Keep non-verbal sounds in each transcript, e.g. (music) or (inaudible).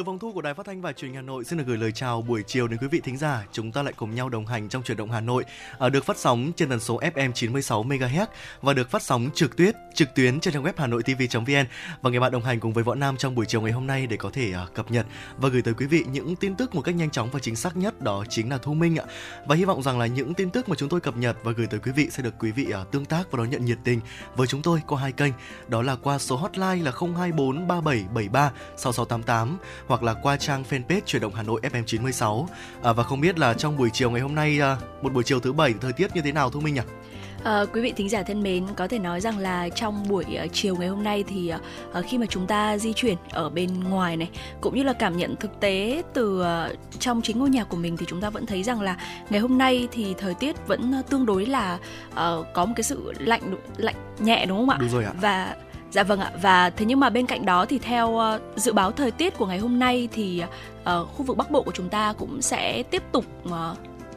Từ phòng thu của Đài Phát thanh và Truyền hình Hà Nội xin được gửi lời chào buổi chiều đến quý vị thính giả. Chúng ta lại cùng nhau đồng hành trong chuyển động Hà Nội, ở được phát sóng trên tần số FM 96 MHz và được phát sóng trực tuyến trực tuyến trên trang web hanoitv.vn. Và ngày bạn đồng hành cùng với Võ Nam trong buổi chiều ngày hôm nay để có thể à, cập nhật và gửi tới quý vị những tin tức một cách nhanh chóng và chính xác nhất đó chính là Thu Minh ạ. Và hy vọng rằng là những tin tức mà chúng tôi cập nhật và gửi tới quý vị sẽ được quý vị à, tương tác và đón nhận nhiệt tình với chúng tôi qua hai kênh, đó là qua số hotline là 024 3773 6688 hoặc là qua trang fanpage chuyển động Hà Nội FM 96. À, và không biết là trong buổi chiều ngày hôm nay à, một buổi chiều thứ bảy thời tiết như thế nào Thu Minh nhỉ? À, quý vị thính giả thân mến, có thể nói rằng là trong buổi uh, chiều ngày hôm nay thì uh, khi mà chúng ta di chuyển ở bên ngoài này cũng như là cảm nhận thực tế từ uh, trong chính ngôi nhà của mình thì chúng ta vẫn thấy rằng là ngày hôm nay thì thời tiết vẫn tương đối là uh, có một cái sự lạnh lạnh nhẹ đúng không ạ? Đúng rồi ạ. Và Dạ vâng ạ và thế nhưng mà bên cạnh đó thì theo ờ, dự báo thời tiết của ngày hôm nay thì uh, khu vực Bắc Bộ của chúng ta cũng sẽ tiếp tục uh,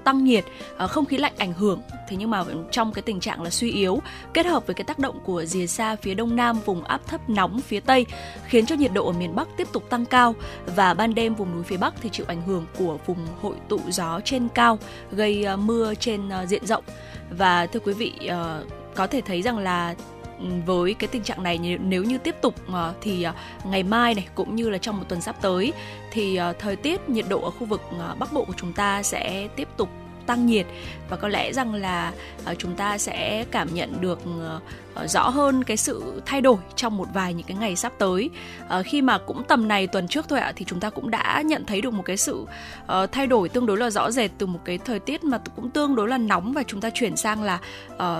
tăng nhiệt, uh, không khí lạnh ảnh hưởng. Thế nhưng mà trong cái tình trạng là suy yếu kết hợp với cái tác động của rìa xa phía đông nam vùng áp thấp nóng phía tây khiến cho nhiệt độ ở miền Bắc tiếp tục tăng cao và ban đêm vùng núi phía Bắc thì chịu ảnh hưởng của vùng hội tụ gió trên cao gây uh, mưa trên uh, diện rộng. Và thưa quý vị uh, có thể thấy rằng là với cái tình trạng này nếu như tiếp tục ờ, thì ờ, ngày mai này cũng như là trong một tuần sắp tới thì ờ, thời tiết nhiệt độ ở khu vực Bắc Bộ của chúng ta sẽ tiếp tục tăng nhiệt. Và có lẽ rằng là chúng ta sẽ cảm nhận được rõ hơn cái sự thay đổi trong một vài những cái ngày sắp tới. Uh, khi mà cũng tầm này tuần trước thôi ạ thì chúng ta cũng đã nhận thấy được một cái sự uh, thay đổi tương đối là rõ rệt từ một cái thời tiết mà cũng tương đối là nóng và chúng ta chuyển sang là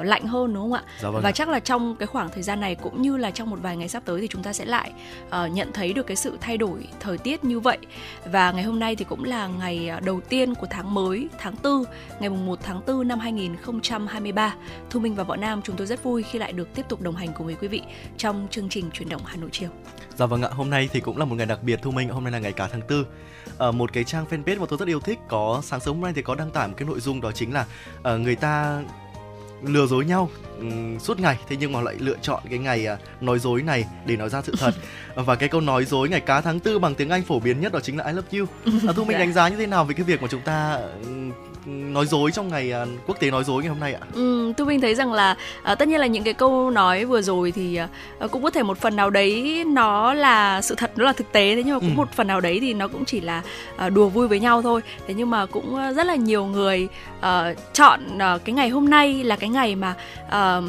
lạnh hơn đúng không ạ? Dạ vâng và ạ. chắc là trong cái khoảng thời gian này cũng như là trong một vài ngày sắp tới thì chúng ta sẽ lại nhận thấy được cái sự thay đổi thời tiết như vậy. Và ngày hôm nay thì cũng là ngày đầu tiên của tháng mới tháng 4 ngày mùng 1 tháng 4 năm 2023 Thu Minh và Võ Nam chúng tôi rất vui khi lại được được tiếp tục đồng hành cùng với quý vị trong chương trình chuyển động Hà Nội chiều. Dạ vâng ạ, hôm nay thì cũng là một ngày đặc biệt Thu Minh, hôm nay là ngày cả tháng tư. Ở một cái trang fanpage mà tôi rất yêu thích có sáng sớm hôm nay thì có đăng tải một cái nội dung đó chính là uh, người ta lừa dối nhau um, suốt ngày thế nhưng mà lại lựa chọn cái ngày uh, nói dối này để nói ra sự thật (laughs) và cái câu nói dối ngày cá tháng tư bằng tiếng Anh phổ biến nhất đó chính là I love you. (laughs) À, Thu Minh đánh giá như thế nào về cái việc mà chúng ta uh, nói dối trong ngày uh, quốc tế nói dối ngày hôm nay ạ? Ừ, Thu Minh thấy rằng là uh, tất nhiên là những cái câu nói vừa rồi thì uh, cũng có thể một phần nào đấy nó là sự thật nó là thực tế thế nhưng mà cũng ừ. một phần nào đấy thì nó cũng chỉ là uh, đùa vui với nhau thôi. Thế nhưng mà cũng rất là nhiều người uh, chọn uh, cái ngày hôm nay là cái ngày mà uh,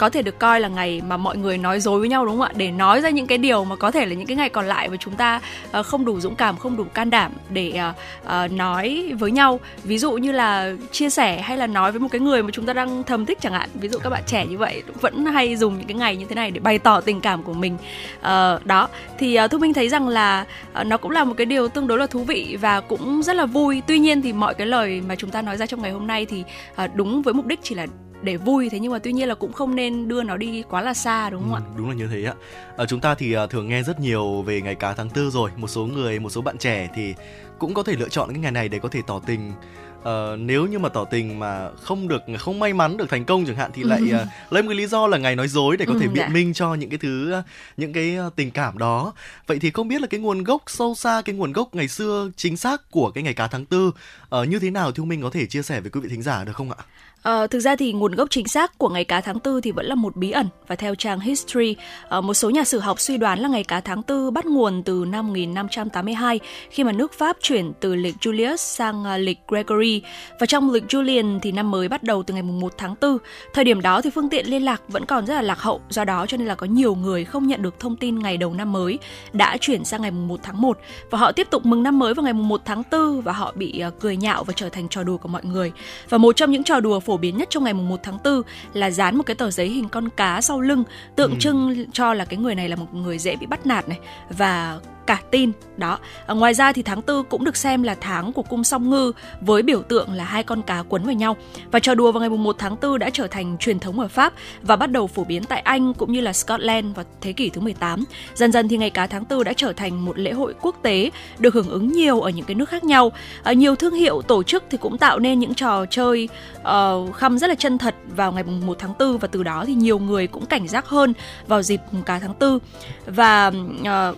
có thể được coi là ngày mà mọi người nói dối với nhau đúng không ạ? Để nói ra những cái điều mà có thể là những cái ngày còn lại mà chúng ta uh, không đủ dũng cảm không đủ can đảm để uh, uh, nói với nhau. Ví dụ như là chia sẻ hay là nói với một cái người mà chúng ta đang thầm thích chẳng hạn. Ví dụ các bạn trẻ như vậy vẫn hay dùng những cái ngày như thế này để bày tỏ tình cảm của mình. Uh, đó. Thì uh, thu minh thấy rằng là uh, nó cũng là một cái điều tương đối là thú vị và cũng rất là vui. Tuy nhiên thì mọi cái lời mà chúng ta nói ra trong ngày hôm nay thì uh, đúng với mục đích chỉ là để vui thế nhưng mà tuy nhiên là cũng không nên đưa nó đi quá là xa đúng không ừ, ạ? Đúng là như thế ạ. À, chúng ta thì uh, thường nghe rất nhiều về ngày cá tháng tư rồi. Một số người, một số bạn trẻ thì cũng có thể lựa chọn cái ngày này để có thể tỏ tình uh, nếu như mà tỏ tình mà không được không may mắn được thành công chẳng hạn thì lại uh, (laughs) lấy một cái lý do là ngày nói dối để có thể ừ, biện dạ. minh cho những cái thứ uh, những cái uh, tình cảm đó vậy thì không biết là cái nguồn gốc sâu xa cái nguồn gốc ngày xưa chính xác của cái ngày cá tháng tư uh, như thế nào thì minh có thể chia sẻ với quý vị thính giả được không ạ À, thực ra thì nguồn gốc chính xác của ngày cá tháng tư thì vẫn là một bí ẩn và theo trang History, à, một số nhà sử học suy đoán là ngày cá tháng tư bắt nguồn từ năm 1582 khi mà nước Pháp chuyển từ lịch Julius sang à, lịch Gregory và trong lịch Julian thì năm mới bắt đầu từ ngày 1 tháng 4. Thời điểm đó thì phương tiện liên lạc vẫn còn rất là lạc hậu, do đó cho nên là có nhiều người không nhận được thông tin ngày đầu năm mới đã chuyển sang ngày 1 tháng 1 và họ tiếp tục mừng năm mới vào ngày 1 tháng 4 và họ bị à, cười nhạo và trở thành trò đùa của mọi người. Và một trong những trò đùa phổ biến nhất trong ngày mùng 1 tháng 4 là dán một cái tờ giấy hình con cá sau lưng tượng ừ. trưng cho là cái người này là một người dễ bị bắt nạt này và cả tin. Đó à, ngoài ra thì tháng tư cũng được xem là tháng của cung song ngư với biểu tượng là hai con cá quấn vào nhau. Và trò đùa vào ngày 1 tháng 4 đã trở thành truyền thống ở Pháp và bắt đầu phổ biến tại Anh cũng như là Scotland vào thế kỷ thứ 18 dần dần thì ngày cá tháng tư đã trở thành một lễ hội quốc tế được hưởng ứng nhiều ở những cái nước khác nhau. À, nhiều thương hiệu tổ chức thì cũng tạo nên những trò chơi uh, khăm rất là chân thật vào ngày 1 tháng 4 và từ đó thì nhiều người cũng cảnh giác hơn vào dịp cá tháng 4 và uh,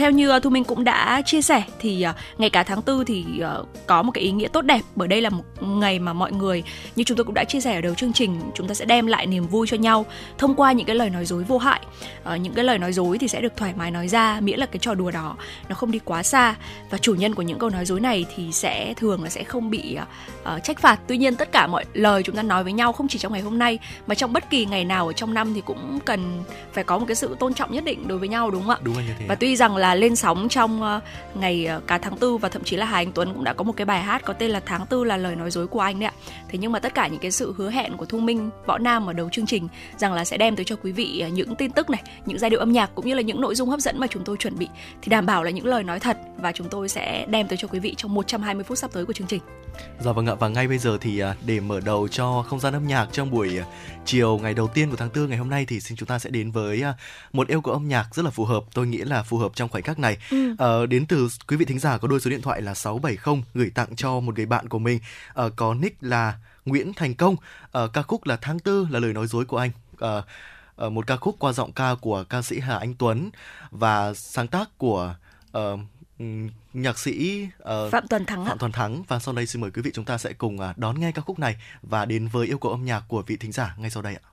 theo như ờ, thu minh cũng đã chia sẻ thì ờ, ngày cả tháng tư thì ờ, có một cái ý nghĩa tốt đẹp. Bởi đây là một ngày mà mọi người như chúng tôi cũng đã chia sẻ ở đầu chương trình chúng ta sẽ đem lại niềm vui cho nhau thông qua những cái lời nói dối vô hại. Những cái lời nói dối thì sẽ được thoải mái nói ra miễn là cái trò đùa đó nó không đi quá xa. Và chủ nhân của những câu nói dối này thì sẽ thường là sẽ không bị trách phạt. Tuy nhiên tất cả mọi lời chúng ta nói với nhau không chỉ trong ngày hôm nay mà trong bất kỳ ngày nào ở trong năm thì cũng cần phải có một cái sự tôn trọng nhất định đối với nhau đúng không ạ? Đúng là như thế. Và tuy rằng là lên sóng trong ờ, ngày ờ, cả tháng tư và thậm chí là Hà Anh Tuấn cũng đã có một cái bài hát có tên là tháng tư là lời nói dối của anh đấy ạ. Thế nhưng mà tất cả những cái sự hứa hẹn của Thu Minh, Võ Nam ở đầu chương trình rằng là sẽ đem tới cho quý vị ờ, những tin tức này, những giai điệu âm nhạc cũng như là những nội dung hấp dẫn mà chúng tôi chuẩn bị thì đảm bảo là những lời nói thật và chúng tôi sẽ đem tới cho quý vị trong 120 phút sắp tới của chương trình. Dạ vâng ạ và ngay bây giờ thì à, để mở đầu cho không gian âm nhạc trong buổi à, chiều ngày đầu tiên của tháng tư ngày hôm nay thì xin chúng ta sẽ đến với một yêu cầu âm nhạc rất là phù hợp tôi nghĩ là phù hợp trong khoảnh khắc này. Ừ. uh, đến từ quý vị thính giả có đôi số điện thoại là 670 gửi tặng cho một người bạn của mình. Uh, có nick là Nguyễn Thành Công. Uh, ca khúc là tháng tư là lời nói dối của anh. Uh, một ca khúc qua giọng ca của ca sĩ Hà Anh Tuấn và sáng tác của uh, nhạc sĩ uh, Phạm Tuấn Thắng Phạm Tuấn Thắng và sau đây xin mời quý vị chúng ta sẽ cùng uh, đón nghe ca khúc này và đến với yêu cầu âm nhạc của vị thính giả ngay sau đây ạ.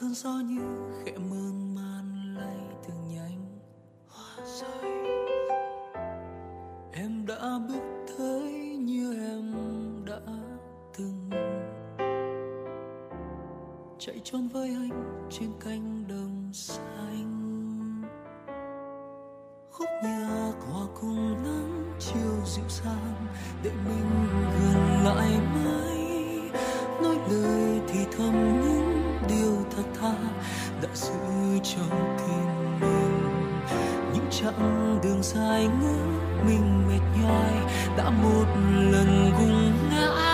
Cơn gió như khẽ mơn man lay từng nhánh hoa rơi. Em đã bước tới như em đã từng. Chạy trốn với anh trên cánh đồng xa. Đã giữ trong tim mình. Những chặng đường dài ngỡ mình mệt nhoài đã một lần gục ngã.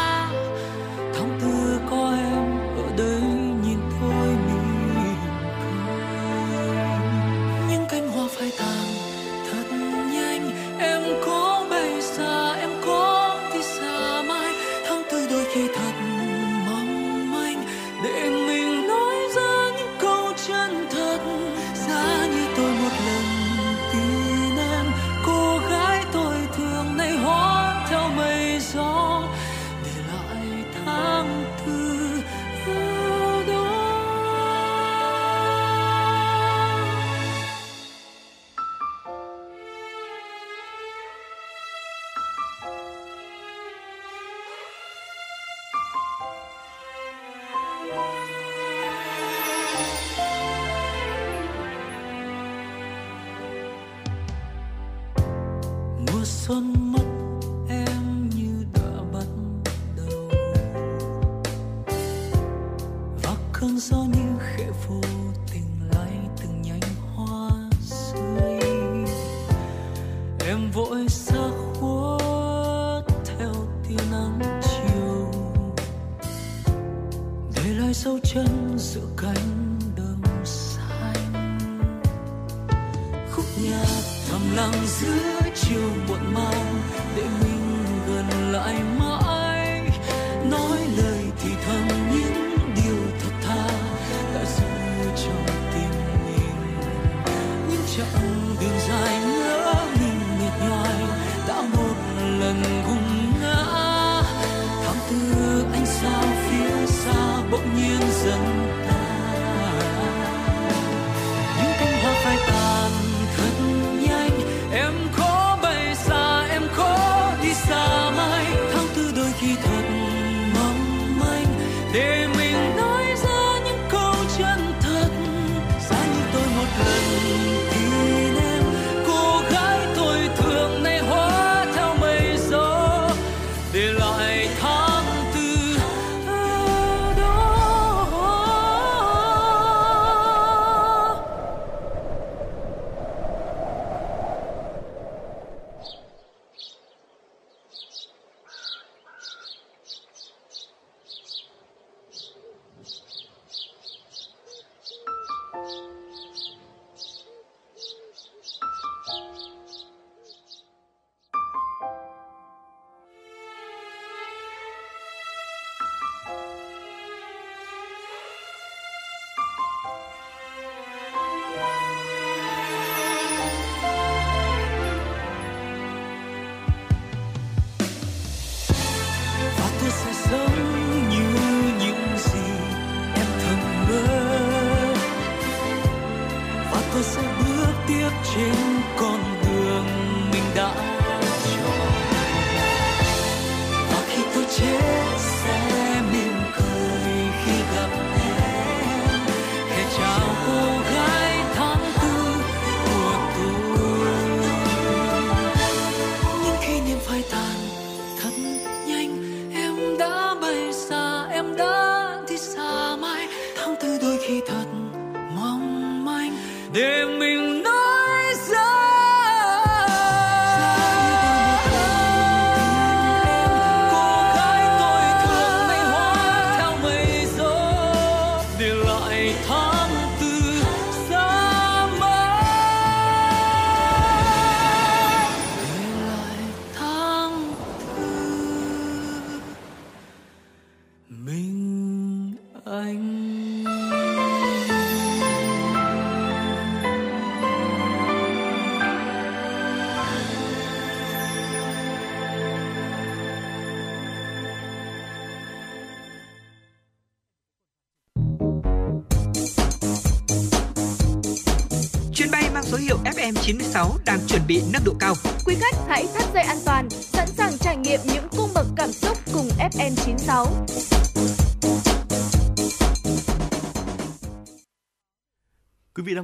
Bị nâng độ cao.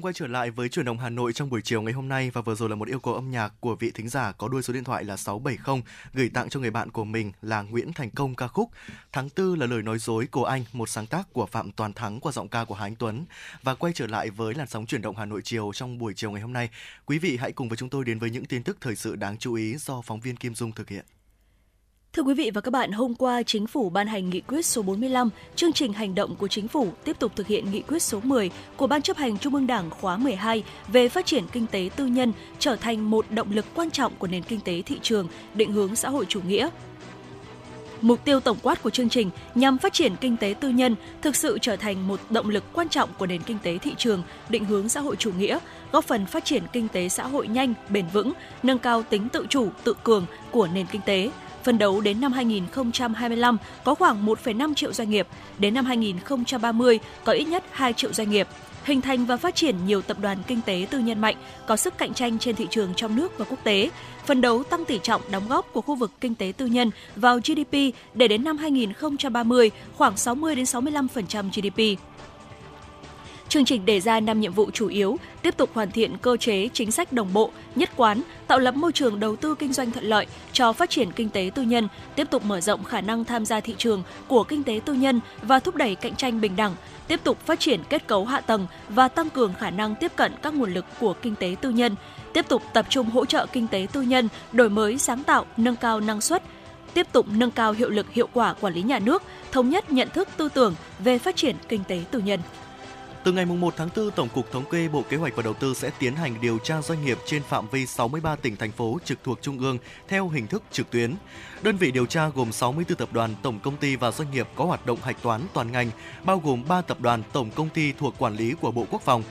Đang quay trở lại với chuyển động Hà Nội trong buổi chiều ngày hôm nay và vừa rồi là một yêu cầu âm nhạc của vị thính giả có đuôi số điện thoại là 670 gửi tặng cho người bạn của mình là Nguyễn Thành Công ca khúc Tháng tư là lời nói dối của anh, một sáng tác của Phạm Toàn Thắng qua giọng ca của Hà Anh Tuấn. Và quay trở lại với làn sóng chuyển động Hà Nội chiều trong buổi chiều ngày hôm nay. Quý vị hãy cùng với chúng tôi đến với những tin tức thời sự đáng chú ý do phóng viên Kim Dung thực hiện. Thưa quý vị và các bạn, hôm qua Chính phủ ban hành nghị quyết số 45, chương trình hành động của Chính phủ tiếp tục thực hiện nghị quyết số 10 của Ban chấp hành Trung ương Đảng khóa 12 về phát triển kinh tế tư nhân trở thành một động lực quan trọng của nền kinh tế thị trường, định hướng xã hội chủ nghĩa. Mục tiêu tổng quát của chương trình nhằm phát triển kinh tế tư nhân thực sự trở thành một động lực quan trọng của nền kinh tế thị trường, định hướng xã hội chủ nghĩa, góp phần phát triển kinh tế xã hội nhanh, bền vững, nâng cao tính tự chủ, tự cường của nền kinh tế, Phân đấu đến năm 2025 có khoảng 1,5 triệu doanh nghiệp, đến năm 2030 có ít nhất 2 triệu doanh nghiệp. Hình thành và phát triển nhiều tập đoàn kinh tế tư nhân mạnh, có sức cạnh tranh trên thị trường trong nước và quốc tế, phân đấu tăng tỷ trọng đóng góp của khu vực kinh tế tư nhân vào GDP để đến năm 2030 khoảng 60 đến 65% GDP. Chương trình đề ra 5 nhiệm vụ chủ yếu, tiếp tục hoàn thiện cơ chế chính sách đồng bộ, nhất quán, tạo lập môi trường đầu tư kinh doanh thuận lợi cho phát triển kinh tế tư nhân, tiếp tục mở rộng khả năng tham gia thị trường của kinh tế tư nhân và thúc đẩy cạnh tranh bình đẳng, tiếp tục phát triển kết cấu hạ tầng và tăng cường khả năng tiếp cận các nguồn lực của kinh tế tư nhân, tiếp tục tập trung hỗ trợ kinh tế tư nhân, đổi mới sáng tạo, nâng cao năng suất, tiếp tục nâng cao hiệu lực hiệu quả quản lý nhà nước, thống nhất nhận thức tư tưởng về phát triển kinh tế tư nhân. Từ ngày 1 tháng 4, Tổng cục Thống kê Bộ Kế hoạch và Đầu tư sẽ tiến hành điều tra doanh nghiệp trên phạm vi 63 tỉnh thành phố trực thuộc trung ương theo hình thức trực tuyến. Đơn vị điều tra gồm 64 tập đoàn, tổng công ty và doanh nghiệp có hoạt động hạch toán toàn ngành, bao gồm 3 tập đoàn, tổng công ty thuộc quản lý của Bộ Quốc phòng.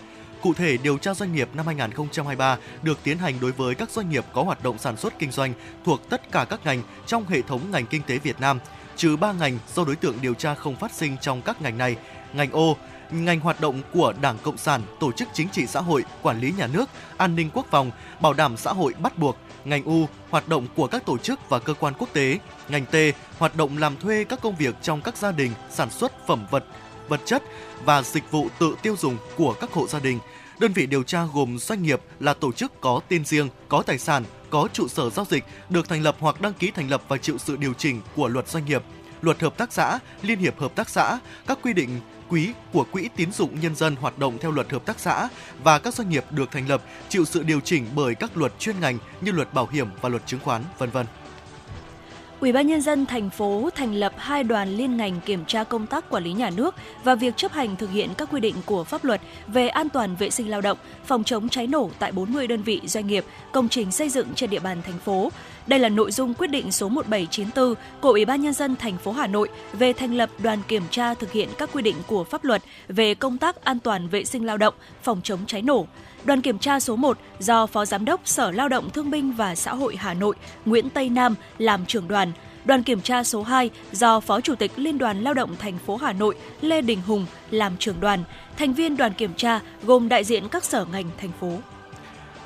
Cụ thể, điều tra doanh nghiệp năm 2023 được tiến hành đối với các doanh nghiệp có hoạt động sản xuất kinh doanh thuộc tất cả các ngành trong hệ thống ngành kinh tế Việt Nam, trừ 3 ngành do đối tượng điều tra không phát sinh trong các ngành này. Ngành ô, ngành hoạt động của Đảng Cộng sản, tổ chức chính trị xã hội, quản lý nhà nước, an ninh quốc phòng, bảo đảm xã hội bắt buộc, ngành U, hoạt động của các tổ chức và cơ quan quốc tế, ngành T, hoạt động làm thuê các công việc trong các gia đình, sản xuất phẩm vật, vật chất và dịch vụ tự tiêu dùng của các hộ gia đình. Đơn vị điều tra gồm doanh nghiệp là tổ chức có tên riêng, có tài sản, có trụ sở giao dịch, được thành lập hoặc đăng ký thành lập và chịu sự điều chỉnh của luật doanh nghiệp, luật hợp tác xã, liên hiệp hợp tác xã, các quy định quý của Quỹ tín dụng nhân dân hoạt động theo luật hợp tác xã và các doanh nghiệp được thành lập chịu sự điều chỉnh bởi các luật chuyên ngành như luật bảo hiểm và luật chứng khoán, vân vân. Ủy ban nhân dân thành phố thành lập hai đoàn liên ngành kiểm tra công tác quản lý nhà nước và việc chấp hành thực hiện các quy định của pháp luật về an toàn vệ sinh lao động, phòng chống cháy nổ tại 40 đơn vị doanh nghiệp, công trình xây dựng trên địa bàn thành phố. Đây là nội dung quyết định số 1794 của Ủy ban nhân dân thành phố Hà Nội về thành lập đoàn kiểm tra thực hiện các quy định của pháp luật về công tác an toàn vệ sinh lao động, phòng chống cháy nổ. Đoàn kiểm tra số 1 do Phó Giám đốc Sở Lao động Thương binh và Xã hội Hà Nội Nguyễn Tây Nam làm trưởng đoàn. Đoàn kiểm tra số 2 do Phó Chủ tịch Liên đoàn Lao động thành phố Hà Nội Lê Đình Hùng làm trưởng đoàn. Thành viên đoàn kiểm tra gồm đại diện các sở ngành thành phố.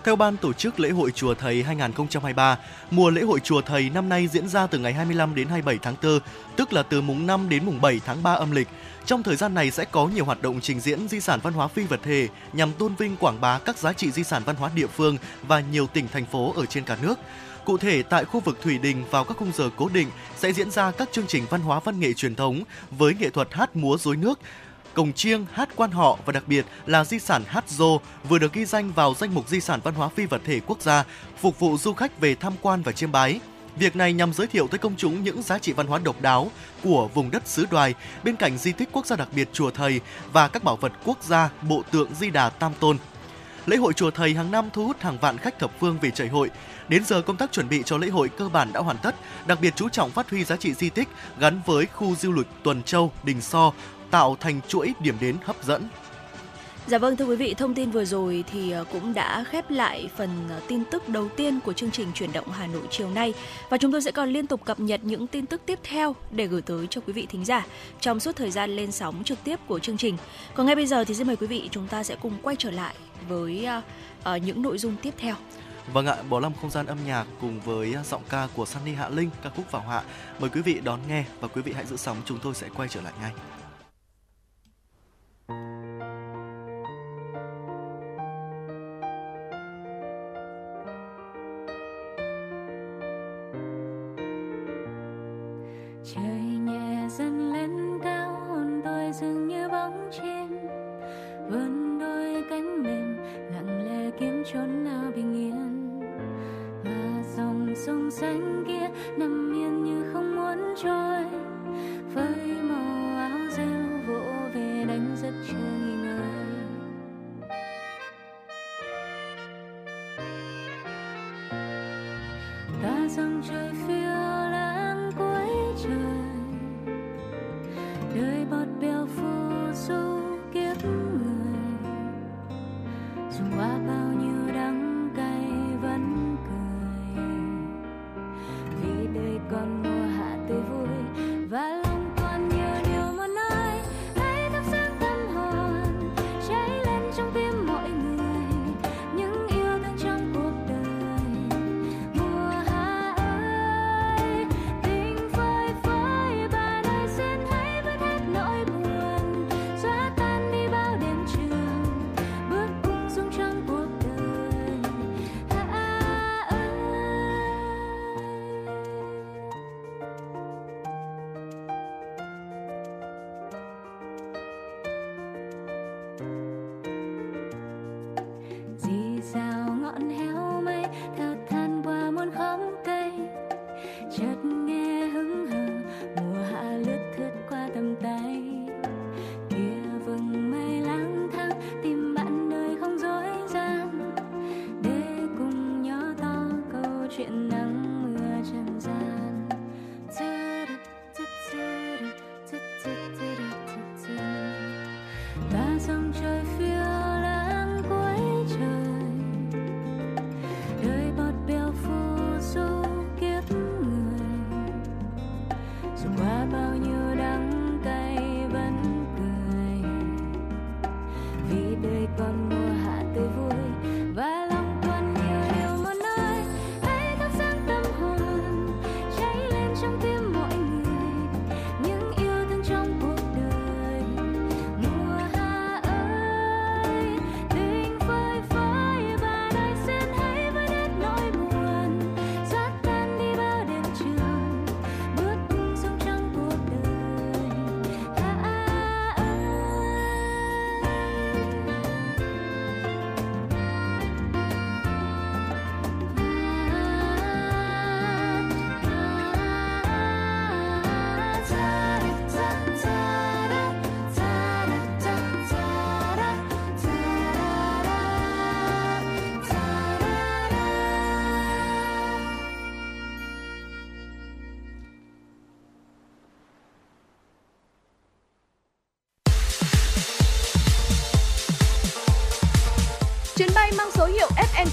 Theo ban tổ chức lễ hội Chùa Thầy 2023, mùa lễ hội Chùa Thầy năm nay diễn ra từ ngày 25 đến 27 tháng 4, tức là từ mùng 5 đến mùng 7 tháng 3 âm lịch. Trong thời gian này sẽ có nhiều hoạt động trình diễn di sản văn hóa phi vật thể nhằm tôn vinh quảng bá các giá trị di sản văn hóa địa phương và nhiều tỉnh thành phố ở trên cả nước. Cụ thể, tại khu vực Thủy Đình vào các khung giờ cố định sẽ diễn ra các chương trình văn hóa văn nghệ truyền thống với nghệ thuật hát múa rối nước, cổng chiêng, hát quan họ và đặc biệt là di sản hát dô vừa được ghi danh vào danh mục di sản văn hóa phi vật thể quốc gia, phục vụ du khách về tham quan và chiêm bái. Việc này nhằm giới thiệu tới công chúng những giá trị văn hóa độc đáo của vùng đất xứ Đoài bên cạnh di tích quốc gia đặc biệt chùa Thầy và các bảo vật quốc gia bộ tượng Di Đà Tam Tôn. Lễ hội chùa Thầy hàng năm thu hút hàng vạn khách thập phương về chảy hội. Đến giờ công tác chuẩn bị cho lễ hội cơ bản đã hoàn tất, đặc biệt chú trọng phát huy giá trị di tích gắn với khu du lịch Tuần Châu, Đình So, tạo thành chuỗi điểm đến hấp dẫn. Dạ vâng thưa quý vị, thông tin vừa rồi thì ờ, cũng đã khép lại phần ờ, tin tức đầu tiên của chương trình chuyển động Hà Nội chiều nay và chúng tôi sẽ còn liên tục cập nhật những tin tức tiếp theo để gửi tới cho quý vị thính giả trong suốt thời gian lên sóng trực tiếp của chương trình. Còn ngay bây giờ thì xin mời quý vị chúng ta sẽ cùng quay trở lại với uh, những nội dung tiếp theo. Vâng ạ, bỏ lâm không gian âm nhạc cùng với giọng ca của Sunny Hạ Linh, ca khúc Vào Hạ. Mời quý vị đón nghe và quý vị hãy giữ sóng, chúng tôi sẽ quay trở lại ngay trời nhẹ dần lên cao, hồn tôi dường như bóng chim. Vươn đôi cánh mềm, lặng lẽ kiếm chốn nào bình yên. Mà dòng sông xanh kia nằm yên như không muốn trôi. Với màu áo rêu rất chơi ngại ta rằng trời phía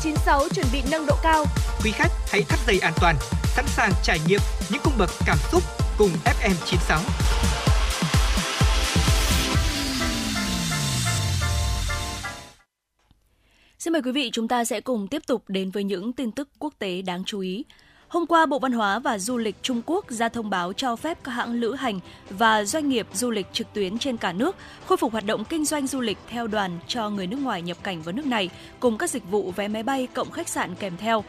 FM96 chuẩn bị nâng độ cao. Quý khách hãy thắt dây an toàn, sẵn sàng trải nghiệm những cung bậc cảm xúc cùng FM96. Xin mời quý vị chúng ta sẽ cùng tiếp tục đến với những tin tức quốc tế đáng chú ý. Hôm qua, Bộ Văn hóa và Du lịch Trung Quốc ra thông báo cho phép các hãng lữ hành và doanh nghiệp du lịch trực tuyến trên cả nước khôi phục hoạt động kinh doanh du lịch theo đoàn cho người nước ngoài nhập cảnh vào nước này cùng các dịch vụ vé máy bay cộng khách sạn kèm theo.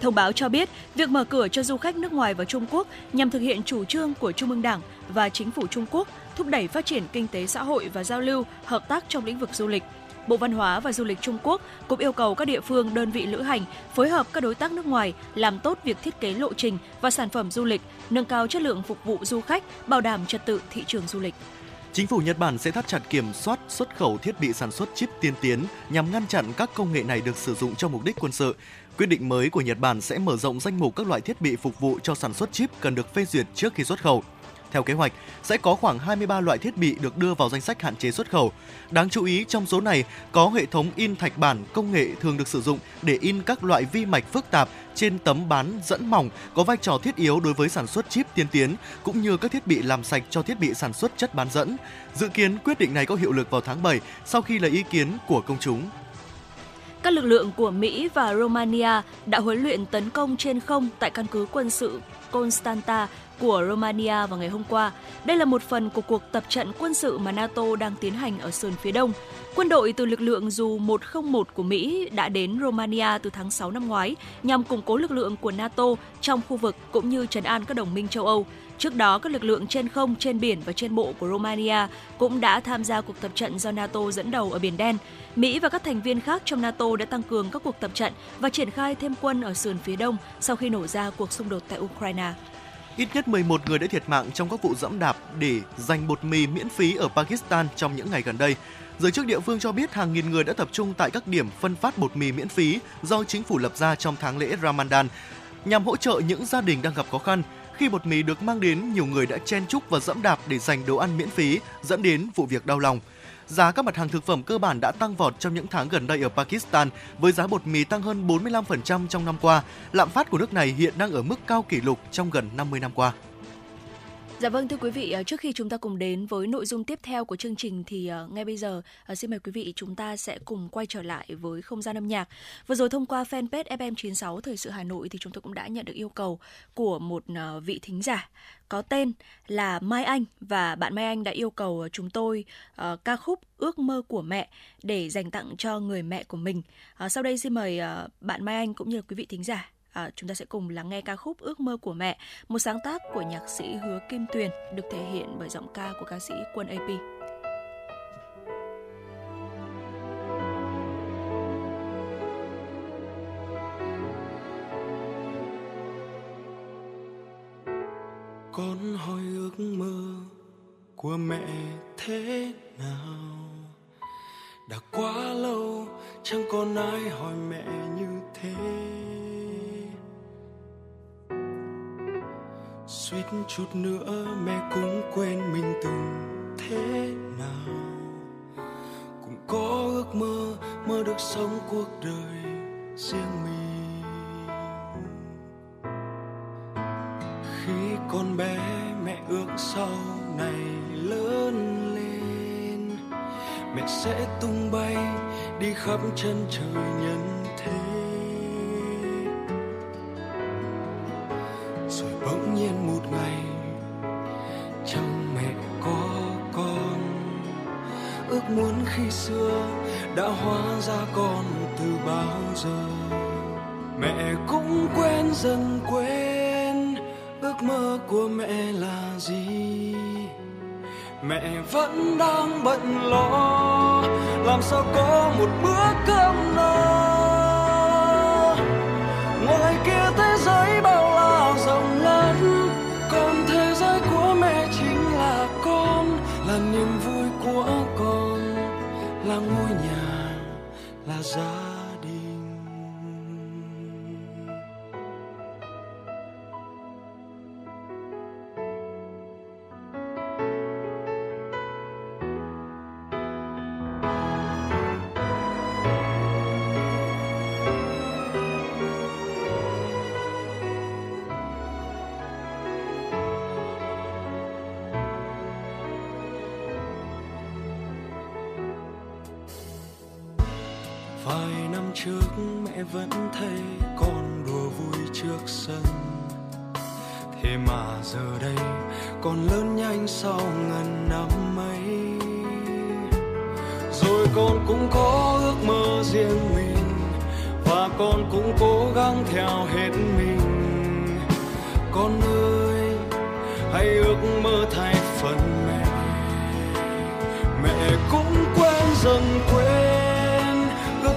Thông báo cho biết, việc mở cửa cho du khách nước ngoài vào Trung Quốc nhằm thực hiện chủ trương của Trung ương Đảng và chính phủ Trung Quốc thúc đẩy phát triển kinh tế xã hội và giao lưu, hợp tác trong lĩnh vực du lịch. Bộ Văn hóa và Du lịch Trung Quốc cũng yêu cầu các địa phương, đơn vị lữ hành phối hợp các đối tác nước ngoài làm tốt việc thiết kế lộ trình và sản phẩm du lịch, nâng cao chất lượng phục vụ du khách, bảo đảm trật tự thị trường du lịch. Chính phủ Nhật Bản sẽ thắt chặt kiểm soát xuất khẩu thiết bị sản xuất chip tiên tiến nhằm ngăn chặn các công nghệ này được sử dụng cho mục đích quân sự. Quyết định mới của Nhật Bản sẽ mở rộng danh mục các loại thiết bị phục vụ cho sản xuất chip cần được phê duyệt trước khi xuất khẩu. Theo kế hoạch, sẽ có khoảng 23 loại thiết bị được đưa vào danh sách hạn chế xuất khẩu. Đáng chú ý trong số này có hệ thống in thạch bản công nghệ thường được sử dụng để in các loại vi mạch phức tạp trên tấm bán dẫn mỏng có vai trò thiết yếu đối với sản xuất chip tiên tiến cũng như các thiết bị làm sạch cho thiết bị sản xuất chất bán dẫn. Dự kiến quyết định này có hiệu lực vào tháng 7 sau khi lấy ý kiến của công chúng. Các lực lượng của Mỹ và Romania đã huấn luyện tấn công trên không tại căn cứ quân sự Constanta của Romania vào ngày hôm qua. Đây là một phần của cuộc tập trận quân sự mà NATO đang tiến hành ở sườn phía đông. Quân đội từ lực lượng dù 101 của Mỹ đã đến Romania từ tháng 6 năm ngoái nhằm củng cố lực lượng của NATO trong khu vực cũng như trấn an các đồng minh châu Âu. Trước đó, các lực lượng trên không, trên biển và trên bộ của Romania cũng đã tham gia cuộc tập trận do NATO dẫn đầu ở Biển Đen. Mỹ và các thành viên khác trong NATO đã tăng cường các cuộc tập trận và triển khai thêm quân ở sườn phía đông sau khi nổ ra cuộc xung đột tại Ukraine. Ít nhất 11 người đã thiệt mạng trong các vụ dẫm đạp để giành bột mì miễn phí ở Pakistan trong những ngày gần đây. Giới chức địa phương cho biết hàng nghìn người đã tập trung tại các điểm phân phát bột mì miễn phí do chính phủ lập ra trong tháng lễ Ramadan nhằm hỗ trợ những gia đình đang gặp khó khăn. Khi bột mì được mang đến, nhiều người đã chen chúc và dẫm đạp để giành đồ ăn miễn phí, dẫn đến vụ việc đau lòng. Giá các mặt hàng thực phẩm cơ bản đã tăng vọt trong những tháng gần đây ở Pakistan, với giá bột mì tăng hơn 45% trong năm qua. Lạm phát của nước này hiện đang ở mức cao kỷ lục trong gần 50 năm qua. Dạ vâng thưa quý vị, ờ, trước khi chúng ta cùng đến với nội dung tiếp theo của chương trình thì ờ, ngay bây giờ ờ, xin mời quý vị chúng ta sẽ cùng quay trở lại với không gian âm nhạc. Vừa rồi thông qua fanpage FM96 Thời sự Hà Nội thì chúng tôi cũng đã nhận được yêu cầu của một vị thính giả có tên là Mai Anh và bạn Mai Anh đã yêu cầu chúng tôi uh, ca khúc Ước mơ của mẹ để dành tặng cho người mẹ của mình. Uh, sau đây xin mời uh, bạn Mai Anh cũng như là quý vị thính giả à, chúng ta sẽ cùng lắng nghe ca khúc Ước mơ của mẹ, một sáng tác của nhạc sĩ Hứa Kim Tuyền được thể hiện bởi giọng ca của ca sĩ Quân AP. con hỏi ước mơ của mẹ thế nào đã quá lâu chẳng còn ai hỏi mẹ như thế suýt chút nữa mẹ cũng quên mình từng thế nào. Cũng có ước mơ mơ được sống cuộc đời riêng mình. Khi con bé mẹ ước sau này lớn lên, mẹ sẽ tung bay đi khắp chân trời nhân khi xưa đã hóa ra con từ bao giờ. Mẹ cũng quên dần quên ước mơ của mẹ là gì? Mẹ vẫn đang bận lo, làm sao có một bữa cơm no? Là ngôi nhà là giá vẫn thấy con đùa vui trước sân. Thế mà giờ đây, con lớn nhanh sau ngần năm mấy rồi con cũng có ước mơ riêng mình, và con cũng cố gắng theo hết mình. Con ơi, hãy ước mơ thay phần mẹ. Mẹ cũng quên dần quên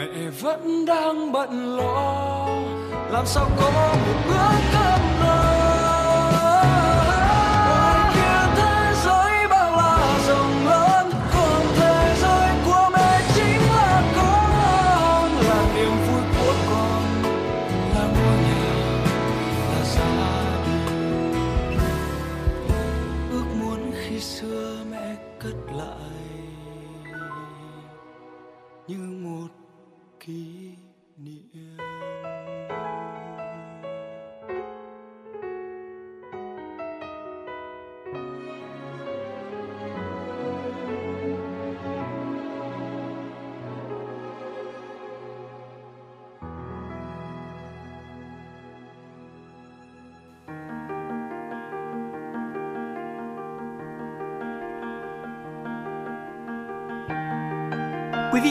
mẹ vẫn đang bận lo làm sao có một bữa cơm no?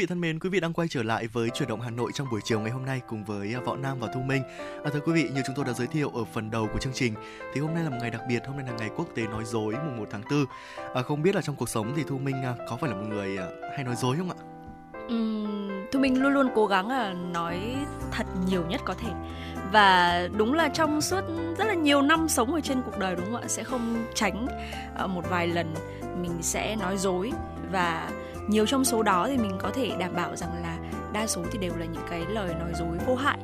vị thân mến, quý vị đang quay trở lại với chuyển động Hà Nội trong buổi chiều ngày hôm nay cùng với à, Võ Nam và Thu Minh. À, thưa quý vị, như chúng tôi đã giới thiệu ở phần đầu của chương trình, thì hôm nay là một ngày đặc biệt, hôm nay là ngày quốc tế nói dối mùng 1 tháng 4. À, không biết là trong cuộc sống thì Thu Minh à, có phải là một người à, hay nói dối không ạ? Uhm, Thu Minh luôn luôn cố gắng là nói thật nhiều nhất có thể và đúng là trong suốt rất là nhiều năm sống ở trên cuộc đời đúng không ạ sẽ không tránh một vài lần mình sẽ nói dối và nhiều trong số đó thì mình có thể đảm bảo rằng là đa số thì đều là những cái lời nói dối vô hại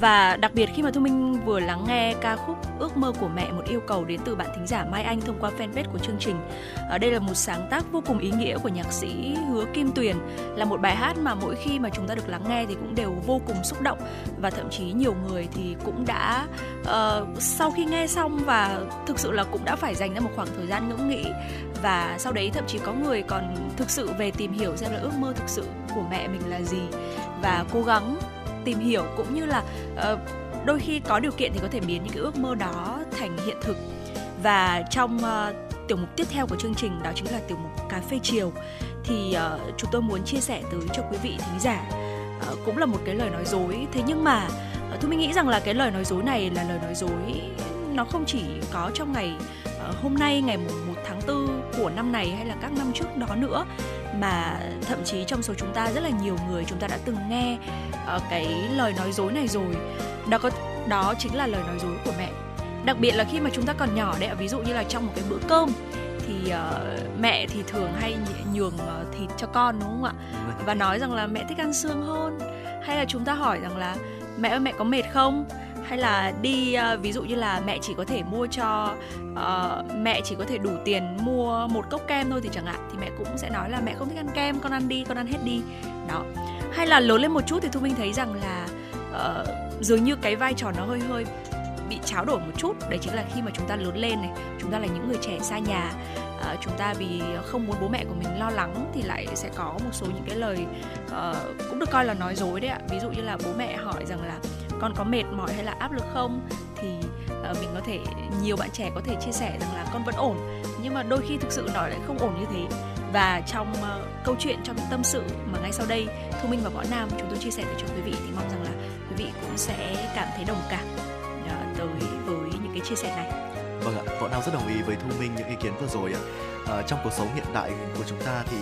và đặc biệt khi mà thu minh vừa lắng nghe ca khúc ước mơ của mẹ một yêu cầu đến từ bạn thính giả mai anh thông qua fanpage của chương trình. Ở đây là một sáng tác vô cùng ý nghĩa của nhạc sĩ hứa kim tuyền là một bài hát mà mỗi khi mà chúng ta được lắng nghe thì cũng đều vô cùng xúc động. Và thậm chí nhiều người thì cũng đã uh, sau khi nghe xong và thực sự là cũng đã phải dành ra một khoảng thời gian ngẫm nghĩ. Và sau đấy thậm chí có người còn thực sự về tìm hiểu xem là ước mơ thực sự của mẹ mình là gì. Và cố gắng tìm hiểu cũng như là uh, đôi khi có điều kiện thì có thể biến những cái ước mơ đó thành hiện thực. Và trong uh, tiểu mục tiếp theo của chương trình đó chính là tiểu mục cà phê chiều thì uh, chúng tôi muốn chia sẻ tới cho quý vị thính giả uh, cũng là một cái lời nói dối. Thế nhưng mà uh, tôi mình nghĩ rằng là cái lời nói dối này là lời nói dối nó không chỉ có trong ngày hôm nay ngày 1 tháng 4 của năm này hay là các năm trước đó nữa mà thậm chí trong số chúng ta rất là nhiều người chúng ta đã từng nghe uh, cái lời nói dối này rồi. Đó có đó chính là lời nói dối của mẹ. Đặc biệt là khi mà chúng ta còn nhỏ đấy ví dụ như là trong một cái bữa cơm thì uh, mẹ thì thường hay nhường uh, thịt cho con đúng không ạ? Và nói rằng là mẹ thích ăn xương hơn. Hay là chúng ta hỏi rằng là mẹ ơi mẹ có mệt không hay là đi uh, ví dụ như là mẹ chỉ có thể mua cho uh, mẹ chỉ có thể đủ tiền mua một cốc kem thôi thì chẳng hạn thì mẹ cũng sẽ nói là mẹ không thích ăn kem con ăn đi con ăn hết đi. Đó. Hay là lớn lên một chút thì thu minh thấy rằng là uh, dường như cái vai trò nó hơi hơi bị tráo đổi một chút. Đấy chính là khi mà chúng ta lớn lên này chúng ta là những người trẻ xa nhà à, chúng ta vì không muốn bố mẹ của mình lo lắng thì lại sẽ có một số những cái lời uh, cũng được coi là nói dối đấy ạ. Ví dụ như là bố mẹ hỏi rằng là con có mệt mỏi hay là áp lực không thì uh, mình có thể nhiều bạn trẻ có thể chia sẻ rằng là con vẫn ổn nhưng mà đôi khi thực sự nói lại không ổn như thế và trong uh, câu chuyện trong tâm sự mà ngay sau đây thu minh và võ nam chúng tôi chia sẻ cho quý vị thì mong rằng là quý vị cũng sẽ cảm thấy đồng cảm uh, tới với những cái chia sẻ này Vâng ạ, Võ Nam rất đồng ý với Thu Minh những ý kiến vừa rồi ạ. À, trong cuộc sống hiện đại của chúng ta thì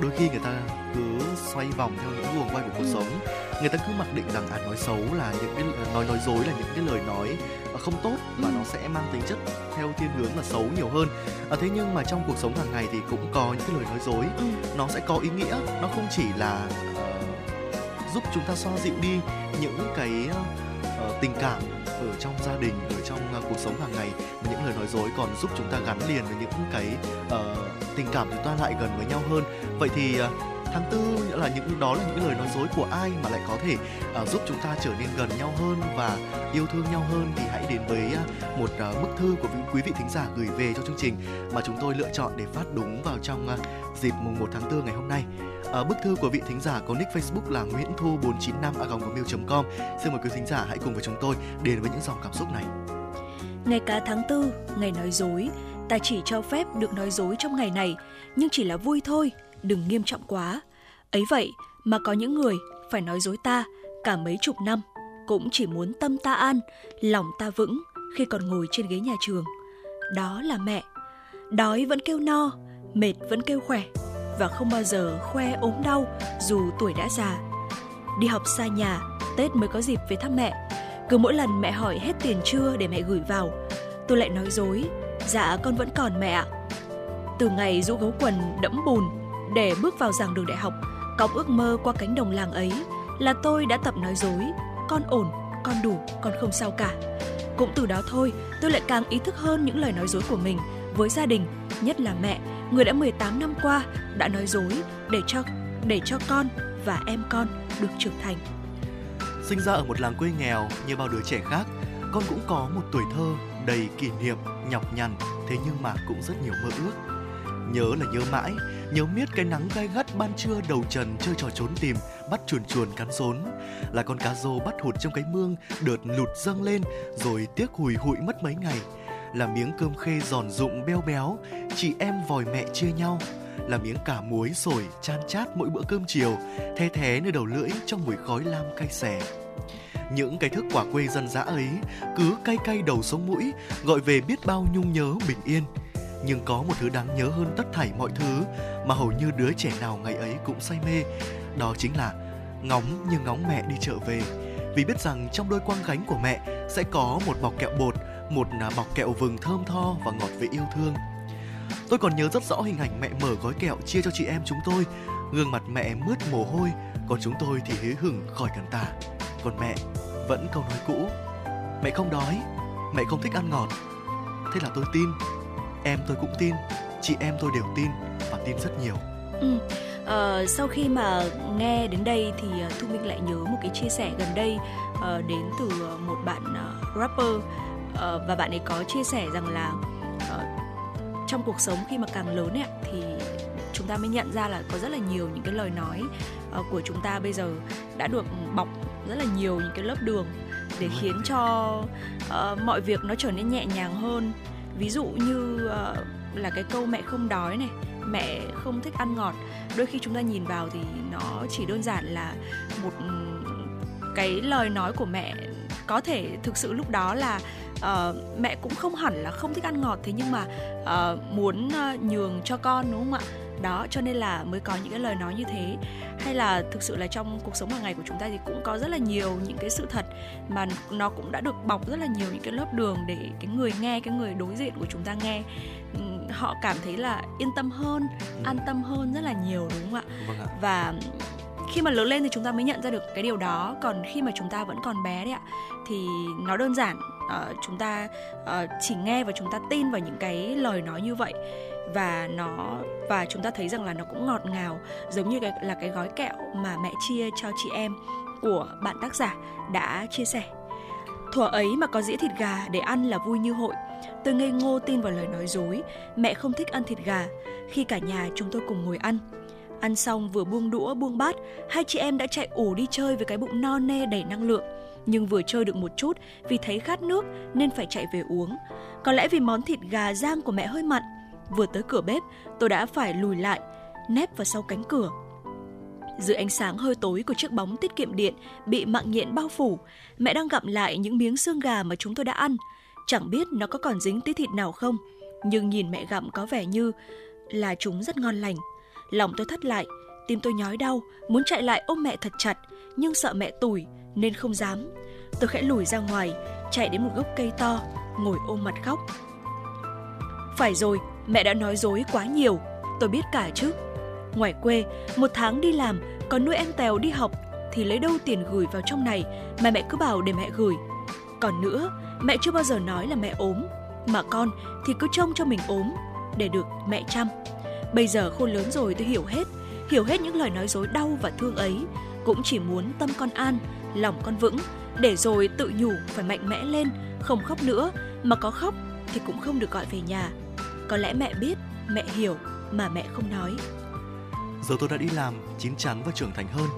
đôi khi người ta cứ xoay vòng theo những guồng quay của cuộc ừ. sống. Người ta cứ mặc định rằng à nói xấu là những cái nói nói dối là những cái lời nói không tốt và ừ. nó sẽ mang tính chất theo thiên hướng là xấu nhiều hơn. À, thế nhưng mà trong cuộc sống hàng ngày thì cũng có những cái lời nói dối, ừ. nó sẽ có ý nghĩa, nó không chỉ là uh, giúp chúng ta xoa dịu đi những cái uh, tình cảm ở trong gia đình ở trong uh, cuộc sống hàng ngày những lời nói dối còn giúp chúng ta gắn liền với những cái uh, tình cảm chúng ta lại gần với nhau hơn. Vậy thì uh, tháng tư nghĩa là những đó là những lời nói dối của ai mà lại có thể uh, giúp chúng ta trở nên gần nhau hơn và yêu thương nhau hơn thì hãy đến với uh, một uh, bức thư của quý vị thính giả gửi về cho chương trình mà chúng tôi lựa chọn để phát đúng vào trong uh, dịp mùng 1 tháng 4 ngày hôm nay. À, bức thư của vị thính giả có nick Facebook là Nguyễn Thu 495 a gmail.com. Xin mời quý thính giả hãy cùng với chúng tôi đến với những dòng cảm xúc này. Ngày cá tháng tư, ngày nói dối, ta chỉ cho phép được nói dối trong ngày này, nhưng chỉ là vui thôi, đừng nghiêm trọng quá. Ấy vậy mà có những người phải nói dối ta cả mấy chục năm, cũng chỉ muốn tâm ta an, lòng ta vững khi còn ngồi trên ghế nhà trường. Đó là mẹ. Đói vẫn kêu no, mệt vẫn kêu khỏe và không bao giờ khoe ốm đau dù tuổi đã già. Đi học xa nhà, Tết mới có dịp về thăm mẹ. Cứ mỗi lần mẹ hỏi hết tiền chưa để mẹ gửi vào, tôi lại nói dối, dạ con vẫn còn mẹ ạ. Từ ngày rũ gấu quần đẫm bùn để bước vào giảng đường đại học, cõng ước mơ qua cánh đồng làng ấy là tôi đã tập nói dối, con ổn, con đủ, con không sao cả. Cũng từ đó thôi, tôi lại càng ý thức hơn những lời nói dối của mình với gia đình, nhất là mẹ, người đã 18 năm qua đã nói dối để cho để cho con và em con được trưởng thành. Sinh ra ở một làng quê nghèo như bao đứa trẻ khác, con cũng có một tuổi thơ đầy kỷ niệm, nhọc nhằn, thế nhưng mà cũng rất nhiều mơ ước. Nhớ là nhớ mãi, nhớ miết cái nắng gai gắt ban trưa đầu trần chơi trò trốn tìm, bắt chuồn chuồn cắn rốn. Là con cá rô bắt hụt trong cái mương, đợt lụt dâng lên, rồi tiếc hùi hụi mất mấy ngày. Là miếng cơm khê giòn rụng beo béo, chị em vòi mẹ chia nhau. Là miếng cả muối sổi chan chát mỗi bữa cơm chiều, the thé nơi đầu lưỡi trong mùi khói lam cay xè những cái thức quả quê dân dã ấy cứ cay cay đầu sống mũi gọi về biết bao nhung nhớ bình yên nhưng có một thứ đáng nhớ hơn tất thảy mọi thứ mà hầu như đứa trẻ nào ngày ấy cũng say mê, đó chính là ngóng như ngóng mẹ đi chợ về. Vì biết rằng trong đôi quang gánh của mẹ sẽ có một bọc kẹo bột, một à, bọc kẹo vừng thơm tho và ngọt vị yêu thương. Tôi còn nhớ rất rõ hình ảnh mẹ mở gói kẹo chia cho chị em chúng tôi. Gương mặt mẹ mướt mồ hôi, còn chúng tôi thì hế hửng khỏi cần tả còn mẹ vẫn câu nói cũ, mẹ không đói, mẹ không thích ăn ngọt. Thế là tôi tin em tôi cũng tin chị em tôi đều tin và tin rất nhiều ừ. Uh, sau khi mà nghe đến đây thì uh, Thu Minh lại nhớ một cái chia sẻ gần đây uh, đến từ một bạn uh, rapper uh, và bạn ấy có chia sẻ rằng là uh, trong cuộc sống khi mà càng lớn ấy, thì chúng ta mới nhận ra là có rất là nhiều những cái lời nói uh, của chúng ta bây giờ đã được bọc rất là nhiều những cái lớp đường để khiến cho uh, mọi việc nó trở nên nhẹ nhàng hơn ví dụ như uh, là cái câu mẹ không đói này mẹ không thích ăn ngọt. Đôi khi chúng ta nhìn vào thì nó chỉ đơn giản là một ừ, cái lời nói của mẹ có thể thực sự lúc đó là uh, mẹ cũng không hẳn là không thích ăn ngọt. Thế nhưng mà uh, muốn uh, nhường cho con đúng không ạ? Đó cho nên là mới có những cái lời nói như thế. Hay là thực sự là trong cuộc sống hàng ngày của chúng ta thì cũng có rất là nhiều những cái sự thật mà nó cũng đã được bọc rất là nhiều những cái lớp đường để cái người nghe cái người đối diện của chúng ta nghe. Họ cảm thấy là yên tâm hơn ừ. an tâm hơn rất là nhiều đúng không ạ? Vâng ạ. và khi mà lớn lên thì chúng ta mới nhận ra được cái điều đó. Còn khi mà chúng ta vẫn còn bé đấy ạ thì nó đơn giản. Uh, chúng ta uh, chỉ nghe và chúng ta tin vào những cái lời nói như vậy và nó, và chúng ta thấy rằng là nó cũng ngọt ngào, giống như cái, là cái gói kẹo mà mẹ chia cho chị em của bạn tác giả đã chia sẻ. Thuở ấy mà có dĩa thịt gà để ăn là vui như hội. Tôi ngây ngô tin vào lời nói dối, mẹ không thích ăn thịt gà. Khi cả nhà chúng tôi cùng ngồi ăn ăn xong vừa buông đũa, buông bát, hai chị em đã chạy ủ đi chơi với cái bụng no nê đầy năng lượng. Nhưng vừa chơi được một chút vì thấy khát nước nên phải chạy về uống. Có lẽ vì món thịt gà rang của mẹ hơi mặn Vừa tới cửa bếp, tôi đã phải lùi lại, nép vào sau cánh cửa. Dưới ánh sáng hơi tối của chiếc bóng tiết kiệm điện bị mạng nhện bao phủ, mẹ đang gặm lại những miếng xương gà mà chúng tôi đã ăn. Chẳng biết nó có còn dính tí thịt nào không, nhưng nhìn mẹ gặm có vẻ như là chúng rất ngon lành. Lòng tôi thắt lại, tim tôi nhói đau, muốn chạy lại ôm mẹ thật chặt, nhưng sợ mẹ tủi nên không dám. Tôi khẽ lùi ra ngoài, chạy đến một gốc cây to, ngồi ôm mặt khóc. Phải rồi, Mẹ đã nói dối quá nhiều, tôi biết cả chứ. Ngoài quê, một tháng đi làm, còn nuôi em Tèo đi học thì lấy đâu tiền gửi vào trong này mà mẹ cứ bảo để mẹ gửi. Còn nữa, mẹ chưa bao giờ nói là mẹ ốm, mà con thì cứ trông cho mình ốm để được mẹ chăm. Bây giờ khôn lớn rồi tôi hiểu hết, hiểu hết những lời nói dối đau và thương ấy, cũng chỉ muốn tâm con an, lòng con vững, để rồi tự nhủ phải mạnh mẽ lên, không khóc nữa, mà có khóc thì cũng không được gọi về nhà. Có lẽ mẹ biết, mẹ hiểu mà mẹ không nói. Giờ tôi đã đi làm, chín chắn và trưởng thành hơn.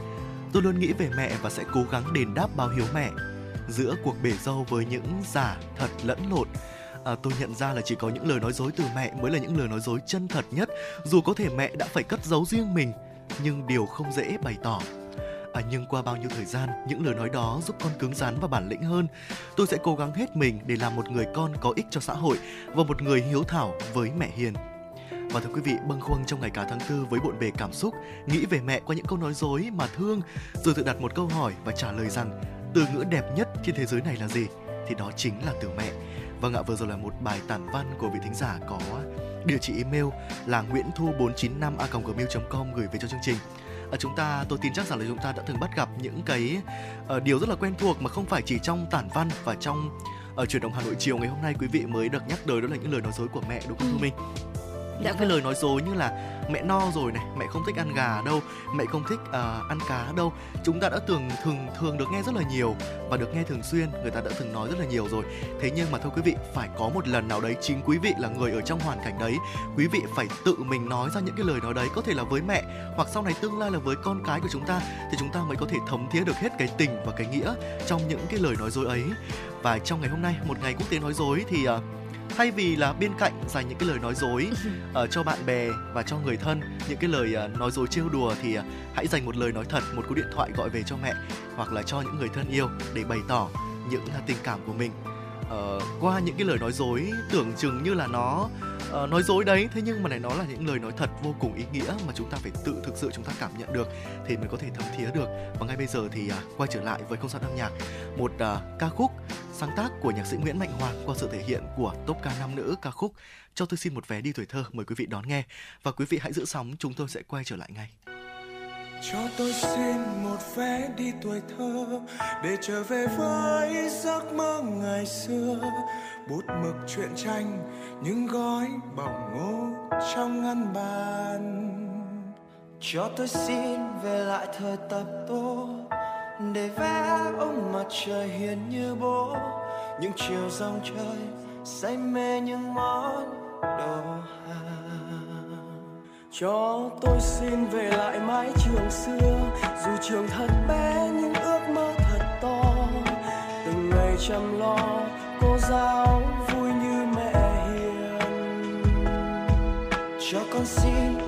Tôi luôn nghĩ về mẹ và sẽ cố gắng đền đáp báo hiếu mẹ. Giữa cuộc bể dâu với những giả thật lẫn lộn, à, tôi nhận ra là chỉ có những lời nói dối từ mẹ mới là những lời nói dối chân thật nhất dù có thể mẹ đã phải cất giấu riêng mình nhưng điều không dễ bày tỏ à, nhưng qua bao nhiêu thời gian những lời nói đó giúp con cứng rắn và bản lĩnh hơn tôi sẽ cố gắng hết mình để làm một người con có ích cho xã hội và một người hiếu thảo với mẹ hiền và thưa quý vị, bâng khuâng trong ngày cả tháng tư với bộn bề cảm xúc, nghĩ về mẹ qua những câu nói dối mà thương, rồi tự đặt một câu hỏi và trả lời rằng từ ngữ đẹp nhất trên thế giới này là gì? Thì đó chính là từ mẹ. Và ngạ vừa rồi là một bài tản văn của vị thính giả có địa chỉ email là nguyễn thu 495 a gmail.com gửi về cho chương trình. À, chúng ta tôi tin chắc rằng là chúng ta đã từng bắt gặp những cái uh, điều rất là quen thuộc mà không phải chỉ trong tản văn và trong ở uh, chuyển động Hà Nội chiều ngày hôm nay quý vị mới được nhắc tới đó là những lời nói dối của mẹ đúng không ừ. Thu Minh? Những cái lời nói dối như là mẹ no rồi này mẹ không thích ăn gà đâu mẹ không thích uh, ăn cá đâu. Chúng ta đã thường thường thường được nghe rất là nhiều và được nghe thường xuyên người ta đã từng nói rất là nhiều rồi. Thế nhưng mà thưa quý vị phải có một lần nào đấy chính quý vị là người ở trong hoàn cảnh đấy quý vị phải tự mình nói ra những cái lời nói đấy có thể là với mẹ hoặc sau này tương lai là với con cái của chúng ta thì chúng ta mới có thể thấm thía được hết cái tình và cái nghĩa trong những cái lời nói dối ấy. Và trong ngày hôm nay một ngày quốc tế nói dối thì uh, thay vì là bên cạnh dành những cái lời nói dối uh, (laughs) cho bạn bè và cho người thân những cái lời uh, nói dối trêu đùa thì uh, hãy dành một lời nói thật một cú điện thoại gọi về cho mẹ hoặc là cho những người thân yêu để bày tỏ những uh, tình cảm của mình uh, qua những cái lời nói dối tưởng chừng như là nó uh, nói dối đấy. Thế nhưng mà này nó là những lời nói thật vô cùng ý nghĩa mà chúng ta phải tự thực sự chúng ta cảm nhận được thì mới có thể thấm thía được. Và ngay bây giờ thì uh, quay trở lại với không gian âm nhạc. Một uh, ca khúc sáng tác của nhạc sĩ Nguyễn Mạnh Hoàng qua sự thể hiện của top ca nam nữ ca khúc cho tôi xin một vé đi tuổi thơ. Mời quý vị đón nghe. Và quý vị hãy giữ sóng chúng tôi sẽ quay trở lại ngay cho tôi xin một vé đi tuổi thơ, để trở về với giấc mơ ngày xưa. Bút mực truyện tranh, những gói bỏng ngô trong ngăn bàn. Cho tôi xin về lại thời tập tô, để vẽ ông mặt trời hiền như bố. Những chiều dòng trời say mê những món đồ hàng cho tôi xin về lại mái trường xưa, dù trường thật bé nhưng ước mơ thật to. Từng ngày chăm lo, cô giáo vui như mẹ hiền. Cho con xin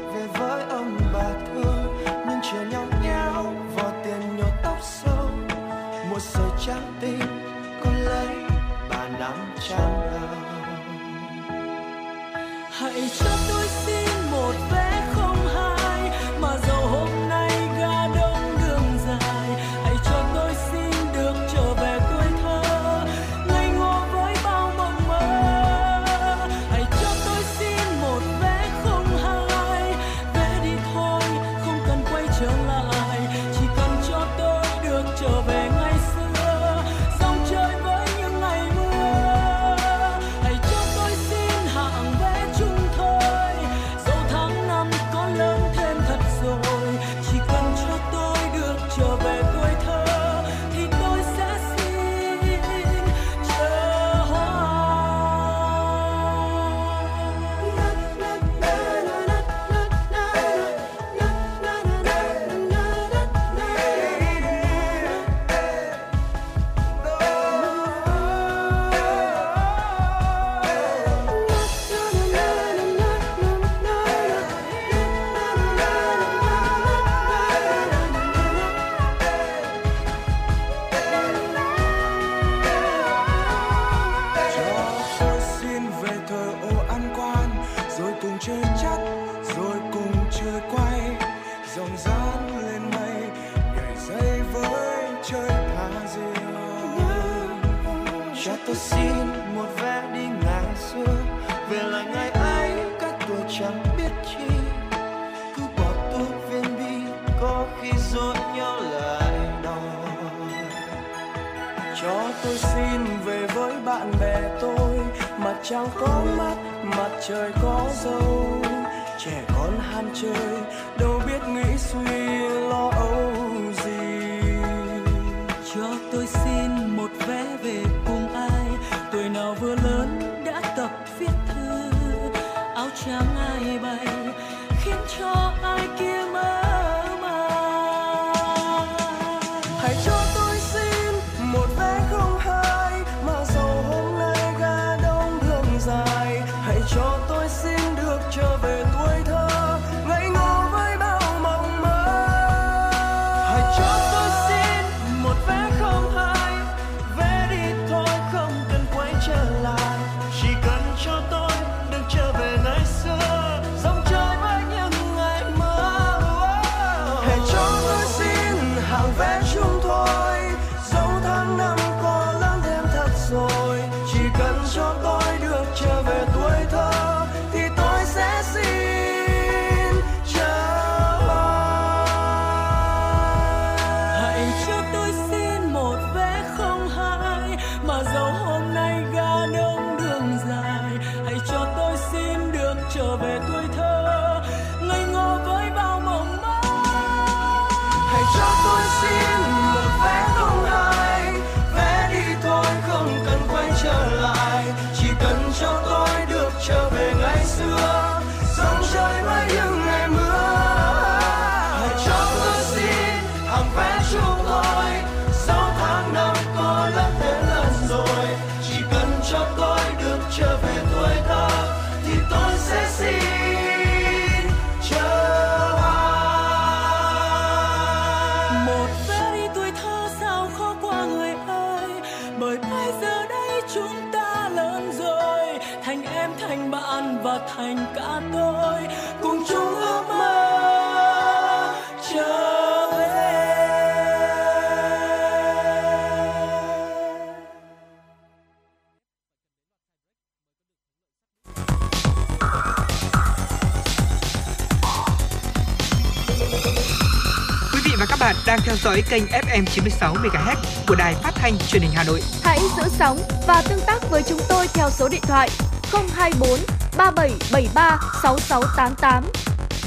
theo dõi kênh FM 96 MHz của đài phát thanh truyền hình Hà Nội. Hãy giữ sóng và tương tác với chúng tôi theo số điện thoại 024 3773 6688.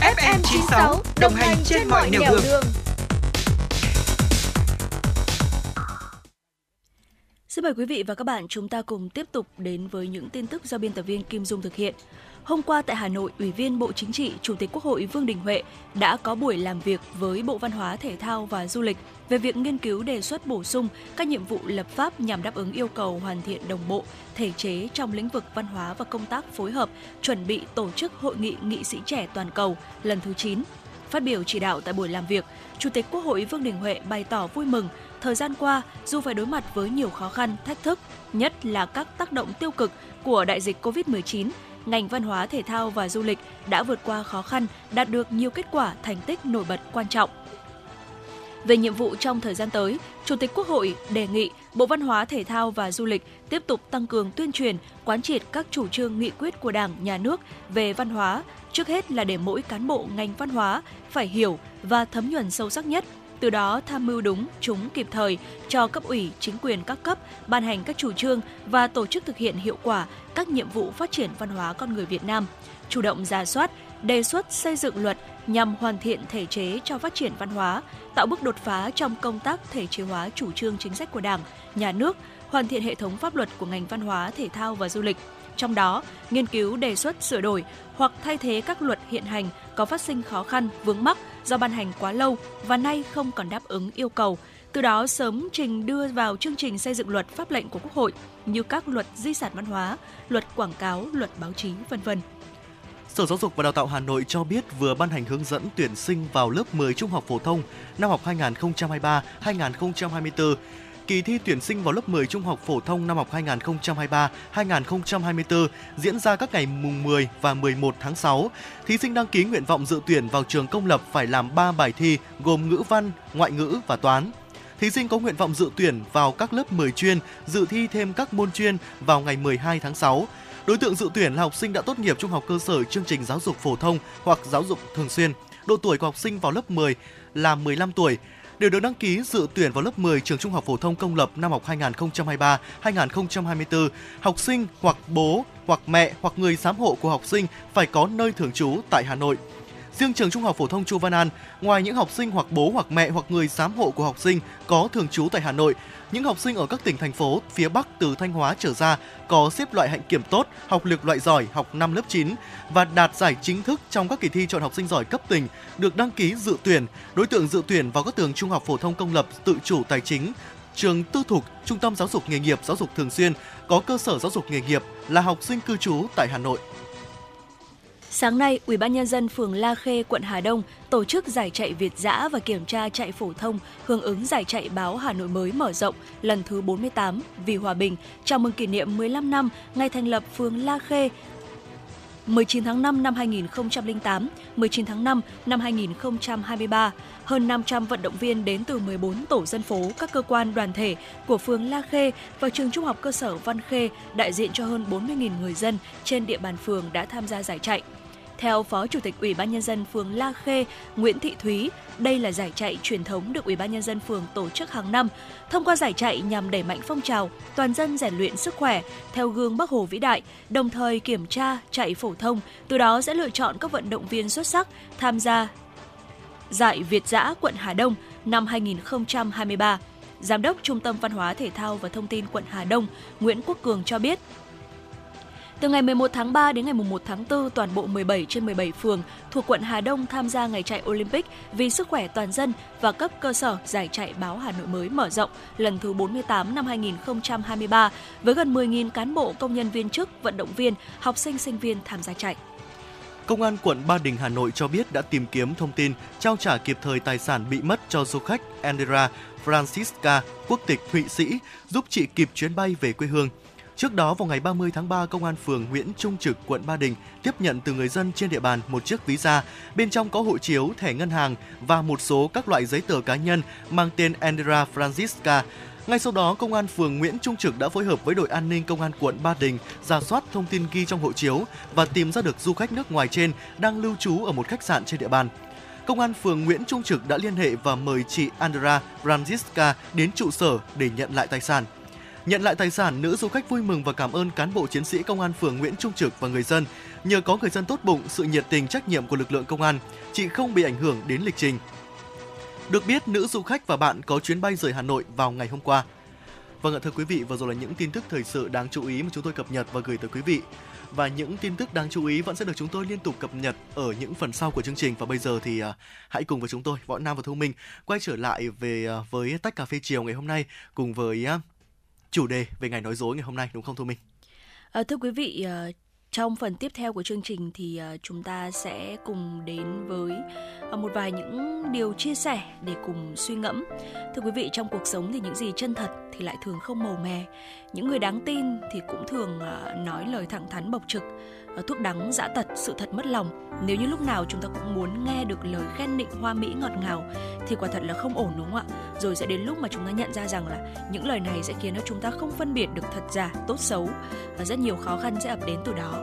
FM 96 đồng hành trên mọi nẻo đường. Xin mời quý vị và các bạn chúng ta cùng tiếp tục đến với những tin tức do biên tập viên Kim Dung thực hiện. Hôm qua tại Hà Nội, Ủy viên Bộ Chính trị, Chủ tịch Quốc hội Vương Đình Huệ đã có buổi làm việc với Bộ Văn hóa, Thể thao và Du lịch về việc nghiên cứu đề xuất bổ sung các nhiệm vụ lập pháp nhằm đáp ứng yêu cầu hoàn thiện đồng bộ, thể chế trong lĩnh vực văn hóa và công tác phối hợp, chuẩn bị tổ chức Hội nghị nghị sĩ trẻ toàn cầu lần thứ 9. Phát biểu chỉ đạo tại buổi làm việc, Chủ tịch Quốc hội Vương Đình Huệ bày tỏ vui mừng thời gian qua dù phải đối mặt với nhiều khó khăn, thách thức, nhất là các tác động tiêu cực của đại dịch Covid-19, ngành văn hóa thể thao và du lịch đã vượt qua khó khăn, đạt được nhiều kết quả thành tích nổi bật quan trọng. Về nhiệm vụ trong thời gian tới, Chủ tịch Quốc hội đề nghị Bộ Văn hóa Thể thao và Du lịch tiếp tục tăng cường tuyên truyền, quán triệt các chủ trương nghị quyết của Đảng, Nhà nước về văn hóa, trước hết là để mỗi cán bộ ngành văn hóa phải hiểu và thấm nhuần sâu sắc nhất từ đó tham mưu đúng, chúng kịp thời cho cấp ủy, chính quyền các cấp ban hành các chủ trương và tổ chức thực hiện hiệu quả các nhiệm vụ phát triển văn hóa con người Việt Nam, chủ động ra soát, đề xuất xây dựng luật nhằm hoàn thiện thể chế cho phát triển văn hóa, tạo bước đột phá trong công tác thể chế hóa chủ trương chính sách của Đảng, Nhà nước, hoàn thiện hệ thống pháp luật của ngành văn hóa, thể thao và du lịch. Trong đó, nghiên cứu đề xuất sửa đổi hoặc thay thế các luật hiện hành có phát sinh khó khăn, vướng mắc do ban hành quá lâu và nay không còn đáp ứng yêu cầu, từ đó sớm trình đưa vào chương trình xây dựng luật pháp lệnh của Quốc hội như các luật di sản văn hóa, luật quảng cáo, luật báo chí, vân vân. Sở Giáo dục và Đào tạo Hà Nội cho biết vừa ban hành hướng dẫn tuyển sinh vào lớp 10 trung học phổ thông năm học 2023-2024. Kỳ thi tuyển sinh vào lớp 10 trung học phổ thông năm học 2023-2024 diễn ra các ngày mùng 10 và 11 tháng 6. Thí sinh đăng ký nguyện vọng dự tuyển vào trường công lập phải làm 3 bài thi gồm ngữ văn, ngoại ngữ và toán. Thí sinh có nguyện vọng dự tuyển vào các lớp 10 chuyên dự thi thêm các môn chuyên vào ngày 12 tháng 6. Đối tượng dự tuyển là học sinh đã tốt nghiệp trung học cơ sở chương trình giáo dục phổ thông hoặc giáo dục thường xuyên. Độ tuổi của học sinh vào lớp 10 là 15 tuổi đều được đăng ký dự tuyển vào lớp 10 trường Trung học phổ thông công lập năm học 2023-2024. Học sinh hoặc bố hoặc mẹ hoặc người giám hộ của học sinh phải có nơi thường trú tại Hà Nội. Riêng trường Trung học phổ thông Chu Văn An, ngoài những học sinh hoặc bố hoặc mẹ hoặc người giám hộ của học sinh có thường trú tại Hà Nội, những học sinh ở các tỉnh thành phố phía Bắc từ Thanh Hóa trở ra có xếp loại hạnh kiểm tốt, học lực loại giỏi, học năm lớp 9 và đạt giải chính thức trong các kỳ thi chọn học sinh giỏi cấp tỉnh được đăng ký dự tuyển. Đối tượng dự tuyển vào các trường trung học phổ thông công lập tự chủ tài chính, trường tư thục, trung tâm giáo dục nghề nghiệp, giáo dục thường xuyên, có cơ sở giáo dục nghề nghiệp là học sinh cư trú tại Hà Nội. Sáng nay, Ủy ban nhân dân phường La Khê, quận Hà Đông tổ chức giải chạy Việt dã và kiểm tra chạy phổ thông hưởng ứng giải chạy báo Hà Nội mới mở rộng lần thứ 48 vì hòa bình, chào mừng kỷ niệm 15 năm ngày thành lập phường La Khê. 19 tháng 5 năm 2008, 19 tháng 5 năm 2023, hơn 500 vận động viên đến từ 14 tổ dân phố, các cơ quan đoàn thể của phường La Khê và trường Trung học cơ sở Văn Khê đại diện cho hơn 40.000 người dân trên địa bàn phường đã tham gia giải chạy. Theo Phó Chủ tịch Ủy ban nhân dân phường La Khê, Nguyễn Thị Thúy, đây là giải chạy truyền thống được Ủy ban nhân dân phường tổ chức hàng năm. Thông qua giải chạy nhằm đẩy mạnh phong trào toàn dân rèn luyện sức khỏe theo gương Bắc Hồ vĩ đại, đồng thời kiểm tra chạy phổ thông, từ đó sẽ lựa chọn các vận động viên xuất sắc tham gia giải Việt Dã quận Hà Đông năm 2023. Giám đốc Trung tâm Văn hóa Thể thao và Thông tin quận Hà Đông Nguyễn Quốc Cường cho biết, từ ngày 11 tháng 3 đến ngày 1 tháng 4, toàn bộ 17 trên 17 phường thuộc quận Hà Đông tham gia ngày chạy Olympic vì sức khỏe toàn dân và cấp cơ sở giải chạy báo Hà Nội mới mở rộng lần thứ 48 năm 2023 với gần 10.000 cán bộ, công nhân viên chức, vận động viên, học sinh, sinh viên tham gia chạy. Công an quận Ba Đình Hà Nội cho biết đã tìm kiếm thông tin trao trả kịp thời tài sản bị mất cho du khách Andrea Francisca, quốc tịch Thụy Sĩ, giúp chị kịp chuyến bay về quê hương. Trước đó vào ngày 30 tháng 3, Công an phường Nguyễn Trung Trực, quận Ba Đình tiếp nhận từ người dân trên địa bàn một chiếc ví da, bên trong có hộ chiếu, thẻ ngân hàng và một số các loại giấy tờ cá nhân mang tên Andrea Francisca. Ngay sau đó, Công an phường Nguyễn Trung Trực đã phối hợp với đội an ninh Công an quận Ba Đình ra soát thông tin ghi trong hộ chiếu và tìm ra được du khách nước ngoài trên đang lưu trú ở một khách sạn trên địa bàn. Công an phường Nguyễn Trung Trực đã liên hệ và mời chị Andrea Franziska đến trụ sở để nhận lại tài sản. Nhận lại tài sản, nữ du khách vui mừng và cảm ơn cán bộ chiến sĩ công an phường Nguyễn Trung Trực và người dân. Nhờ có người dân tốt bụng, sự nhiệt tình trách nhiệm của lực lượng công an, chị không bị ảnh hưởng đến lịch trình. Được biết, nữ du khách và bạn có chuyến bay rời Hà Nội vào ngày hôm qua. Vâng ạ thưa quý vị, vừa rồi là những tin tức thời sự đáng chú ý mà chúng tôi cập nhật và gửi tới quý vị. Và những tin tức đáng chú ý vẫn sẽ được chúng tôi liên tục cập nhật ở những phần sau của chương trình. Và bây giờ thì uh, hãy cùng với chúng tôi, Võ Nam và Thu Minh, quay trở lại về uh, với tách cà phê chiều ngày hôm nay cùng với uh, chủ đề về ngày nói dối ngày hôm nay đúng không Thu Minh? À, thưa quý vị, uh, trong phần tiếp theo của chương trình thì ờ, chúng ta sẽ cùng đến với một vài những điều chia sẻ để cùng suy ngẫm. Thưa quý vị, trong cuộc sống thì những gì chân thật thì lại thường không màu mè. Những người đáng tin thì cũng thường nói lời thẳng thắn bộc trực Ờ, thuốc đắng, dã tật, sự thật mất lòng. Nếu như lúc nào chúng ta cũng muốn nghe được lời khen nịnh hoa mỹ ngọt ngào, thì quả thật là không ổn, đúng không ạ? Rồi sẽ đến lúc mà chúng ta nhận ra rằng là những lời này sẽ khiến cho chúng ta không phân biệt được thật giả, tốt xấu, và rất nhiều khó khăn sẽ ập đến từ đó.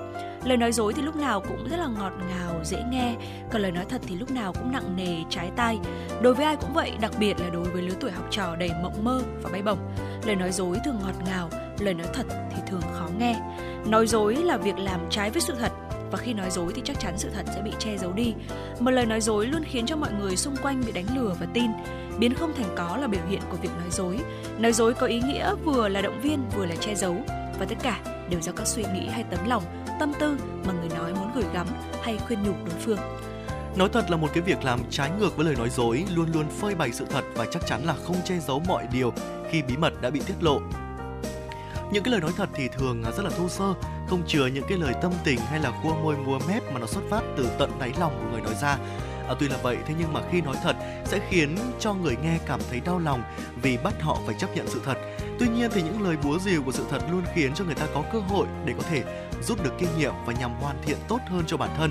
Lời nói dối thì lúc nào cũng rất là ngọt ngào, dễ nghe, còn lời nói thật thì lúc nào cũng nặng nề, trái tai. Đối với ai cũng vậy, đặc biệt là đối với lứa tuổi học trò đầy mộng mơ và bay bổng. Lời nói dối thường ngọt ngào lời nói thật thì thường khó nghe. Nói dối là việc làm trái với sự thật và khi nói dối thì chắc chắn sự thật sẽ bị che giấu đi. Một lời nói dối luôn khiến cho mọi người xung quanh bị đánh lừa và tin. Biến không thành có là biểu hiện của việc nói dối. Nói dối có ý nghĩa vừa là động viên vừa là che giấu. Và tất cả đều do các suy nghĩ hay tấm lòng tâm tư mà người nói muốn gửi gắm hay khuyên nhủ đối phương. Nói thật là một cái việc làm trái ngược với lời nói dối, luôn luôn phơi bày sự thật và chắc chắn là không che giấu mọi điều khi bí mật đã bị tiết lộ. Những cái lời nói thật thì thường à, rất là thô sơ, không chứa những cái lời tâm tình hay là cua môi múa mép mà nó xuất phát từ tận đáy lòng của người nói ra. À, tuy là vậy thế nhưng mà khi nói thật sẽ khiến cho người nghe cảm thấy đau lòng vì bắt họ phải chấp nhận sự thật. Tuy nhiên thì những lời búa rìu của sự thật luôn khiến cho người ta có cơ hội để có thể rút được kinh nghiệm và nhằm hoàn thiện tốt hơn cho bản thân.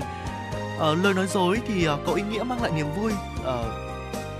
À, lời nói dối thì à, có ý nghĩa mang lại niềm vui à,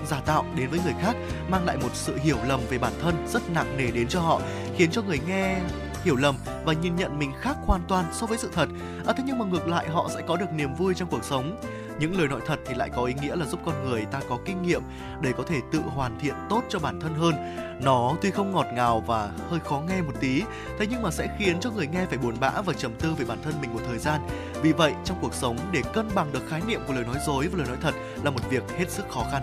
giả tạo đến với người khác mang lại một sự hiểu lầm về bản thân rất nặng nề đến cho họ khiến cho người nghe hiểu lầm và nhìn nhận mình khác hoàn toàn so với sự thật. À, thế nhưng mà ngược lại họ sẽ có được niềm vui trong cuộc sống. Những lời nói thật thì lại có ý nghĩa là giúp con người ta có kinh nghiệm để có thể tự hoàn thiện tốt cho bản thân hơn. Nó tuy không ngọt ngào và hơi khó nghe một tí thế nhưng mà sẽ khiến cho người nghe phải buồn bã và trầm tư về bản thân mình một thời gian. Vì vậy trong cuộc sống để cân bằng được khái niệm của lời nói dối và lời nói thật là một việc hết sức khó khăn.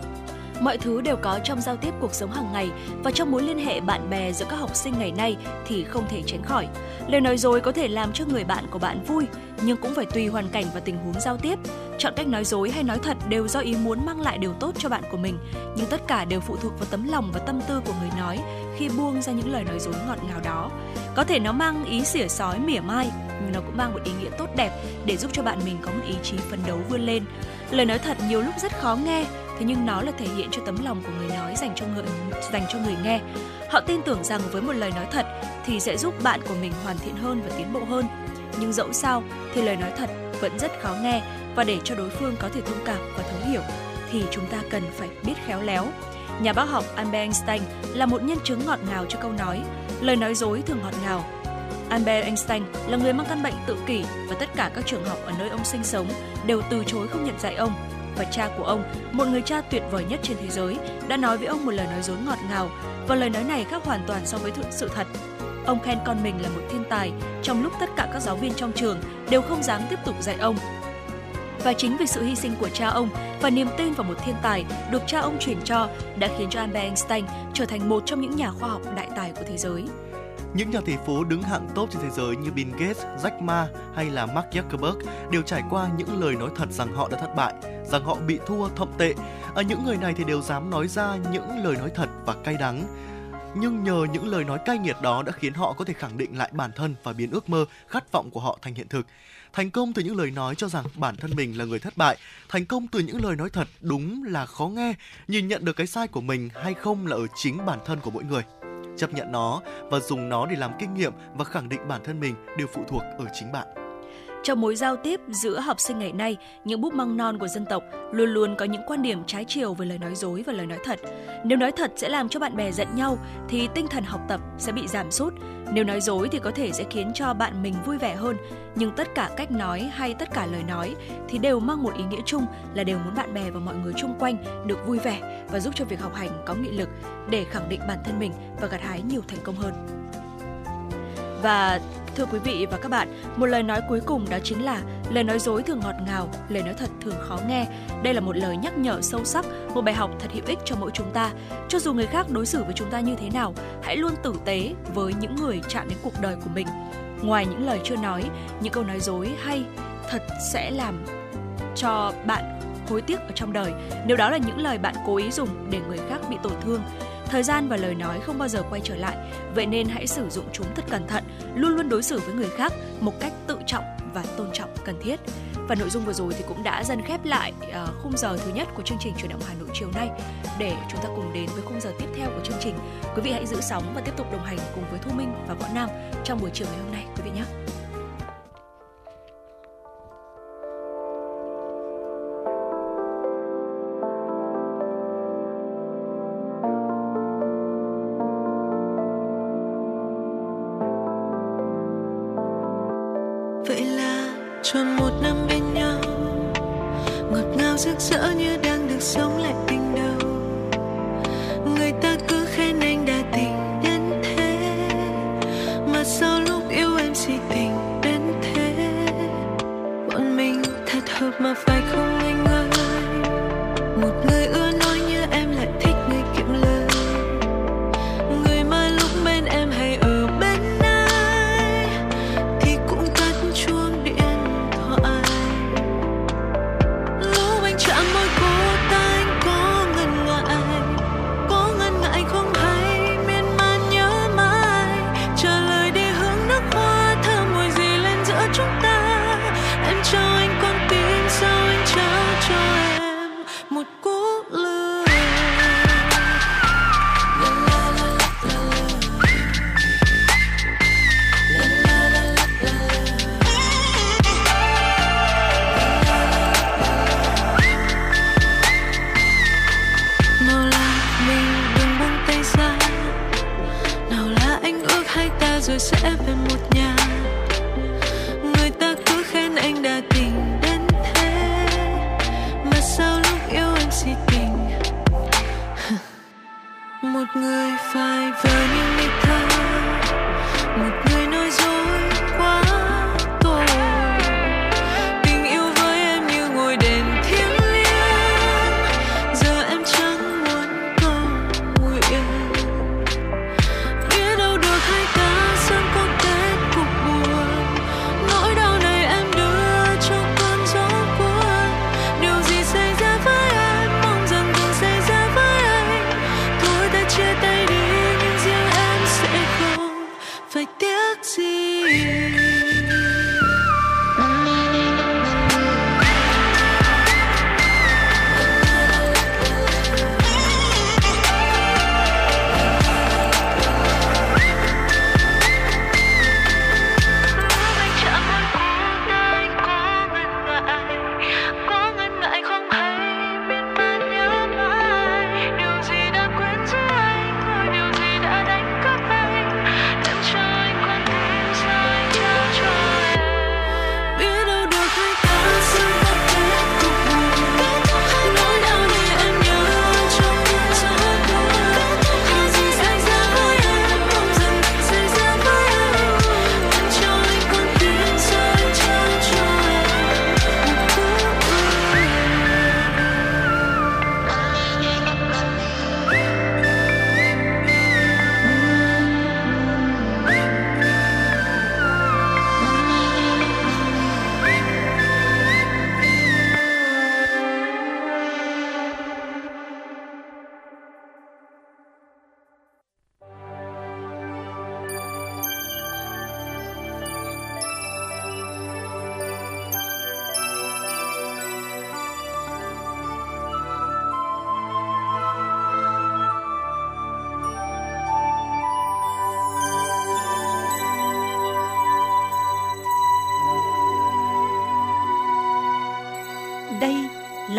Mọi thứ đều có trong giao tiếp cuộc sống hàng ngày và trong mối liên hệ bạn bè giữa các học sinh ngày nay thì không thể tránh khỏi. Lời nói dối có thể làm cho người bạn của bạn vui, nhưng cũng phải tùy hoàn cảnh và tình huống giao tiếp. Chọn cách nói dối hay nói thật đều do ý muốn mang lại điều tốt cho bạn của mình, nhưng tất cả đều phụ thuộc vào tấm lòng và tâm tư của người nói khi buông ra những lời nói dối ngọt ngào đó. Có thể nó mang ý xỉa sói mỉa mai, nhưng nó cũng mang một ý nghĩa tốt đẹp để giúp cho bạn mình có một ý chí phấn đấu vươn lên. Lời nói thật nhiều lúc rất khó nghe, thế nhưng nó là thể hiện cho tấm lòng của người nói dành cho người, dành cho người nghe. Họ tin tưởng rằng với một lời nói thật thì sẽ giúp bạn của mình hoàn thiện hơn và tiến bộ hơn. Nhưng dẫu sao thì lời nói thật vẫn rất khó nghe và để cho đối phương có thể thông cảm và thấu hiểu thì chúng ta cần phải biết khéo léo. Nhà bác học Albert Einstein là một nhân chứng ngọt ngào cho câu nói, lời nói dối thường ngọt ngào. Albert Einstein là người mang căn bệnh tự kỷ và tất cả các trường học ở nơi ông sinh sống đều từ chối không nhận dạy ông và cha của ông, một người cha tuyệt vời nhất trên thế giới, đã nói với ông một lời nói dối ngọt ngào và lời nói này khác hoàn toàn so với sự thật. Ông khen con mình là một thiên tài, trong lúc tất cả các giáo viên trong trường đều không dám tiếp tục dạy ông. Và chính vì sự hy sinh của cha ông và niềm tin vào một thiên tài được cha ông truyền cho đã khiến cho Albert Einstein trở thành một trong những nhà khoa học đại tài của thế giới. Những nhà tỷ phú đứng hạng top trên thế giới như Bill Gates, Jack Ma hay là Mark Zuckerberg đều trải qua những lời nói thật rằng họ đã thất bại, rằng họ bị thua thậm tệ. Ở những người này thì đều dám nói ra những lời nói thật và cay đắng. Nhưng nhờ những lời nói cay nghiệt đó đã khiến họ có thể khẳng định lại bản thân và biến ước mơ, khát vọng của họ thành hiện thực. Thành công từ những lời nói cho rằng bản thân mình là người thất bại, thành công từ những lời nói thật đúng là khó nghe, nhìn nhận được cái sai của mình hay không là ở chính bản thân của mỗi người chấp nhận nó và dùng nó để làm kinh nghiệm và khẳng định bản thân mình đều phụ thuộc ở chính bạn. Trong mối giao tiếp giữa học sinh ngày nay, những búp măng non của dân tộc luôn luôn có những quan điểm trái chiều về lời nói dối và lời nói thật. Nếu nói thật sẽ làm cho bạn bè giận nhau thì tinh thần học tập sẽ bị giảm sút. Nếu nói dối thì có thể sẽ khiến cho bạn mình vui vẻ hơn, nhưng tất cả cách nói hay tất cả lời nói thì đều mang một ý nghĩa chung là đều muốn bạn bè và mọi người chung quanh được vui vẻ và giúp cho việc học hành có nghị lực để khẳng định bản thân mình và gặt hái nhiều thành công hơn. Và Thưa quý vị và các bạn, một lời nói cuối cùng đó chính là lời nói dối thường ngọt ngào, lời nói thật thường khó nghe. Đây là một lời nhắc nhở sâu sắc, một bài học thật hữu ích cho mỗi chúng ta. Cho dù người khác đối xử với chúng ta như thế nào, hãy luôn tử tế với những người chạm đến cuộc đời của mình. Ngoài những lời chưa nói, những câu nói dối hay thật sẽ làm cho bạn hối tiếc ở trong đời nếu đó là những lời bạn cố ý dùng để người khác bị tổn thương Thời gian và lời nói không bao giờ quay trở lại, vậy nên hãy sử dụng chúng thật cẩn thận, luôn luôn đối xử với người khác một cách tự trọng và tôn trọng cần thiết. Và nội dung vừa rồi thì cũng đã dần khép lại à, khung giờ thứ nhất của chương trình chuyển động Hà Nội chiều nay để chúng ta cùng đến với khung giờ tiếp theo của chương trình. Quý vị hãy giữ sóng và tiếp tục đồng hành cùng với Thu Minh và Võ Nam trong buổi chiều ngày hôm nay quý vị nhé.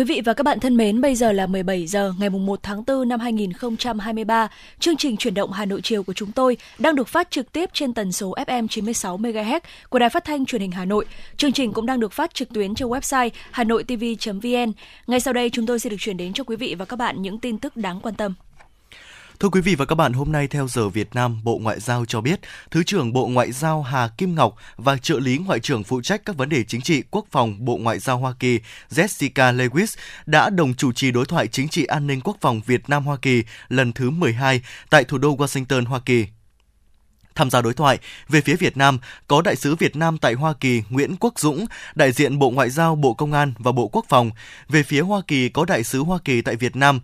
Quý vị và các bạn thân mến, bây giờ là 17 giờ ngày 1 tháng 4 năm 2023. Chương trình chuyển động Hà Nội chiều của chúng tôi đang được phát trực tiếp trên tần số FM 96 MHz của Đài Phát thanh Truyền hình Hà Nội. Chương trình cũng đang được phát trực tuyến trên website hanoitv.vn. Ngay sau đây chúng tôi sẽ được chuyển đến cho quý vị và các bạn những tin tức đáng quan tâm. Thưa quý vị và các bạn, hôm nay theo giờ Việt Nam, Bộ Ngoại giao cho biết, Thứ trưởng Bộ Ngoại giao Hà Kim Ngọc và trợ lý Ngoại trưởng phụ trách các vấn đề chính trị quốc phòng Bộ Ngoại giao Hoa Kỳ Jessica Lewis đã đồng chủ trì đối thoại chính trị an ninh quốc phòng Việt Nam Hoa Kỳ lần thứ 12 tại thủ đô Washington, Hoa Kỳ. Tham gia đối thoại, về phía Việt Nam có đại sứ Việt Nam tại Hoa Kỳ Nguyễn Quốc Dũng, đại diện Bộ Ngoại giao, Bộ Công an và Bộ Quốc phòng. Về phía Hoa Kỳ có đại sứ Hoa Kỳ tại Việt Nam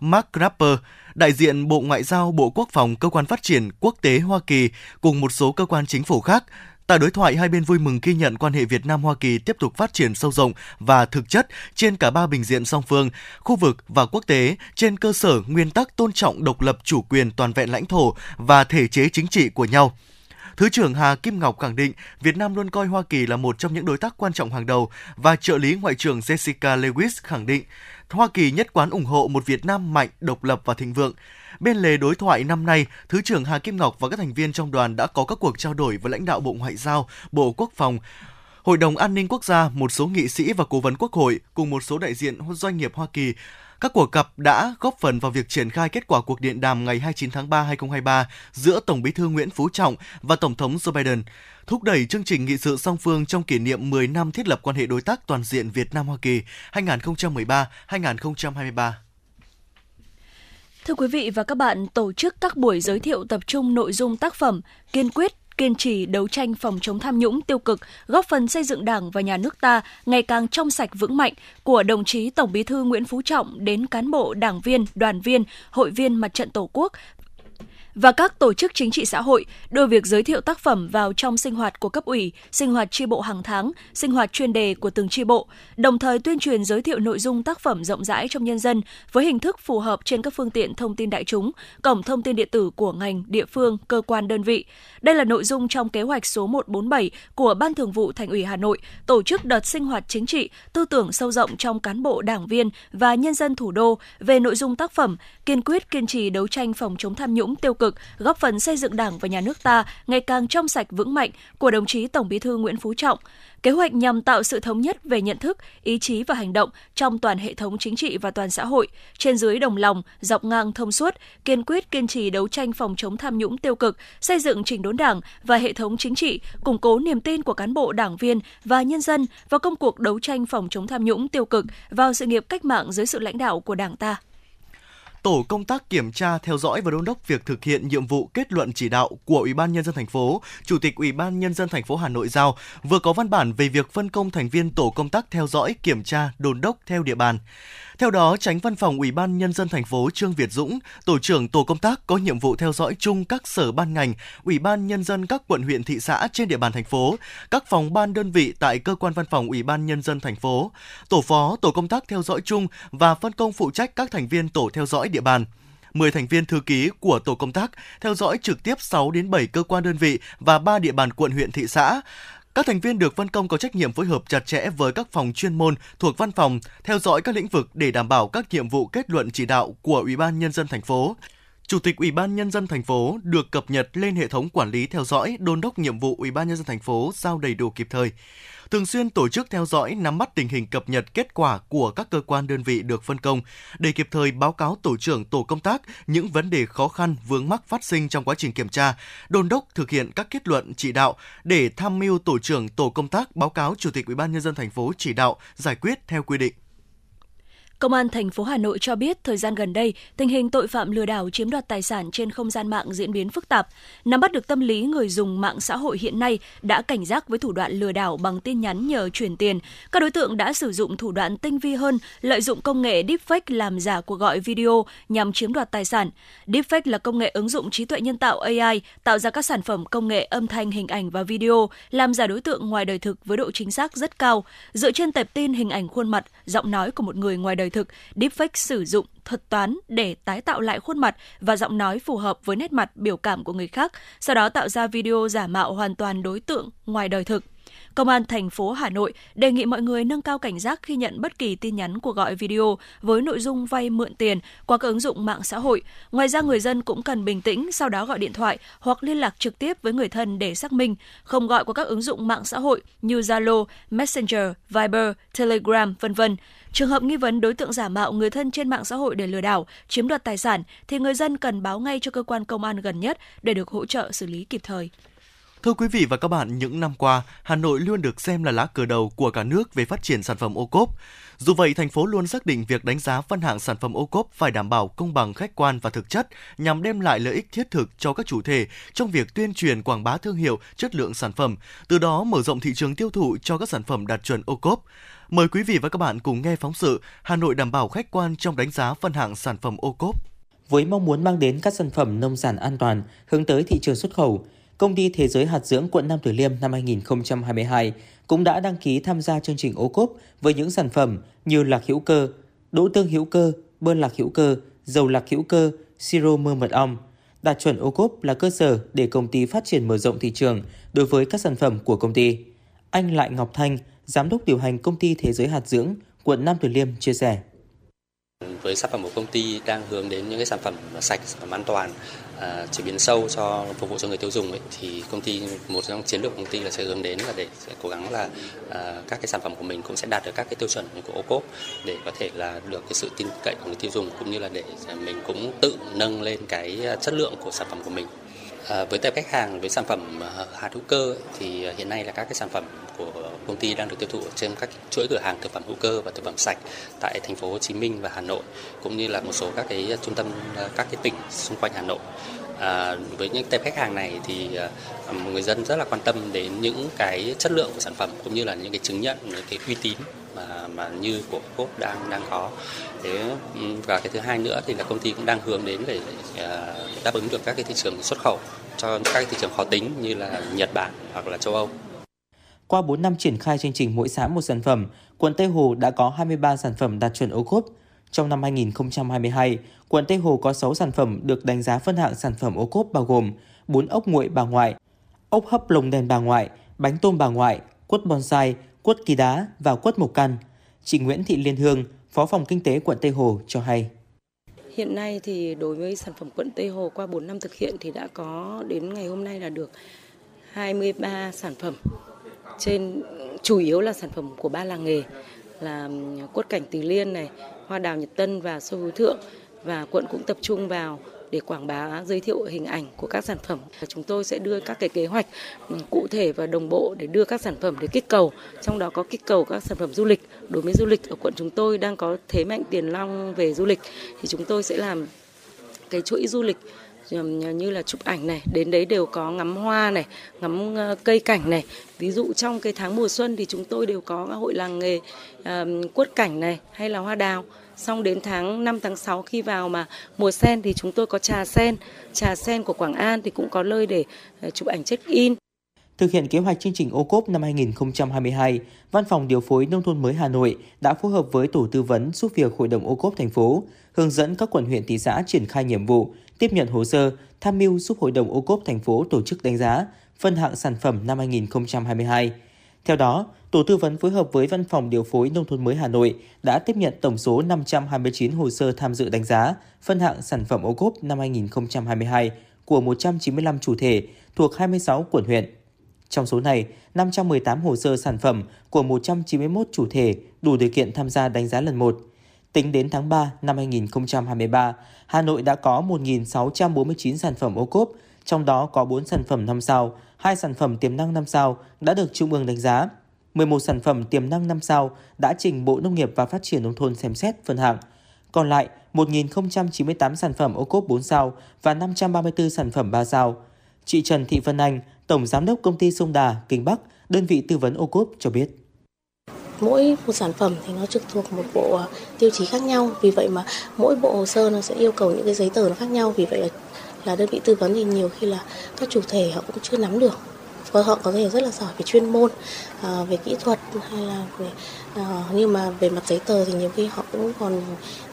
Mark Rapper, đại diện Bộ Ngoại giao, Bộ Quốc phòng, Cơ quan Phát triển Quốc tế Hoa Kỳ cùng một số cơ quan chính phủ khác. Tại đối thoại, hai bên vui mừng ghi nhận quan hệ Việt Nam-Hoa Kỳ tiếp tục phát triển sâu rộng và thực chất trên cả ba bình diện song phương, khu vực và quốc tế trên cơ sở nguyên tắc tôn trọng độc lập chủ quyền toàn vẹn lãnh thổ và thể chế chính trị của nhau. Thứ trưởng Hà Kim Ngọc khẳng định Việt Nam luôn coi Hoa Kỳ là một trong những đối tác quan trọng hàng đầu và trợ lý Ngoại trưởng Jessica Lewis khẳng định Hoa Kỳ nhất quán ủng hộ một Việt Nam mạnh, độc lập và thịnh vượng. Bên lề đối thoại năm nay, Thứ trưởng Hà Kim Ngọc và các thành viên trong đoàn đã có các cuộc trao đổi với lãnh đạo Bộ Ngoại giao, Bộ Quốc phòng, Hội đồng An ninh Quốc gia, một số nghị sĩ và cố vấn Quốc hội cùng một số đại diện doanh nghiệp Hoa Kỳ. Các cuộc gặp đã góp phần vào việc triển khai kết quả cuộc điện đàm ngày 29 tháng 3 2023 giữa Tổng Bí thư Nguyễn Phú Trọng và Tổng thống Joe Biden, thúc đẩy chương trình nghị sự song phương trong kỷ niệm 10 năm thiết lập quan hệ đối tác toàn diện Việt Nam Hoa Kỳ 2013-2023. Thưa quý vị và các bạn, tổ chức các buổi giới thiệu tập trung nội dung tác phẩm kiên quyết kiên trì đấu tranh phòng chống tham nhũng tiêu cực, góp phần xây dựng Đảng và nhà nước ta ngày càng trong sạch vững mạnh. Của đồng chí Tổng Bí thư Nguyễn Phú Trọng đến cán bộ, đảng viên, đoàn viên, hội viên mặt trận Tổ quốc và các tổ chức chính trị xã hội đưa việc giới thiệu tác phẩm vào trong sinh hoạt của cấp ủy, sinh hoạt tri bộ hàng tháng, sinh hoạt chuyên đề của từng tri bộ, đồng thời tuyên truyền giới thiệu nội dung tác phẩm rộng rãi trong nhân dân với hình thức phù hợp trên các phương tiện thông tin đại chúng, cổng thông tin điện tử của ngành, địa phương, cơ quan đơn vị. Đây là nội dung trong kế hoạch số 147 của Ban Thường vụ Thành ủy Hà Nội tổ chức đợt sinh hoạt chính trị, tư tưởng sâu rộng trong cán bộ đảng viên và nhân dân thủ đô về nội dung tác phẩm, kiên quyết kiên trì đấu tranh phòng chống tham nhũng tiêu cực, góp phần xây dựng Đảng và nhà nước ta ngày càng trong sạch vững mạnh của đồng chí Tổng Bí thư Nguyễn Phú Trọng. Kế hoạch nhằm tạo sự thống nhất về nhận thức, ý chí và hành động trong toàn hệ thống chính trị và toàn xã hội, trên dưới đồng lòng, dọc ngang thông suốt, kiên quyết kiên trì đấu tranh phòng chống tham nhũng tiêu cực, xây dựng chỉnh đốn Đảng và hệ thống chính trị, củng cố niềm tin của cán bộ đảng viên và nhân dân vào công cuộc đấu tranh phòng chống tham nhũng tiêu cực vào sự nghiệp cách mạng dưới sự lãnh đạo của Đảng ta tổ công tác kiểm tra, theo dõi và đôn đốc việc thực hiện nhiệm vụ kết luận chỉ đạo của Ủy ban nhân dân thành phố, Chủ tịch Ủy ban nhân dân thành phố Hà Nội giao vừa có văn bản về việc phân công thành viên tổ công tác theo dõi, kiểm tra, đôn đốc theo địa bàn. Theo đó, tránh văn phòng Ủy ban Nhân dân thành phố Trương Việt Dũng, tổ trưởng tổ công tác có nhiệm vụ theo dõi chung các sở ban ngành, Ủy ban Nhân dân các quận huyện thị xã trên địa bàn thành phố, các phòng ban đơn vị tại cơ quan văn phòng Ủy ban Nhân dân thành phố, tổ phó tổ công tác theo dõi chung và phân công phụ trách các thành viên tổ theo dõi địa bàn. 10 thành viên thư ký của tổ công tác theo dõi trực tiếp 6 đến 7 cơ quan đơn vị và 3 địa bàn quận huyện thị xã. Các thành viên được phân công có trách nhiệm phối hợp chặt chẽ với các phòng chuyên môn thuộc văn phòng, theo dõi các lĩnh vực để đảm bảo các nhiệm vụ kết luận chỉ đạo của Ủy ban nhân dân thành phố. Chủ tịch Ủy ban nhân dân thành phố được cập nhật lên hệ thống quản lý theo dõi, đôn đốc nhiệm vụ Ủy ban nhân dân thành phố giao đầy đủ kịp thời thường xuyên tổ chức theo dõi, nắm bắt tình hình cập nhật kết quả của các cơ quan đơn vị được phân công để kịp thời báo cáo tổ trưởng tổ công tác những vấn đề khó khăn vướng mắc phát sinh trong quá trình kiểm tra, đôn đốc thực hiện các kết luận chỉ đạo để tham mưu tổ trưởng tổ công tác báo cáo chủ tịch Ủy ban nhân dân thành phố chỉ đạo giải quyết theo quy định. Công an thành phố Hà Nội cho biết thời gian gần đây, tình hình tội phạm lừa đảo chiếm đoạt tài sản trên không gian mạng diễn biến phức tạp. Nắm bắt được tâm lý người dùng mạng xã hội hiện nay đã cảnh giác với thủ đoạn lừa đảo bằng tin nhắn nhờ chuyển tiền. Các đối tượng đã sử dụng thủ đoạn tinh vi hơn, lợi dụng công nghệ deepfake làm giả cuộc gọi video nhằm chiếm đoạt tài sản. Deepfake là công nghệ ứng dụng trí tuệ nhân tạo AI tạo ra các sản phẩm công nghệ âm thanh, hình ảnh và video, làm giả đối tượng ngoài đời thực với độ chính xác rất cao, dựa trên tệp tin hình ảnh khuôn mặt, giọng nói của một người ngoài đời đời thực, deepfake sử dụng thuật toán để tái tạo lại khuôn mặt và giọng nói phù hợp với nét mặt biểu cảm của người khác, sau đó tạo ra video giả mạo hoàn toàn đối tượng ngoài đời thực. Công an thành phố Hà Nội đề nghị mọi người nâng cao cảnh giác khi nhận bất kỳ tin nhắn cuộc gọi video với nội dung vay mượn tiền qua các ứng dụng mạng xã hội. Ngoài ra người dân cũng cần bình tĩnh sau đó gọi điện thoại hoặc liên lạc trực tiếp với người thân để xác minh, không gọi qua các ứng dụng mạng xã hội như Zalo, Messenger, Viber, Telegram, vân vân. Trường hợp nghi vấn đối tượng giả mạo người thân trên mạng xã hội để lừa đảo, chiếm đoạt tài sản thì người dân cần báo ngay cho cơ quan công an gần nhất để được hỗ trợ xử lý kịp thời. Thưa quý vị và các bạn, những năm qua, Hà Nội luôn được xem là lá cờ đầu của cả nước về phát triển sản phẩm ô cốp. Dù vậy, thành phố luôn xác định việc đánh giá phân hạng sản phẩm ô cốp phải đảm bảo công bằng khách quan và thực chất nhằm đem lại lợi ích thiết thực cho các chủ thể trong việc tuyên truyền quảng bá thương hiệu, chất lượng sản phẩm, từ đó mở rộng thị trường tiêu thụ cho các sản phẩm đạt chuẩn ô cốp. Mời quý vị và các bạn cùng nghe phóng sự Hà Nội đảm bảo khách quan trong đánh giá phân hạng sản phẩm ô cốp. Với mong muốn mang đến các sản phẩm nông sản an toàn hướng tới thị trường xuất khẩu, Công ty Thế giới hạt dưỡng quận Nam Từ Liêm năm 2022 cũng đã đăng ký tham gia chương trình ô cốp với những sản phẩm như lạc hữu cơ, đỗ tương hữu cơ, bơ lạc hữu cơ, dầu lạc hữu cơ, siro mơ mật ong. Đạt chuẩn ô cốp là cơ sở để công ty phát triển mở rộng thị trường đối với các sản phẩm của công ty. Anh Lại Ngọc Thanh, giám đốc điều hành công ty Thế giới hạt dưỡng, quận Nam Từ Liêm chia sẻ với sản phẩm của công ty đang hướng đến những cái sản phẩm sạch, sản phẩm an toàn, à, chế biến sâu cho phục vụ cho người tiêu dùng ấy, thì công ty một trong chiến lược công ty là sẽ hướng đến là để sẽ cố gắng là à, các cái sản phẩm của mình cũng sẽ đạt được các cái tiêu chuẩn của ô cốp để có thể là được cái sự tin cậy của người tiêu dùng cũng như là để mình cũng tự nâng lên cái chất lượng của sản phẩm của mình. À, với tập khách hàng với sản phẩm ờ, hạt hữu cơ thì ờ, hiện nay là các cái sản phẩm của công ty đang được tiêu thụ trên các chuỗi cửa hàng thực phẩm hữu cơ và thực phẩm sạch tại thành phố Hồ Chí Minh và Hà Nội cũng như là một số các cái trung tâm các cái tỉnh xung quanh Hà Nội. À, với những tệp khách hàng này thì à, người dân rất là quan tâm đến những cái chất lượng của sản phẩm cũng như là những cái chứng nhận những cái uy tín mà mà như của cốt đang đang có. Thế ừ, và cái thứ hai nữa thì là công ty cũng đang hướng đến để, để đáp ứng được các cái thị trường xuất khẩu cho các cái thị trường khó tính như là Nhật Bản hoặc là châu Âu. Qua 4 năm triển khai chương trình mỗi xã một sản phẩm, quận Tây Hồ đã có 23 sản phẩm đạt chuẩn ô cốp. Trong năm 2022, quận Tây Hồ có 6 sản phẩm được đánh giá phân hạng sản phẩm ô cốp bao gồm 4 ốc nguội bà ngoại, ốc hấp lồng đèn bà ngoại, bánh tôm bà ngoại, quất bonsai, quất kỳ đá và quất mộc căn. Chị Nguyễn Thị Liên Hương, Phó phòng Kinh tế quận Tây Hồ cho hay. Hiện nay thì đối với sản phẩm quận Tây Hồ qua 4 năm thực hiện thì đã có đến ngày hôm nay là được 23 sản phẩm trên chủ yếu là sản phẩm của ba làng nghề là um, quất cảnh Từ Liên này, hoa đào Nhật Tân và sâu hứa thượng và quận cũng tập trung vào để quảng bá giới thiệu hình ảnh của các sản phẩm. Chúng tôi sẽ đưa các cái kế hoạch ừ, cụ thể và đồng bộ để đưa các sản phẩm để kích cầu, trong đó có kích cầu các sản phẩm du lịch. Đối với du lịch ở quận chúng tôi đang có thế mạnh tiền long về du lịch. Thì chúng tôi sẽ làm cái chuỗi du lịch như là chụp ảnh này. Đến đấy đều có ngắm hoa này ngắm ờ, cây cảnh này. Ví dụ trong cái tháng mùa xuân thì chúng tôi đều có hội làng nghề um, quất cảnh này hay là hoa đào xong đến tháng 5 tháng 6 khi vào mà mùa sen thì chúng tôi có trà sen trà sen của Quảng An thì cũng có nơi để ờ, chụp ảnh check in Thực hiện kế hoạch chương trình ô cốp năm 2022, Văn phòng Điều phối Nông thôn mới Hà Nội đã phối hợp với Tổ tư vấn giúp việc Hội đồng ô cốp thành phố, hướng dẫn các quận huyện thị xã triển khai nhiệm vụ, tiếp nhận hồ sơ, tham mưu giúp Hội đồng ô cốp thành phố tổ chức đánh giá, phân hạng sản phẩm năm 2022. Theo đó, Tổ tư vấn phối hợp với Văn phòng Điều phối Nông thôn mới Hà Nội đã tiếp nhận tổng số 529 hồ sơ tham dự đánh giá, phân hạng sản phẩm ô cốp năm 2022 của 195 chủ thể thuộc 26 quận huyện. Trong số này, 518 hồ sơ sản phẩm của 191 chủ thể đủ điều kiện tham gia đánh giá lần 1. Tính đến tháng 3 năm 2023, Hà Nội đã có 1.649 sản phẩm ô cốp, trong đó có 4 sản phẩm 5 sao, 2 sản phẩm tiềm năng 5 sao đã được Trung ương đánh giá. 11 sản phẩm tiềm năng 5 sao đã trình Bộ Nông nghiệp và Phát triển Nông thôn xem xét phân hạng. Còn lại, 1.098 sản phẩm ô cốp 4 sao và 534 sản phẩm 3 sao. Chị Trần Thị Vân Anh, Tổng Giám đốc Công ty Sông Đà, Kinh Bắc, đơn vị tư vấn ô cốp cho biết mỗi một sản phẩm thì nó trực thuộc một bộ tiêu chí khác nhau vì vậy mà mỗi bộ hồ sơ nó sẽ yêu cầu những cái giấy tờ nó khác nhau vì vậy là là đơn vị tư vấn thì nhiều khi là các chủ thể họ cũng chưa nắm được. Có họ có thể rất là giỏi về chuyên môn à, về kỹ thuật hay là về à, nhưng mà về mặt giấy tờ thì nhiều khi họ cũng còn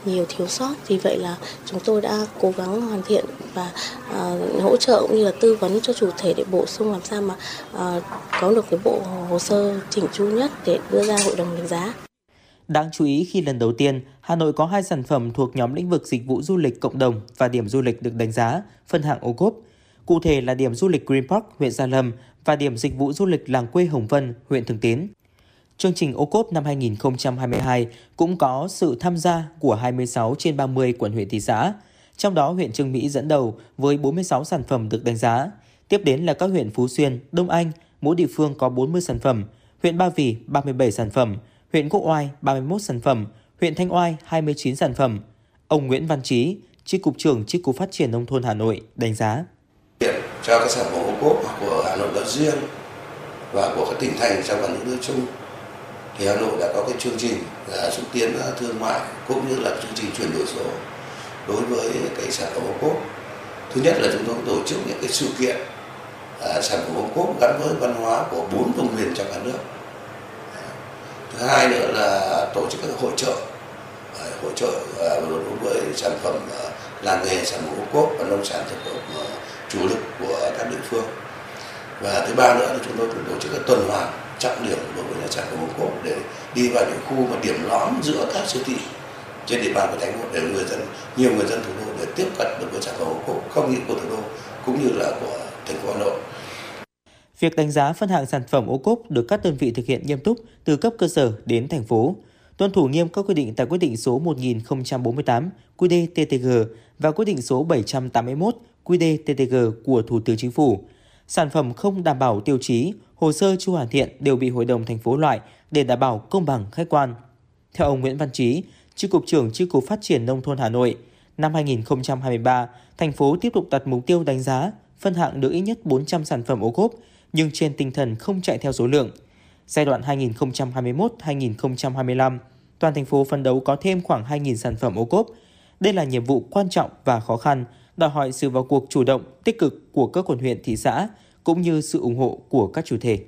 nhiều thiếu sót. Vì vậy là chúng tôi đã cố gắng hoàn thiện và à, hỗ trợ cũng như là tư vấn cho chủ thể để bổ sung làm sao mà à, có được cái bộ hồ sơ chỉnh chu nhất để đưa ra hội đồng đánh giá. Đáng chú ý khi lần đầu tiên, Hà Nội có hai sản phẩm thuộc nhóm lĩnh vực dịch vụ du lịch cộng đồng và điểm du lịch được đánh giá, phân hạng ô cốp. Cụ thể là điểm du lịch Green Park, huyện Gia Lâm và điểm dịch vụ du lịch làng quê Hồng Vân, huyện Thường Tín. Chương trình ô cốp năm 2022 cũng có sự tham gia của 26 trên 30 quận huyện thị xã, trong đó huyện Trương Mỹ dẫn đầu với 46 sản phẩm được đánh giá. Tiếp đến là các huyện Phú Xuyên, Đông Anh, mỗi địa phương có 40 sản phẩm, huyện Ba Vì 37 sản phẩm, huyện Quốc Oai 31 sản phẩm, huyện Thanh Oai 29 sản phẩm. Ông Nguyễn Văn Trí, Chi cục trưởng Chi cục Phát triển nông thôn Hà Nội đánh giá. Cho các sản phẩm ô cốp của Hà Nội nói riêng và của các tỉnh thành trong cả nước nói chung thì Hà Nội đã có cái chương trình là xúc tiến thương mại cũng như là chương trình chuyển đổi số đối với cái sản phẩm ô cốp. Thứ nhất là chúng tôi tổ chức những cái sự kiện à, sản phẩm ô cốp gắn với văn hóa của bốn vùng miền trong cả nước thứ hai nữa là tổ chức các hội trợ. Hội trợ à, đối với sản phẩm à, làng nghề, sản phẩm ô cốp và nông sản thực phẩm à, chủ lực của các địa phương. Và thứ ba nữa là chúng tôi cũng tổ chức các tuần hoàn trọng điểm đối với sản phẩm ô cốp để đi vào những khu mà điểm lõm giữa các siêu thị trên địa bàn của thành phố để người dân, nhiều người dân thủ đô để tiếp cận được với sản phẩm ô cốp không những của thủ đô, cũng như là của thành phố Hà Nội. Việc đánh giá phân hạng sản phẩm ô cốp được các đơn vị thực hiện nghiêm túc từ cấp cơ sở đến thành phố, tuân thủ nghiêm các quy định tại quyết định số 1048 QĐ-TTG và quyết định số 781 QĐ-TTG của Thủ tướng Chính phủ. Sản phẩm không đảm bảo tiêu chí, hồ sơ chưa hoàn thiện đều bị Hội đồng thành phố loại để đảm bảo công bằng khách quan. Theo ông Nguyễn Văn Trí, Chi cục trưởng Chi cục Phát triển nông thôn Hà Nội, Năm 2023, thành phố tiếp tục đặt mục tiêu đánh giá phân hạng được ít nhất 400 sản phẩm ô cốp, nhưng trên tinh thần không chạy theo số lượng. Giai đoạn 2021-2025, toàn thành phố phấn đấu có thêm khoảng 2.000 sản phẩm ô cốp. Đây là nhiệm vụ quan trọng và khó khăn, đòi hỏi sự vào cuộc chủ động, tích cực của các quận huyện thị xã, cũng như sự ủng hộ của các chủ thể.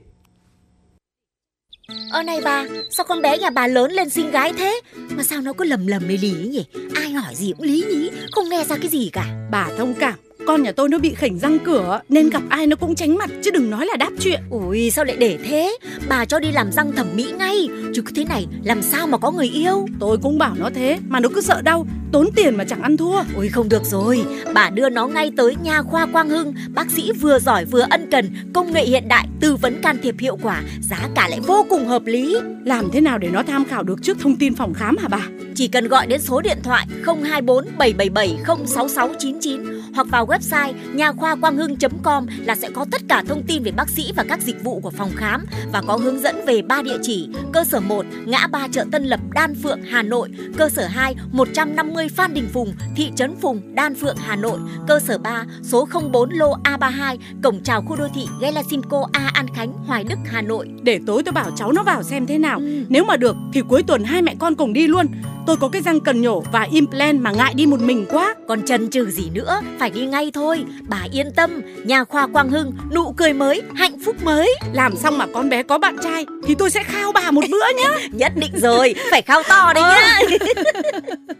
Ơ này bà, sao con bé nhà bà lớn lên xinh gái thế Mà sao nó cứ lầm lầm lì lì nhỉ Ai hỏi gì cũng lý nhí Không nghe ra cái gì cả Bà thông cảm con nhà tôi nó bị khỉnh răng cửa nên gặp ai nó cũng tránh mặt chứ đừng nói là đáp chuyện. Ui sao lại để thế? Bà cho đi làm răng thẩm mỹ ngay. Chứ cứ thế này làm sao mà có người yêu? Tôi cũng bảo nó thế mà nó cứ sợ đau tốn tiền mà chẳng ăn thua. Ui không được rồi. Bà đưa nó ngay tới nha khoa quang hưng. Bác sĩ vừa giỏi vừa ân cần công nghệ hiện đại tư vấn can thiệp hiệu quả giá cả lại vô cùng hợp lý. Làm thế nào để nó tham khảo được trước thông tin phòng khám hả bà? Chỉ cần gọi đến số điện thoại 024 777 06699 hoặc vào website nha khoa quang hưng.com là sẽ có tất cả thông tin về bác sĩ và các dịch vụ của phòng khám và có hướng dẫn về ba địa chỉ. Cơ sở 1 ngã ba chợ Tân Lập Đan Phượng Hà Nội, cơ sở 2 150 Phan Đình Phùng, thị trấn Phùng, Đan Phượng Hà Nội, cơ sở 3 số 04 lô A32, cổng chào khu đô thị Gelasimco A An Khánh, Hoài Đức, Hà Nội. Để tối tôi bảo cháu nó vào xem thế nào. Ừ. Nếu mà được thì cuối tuần hai mẹ con cùng đi luôn. Tôi có cái răng cần nhổ và implant mà ngại đi một mình quá. Còn chần chừ gì nữa, phải đi ngay thôi. Bà yên tâm, nhà khoa Quang Hưng, nụ cười mới, hạnh phúc mới. Làm xong mà con bé có bạn trai thì tôi sẽ khao bà một bữa nhá. (laughs) Nhất định rồi, phải khao to đấy nhá.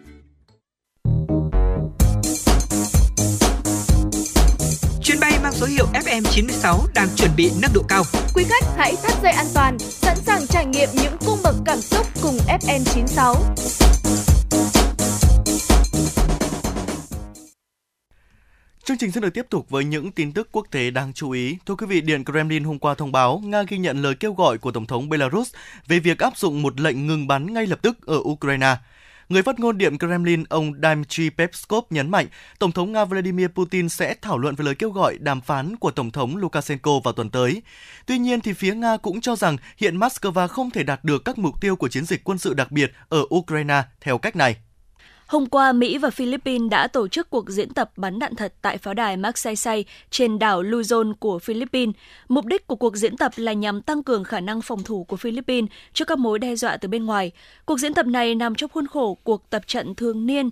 (laughs) mang số hiệu FM96 đang chuẩn bị nâng độ cao. Quý khách hãy thắt dây an toàn, sẵn sàng trải nghiệm những cung bậc cảm xúc cùng FM96. Chương trình sẽ được tiếp tục với những tin tức quốc tế đáng chú ý. Thưa quý vị, Điện Kremlin hôm qua thông báo Nga ghi nhận lời kêu gọi của Tổng thống Belarus về việc áp dụng một lệnh ngừng bắn ngay lập tức ở Ukraine. Người phát ngôn Điện Kremlin ông Dmitry Peskov nhấn mạnh Tổng thống Nga Vladimir Putin sẽ thảo luận về lời kêu gọi đàm phán của Tổng thống Lukashenko vào tuần tới. Tuy nhiên, thì phía Nga cũng cho rằng hiện Moscow không thể đạt được các mục tiêu của chiến dịch quân sự đặc biệt ở Ukraine theo cách này. Hôm qua, Mỹ và Philippines đã tổ chức cuộc diễn tập bắn đạn thật tại pháo đài Magsaysay trên đảo Luzon của Philippines. Mục đích của cuộc diễn tập là nhằm tăng cường khả năng phòng thủ của Philippines trước các mối đe dọa từ bên ngoài. Cuộc diễn tập này nằm trong khuôn khổ cuộc tập trận thường niên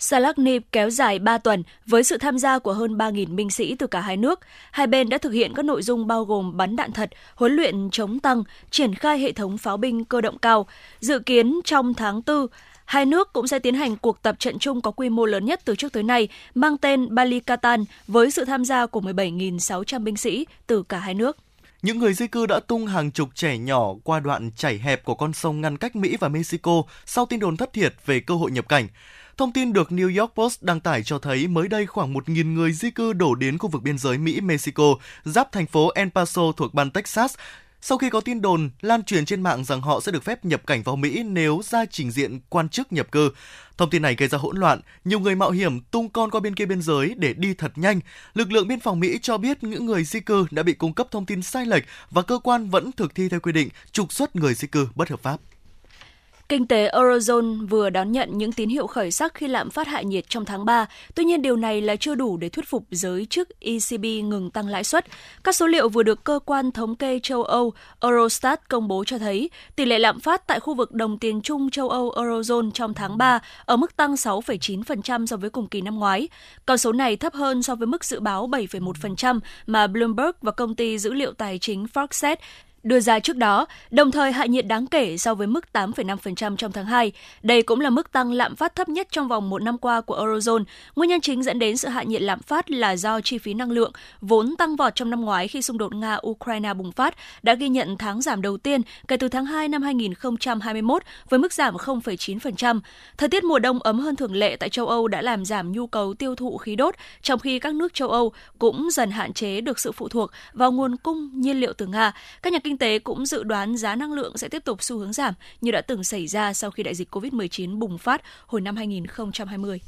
Salaknip kéo dài 3 tuần với sự tham gia của hơn 3.000 binh sĩ từ cả hai nước. Hai bên đã thực hiện các nội dung bao gồm bắn đạn thật, huấn luyện chống tăng, triển khai hệ thống pháo binh cơ động cao. Dự kiến trong tháng 4, Hai nước cũng sẽ tiến hành cuộc tập trận chung có quy mô lớn nhất từ trước tới nay, mang tên Balikatan, với sự tham gia của 17.600 binh sĩ từ cả hai nước. Những người di cư đã tung hàng chục trẻ nhỏ qua đoạn chảy hẹp của con sông ngăn cách Mỹ và Mexico sau tin đồn thất thiệt về cơ hội nhập cảnh. Thông tin được New York Post đăng tải cho thấy mới đây khoảng 1.000 người di cư đổ đến khu vực biên giới Mỹ-Mexico, giáp thành phố El Paso thuộc bang Texas, sau khi có tin đồn lan truyền trên mạng rằng họ sẽ được phép nhập cảnh vào Mỹ nếu ra trình diện quan chức nhập cư. Thông tin này gây ra hỗn loạn, nhiều người mạo hiểm tung con qua bên kia biên giới để đi thật nhanh. Lực lượng biên phòng Mỹ cho biết những người di cư đã bị cung cấp thông tin sai lệch và cơ quan vẫn thực thi theo quy định trục xuất người di cư bất hợp pháp. Kinh tế Eurozone vừa đón nhận những tín hiệu khởi sắc khi lạm phát hạ nhiệt trong tháng 3. Tuy nhiên điều này là chưa đủ để thuyết phục giới chức ECB ngừng tăng lãi suất. Các số liệu vừa được cơ quan thống kê châu Âu Eurostat công bố cho thấy tỷ lệ lạm phát tại khu vực đồng tiền chung châu Âu Eurozone trong tháng 3 ở mức tăng 6,9% so với cùng kỳ năm ngoái. Con số này thấp hơn so với mức dự báo 7,1% mà Bloomberg và công ty dữ liệu tài chính Foxset đưa ra trước đó, đồng thời hạ nhiệt đáng kể so với mức 8,5% trong tháng 2. Đây cũng là mức tăng lạm phát thấp nhất trong vòng một năm qua của Eurozone. Nguyên nhân chính dẫn đến sự hạ nhiệt lạm phát là do chi phí năng lượng, vốn tăng vọt trong năm ngoái khi xung đột Nga-Ukraine bùng phát, đã ghi nhận tháng giảm đầu tiên kể từ tháng 2 năm 2021 với mức giảm 0,9%. Thời tiết mùa đông ấm hơn thường lệ tại châu Âu đã làm giảm nhu cầu tiêu thụ khí đốt, trong khi các nước châu Âu cũng dần hạn chế được sự phụ thuộc vào nguồn cung nhiên liệu từ Nga. Các nhà kinh tế cũng dự đoán giá năng lượng sẽ tiếp tục xu hướng giảm như đã từng xảy ra sau khi đại dịch COVID-19 bùng phát hồi năm 2020.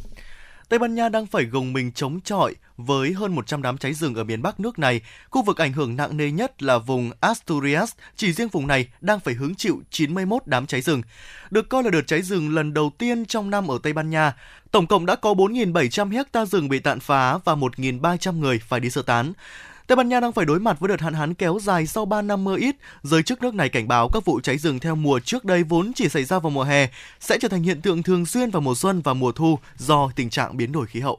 Tây Ban Nha đang phải gồng mình chống chọi với hơn 100 đám cháy rừng ở miền Bắc nước này. Khu vực ảnh hưởng nặng nề nhất là vùng Asturias, chỉ riêng vùng này đang phải hứng chịu 91 đám cháy rừng. Được coi là đợt cháy rừng lần đầu tiên trong năm ở Tây Ban Nha. Tổng cộng đã có 4.700 hecta rừng bị tàn phá và 1.300 người phải đi sơ tán. Tây Ban Nha đang phải đối mặt với đợt hạn hán kéo dài sau 3 năm mưa ít. Giới chức nước này cảnh báo các vụ cháy rừng theo mùa trước đây vốn chỉ xảy ra vào mùa hè sẽ trở thành hiện tượng thường xuyên vào mùa xuân và mùa thu do tình trạng biến đổi khí hậu.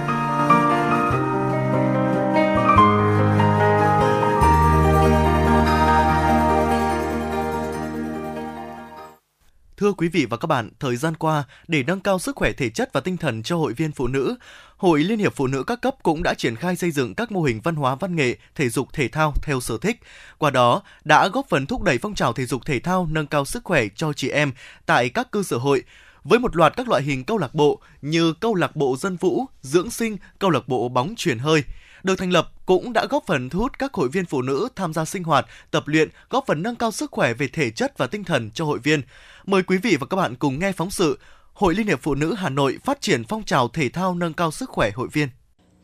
Thưa quý vị và các bạn, thời gian qua, để nâng cao sức khỏe thể chất và tinh thần cho hội viên phụ nữ, Hội Liên hiệp Phụ nữ các cấp cũng đã triển khai xây dựng các mô hình văn hóa văn nghệ, thể dục thể thao theo sở thích. Qua đó, đã góp phần thúc đẩy phong trào thể dục thể thao nâng cao sức khỏe cho chị em tại các cơ sở hội, với một loạt các loại hình câu lạc bộ như câu lạc bộ dân vũ, dưỡng sinh, câu lạc bộ bóng truyền hơi được thành lập cũng đã góp phần thu hút các hội viên phụ nữ tham gia sinh hoạt, tập luyện, góp phần nâng cao sức khỏe về thể chất và tinh thần cho hội viên. Mời quý vị và các bạn cùng nghe phóng sự Hội Liên hiệp Phụ nữ Hà Nội phát triển phong trào thể thao nâng cao sức khỏe hội viên.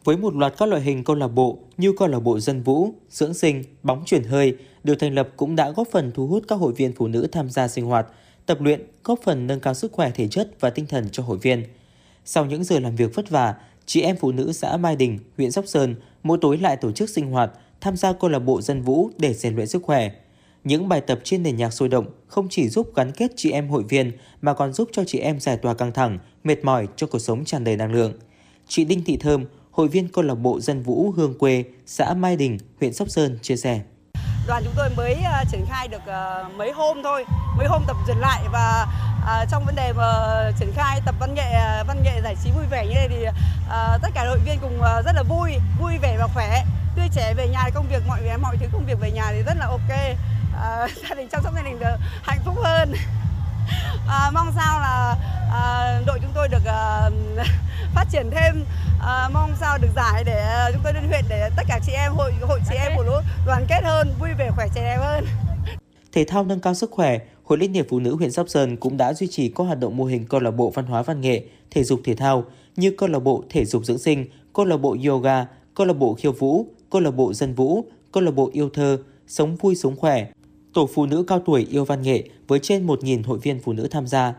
Với một loạt các loại hình câu lạc bộ như câu lạc bộ dân vũ, dưỡng sinh, bóng chuyển hơi được thành lập cũng đã góp phần thu hút các hội viên phụ nữ tham gia sinh hoạt, tập luyện, góp phần nâng cao sức khỏe thể chất và tinh thần cho hội viên. Sau những giờ làm việc vất vả, chị em phụ nữ xã Mai Đình, huyện Sóc Sơn mỗi tối lại tổ chức sinh hoạt, tham gia câu lạc bộ dân vũ để rèn luyện sức khỏe. Những bài tập trên nền nhạc sôi động không chỉ giúp gắn kết chị em hội viên mà còn giúp cho chị em giải tỏa căng thẳng, mệt mỏi cho cuộc sống tràn đầy năng lượng. Chị Đinh Thị Thơm, hội viên câu lạc bộ dân vũ Hương Quê, xã Mai Đình, huyện Sóc Sơn chia sẻ. Đoàn chúng tôi mới uh, triển khai được uh, mấy hôm thôi, mấy hôm tập dừng lại và uh, trong vấn đề mà triển khai tập văn nghệ văn nghệ giải trí vui vẻ như này thì uh, tất cả đội viên cùng uh, rất là vui, vui vẻ và khỏe, tươi trẻ về nhà công việc mọi mọi thứ công việc về nhà thì rất là ok. Uh, (laughs) gia đình chăm sóc gia đình được hạnh phúc hơn. (laughs) à, mong sao là à, đội chúng tôi được à, (laughs) phát triển thêm. À, mong sao được giải để à, chúng tôi lên huyện để tất cả chị em hội hội chị em phụ nữ đoàn kết hơn vui vẻ khỏe trẻ đẹp hơn. (laughs) Thể thao nâng cao sức khỏe Hội Liên hiệp Phụ nữ huyện Sóc Sơn cũng đã duy trì các hoạt động mô hình câu lạc bộ văn hóa văn nghệ, thể dục thể thao như câu lạc bộ thể dục dưỡng sinh, câu lạc bộ yoga, câu lạc bộ khiêu vũ, câu lạc bộ dân vũ, câu lạc bộ yêu thơ, sống vui sống khỏe, Tổ phụ nữ cao tuổi yêu văn nghệ với trên 1.000 hội viên phụ nữ tham gia.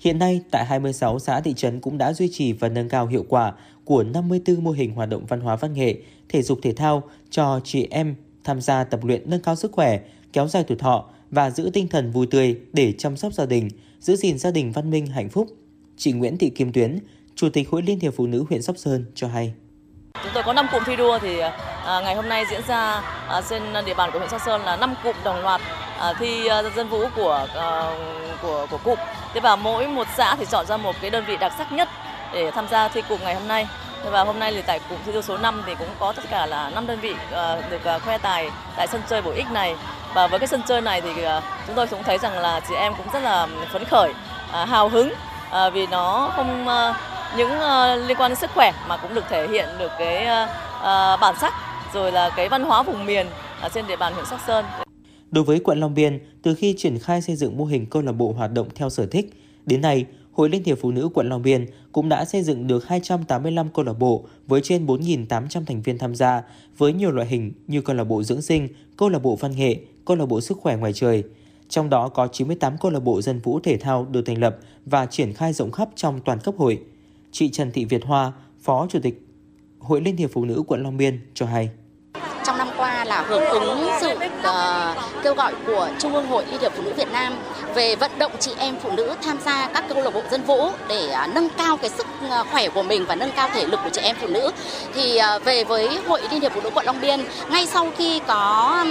Hiện nay, tại 26 xã thị trấn cũng đã duy trì và nâng cao hiệu quả của 54 mô hình hoạt động văn hóa văn nghệ, thể dục thể thao cho chị em tham gia tập luyện nâng cao sức khỏe, kéo dài tuổi thọ và giữ tinh thần vui tươi để chăm sóc gia đình, giữ gìn gia đình văn minh hạnh phúc. Chị Nguyễn Thị Kim Tuyến, Chủ tịch Hội Liên hiệp Phụ nữ huyện Sóc Sơn cho hay. Chúng tôi có 5 cụm thi đua thì à, ngày hôm nay diễn ra à, trên địa bàn của huyện Sóc Sơn là 5 cụm đồng loạt à, thi dân vũ của của của cụm. Thế và mỗi một xã thì chọn ra một cái đơn vị đặc sắc nhất để tham gia thi cụm ngày hôm nay. Thế và hôm nay thì tại cụm thi đua số 5 thì cũng có tất cả là 5 đơn vị được khoe tài tại sân chơi bổ ích này. Và với cái sân chơi này thì chúng tôi cũng thấy rằng là chị em cũng rất là phấn khởi, hào hứng vì nó không những uh, liên quan đến sức khỏe mà cũng được thể hiện được cái uh, bản sắc rồi là cái văn hóa vùng miền ở trên địa bàn huyện Sóc Sơn. Đối với quận Long Biên, từ khi triển khai xây dựng mô hình câu lạc bộ hoạt động theo sở thích, đến nay, Hội Liên hiệp Phụ nữ quận Long Biên cũng đã xây dựng được 285 câu lạc bộ với trên 4.800 thành viên tham gia, với nhiều loại hình như câu lạc bộ dưỡng sinh, câu lạc bộ văn nghệ, câu lạc bộ sức khỏe ngoài trời. Trong đó có 98 câu lạc bộ dân vũ thể thao được thành lập và triển khai rộng khắp trong toàn cấp hội. Chị Trần Thị Việt Hoa, Phó Chủ tịch Hội Liên hiệp Phụ nữ quận Long Biên cho hay. Trong năm là hưởng ứng sự uh, kêu gọi của Trung ương Hội Liên hiệp Phụ nữ Việt Nam về vận động chị em phụ nữ tham gia các câu lạc bộ dân vũ để uh, nâng cao cái sức uh, khỏe của mình và nâng cao thể lực của chị em phụ nữ. Thì uh, về với Hội Liên hiệp Phụ nữ quận Long Biên, ngay sau khi có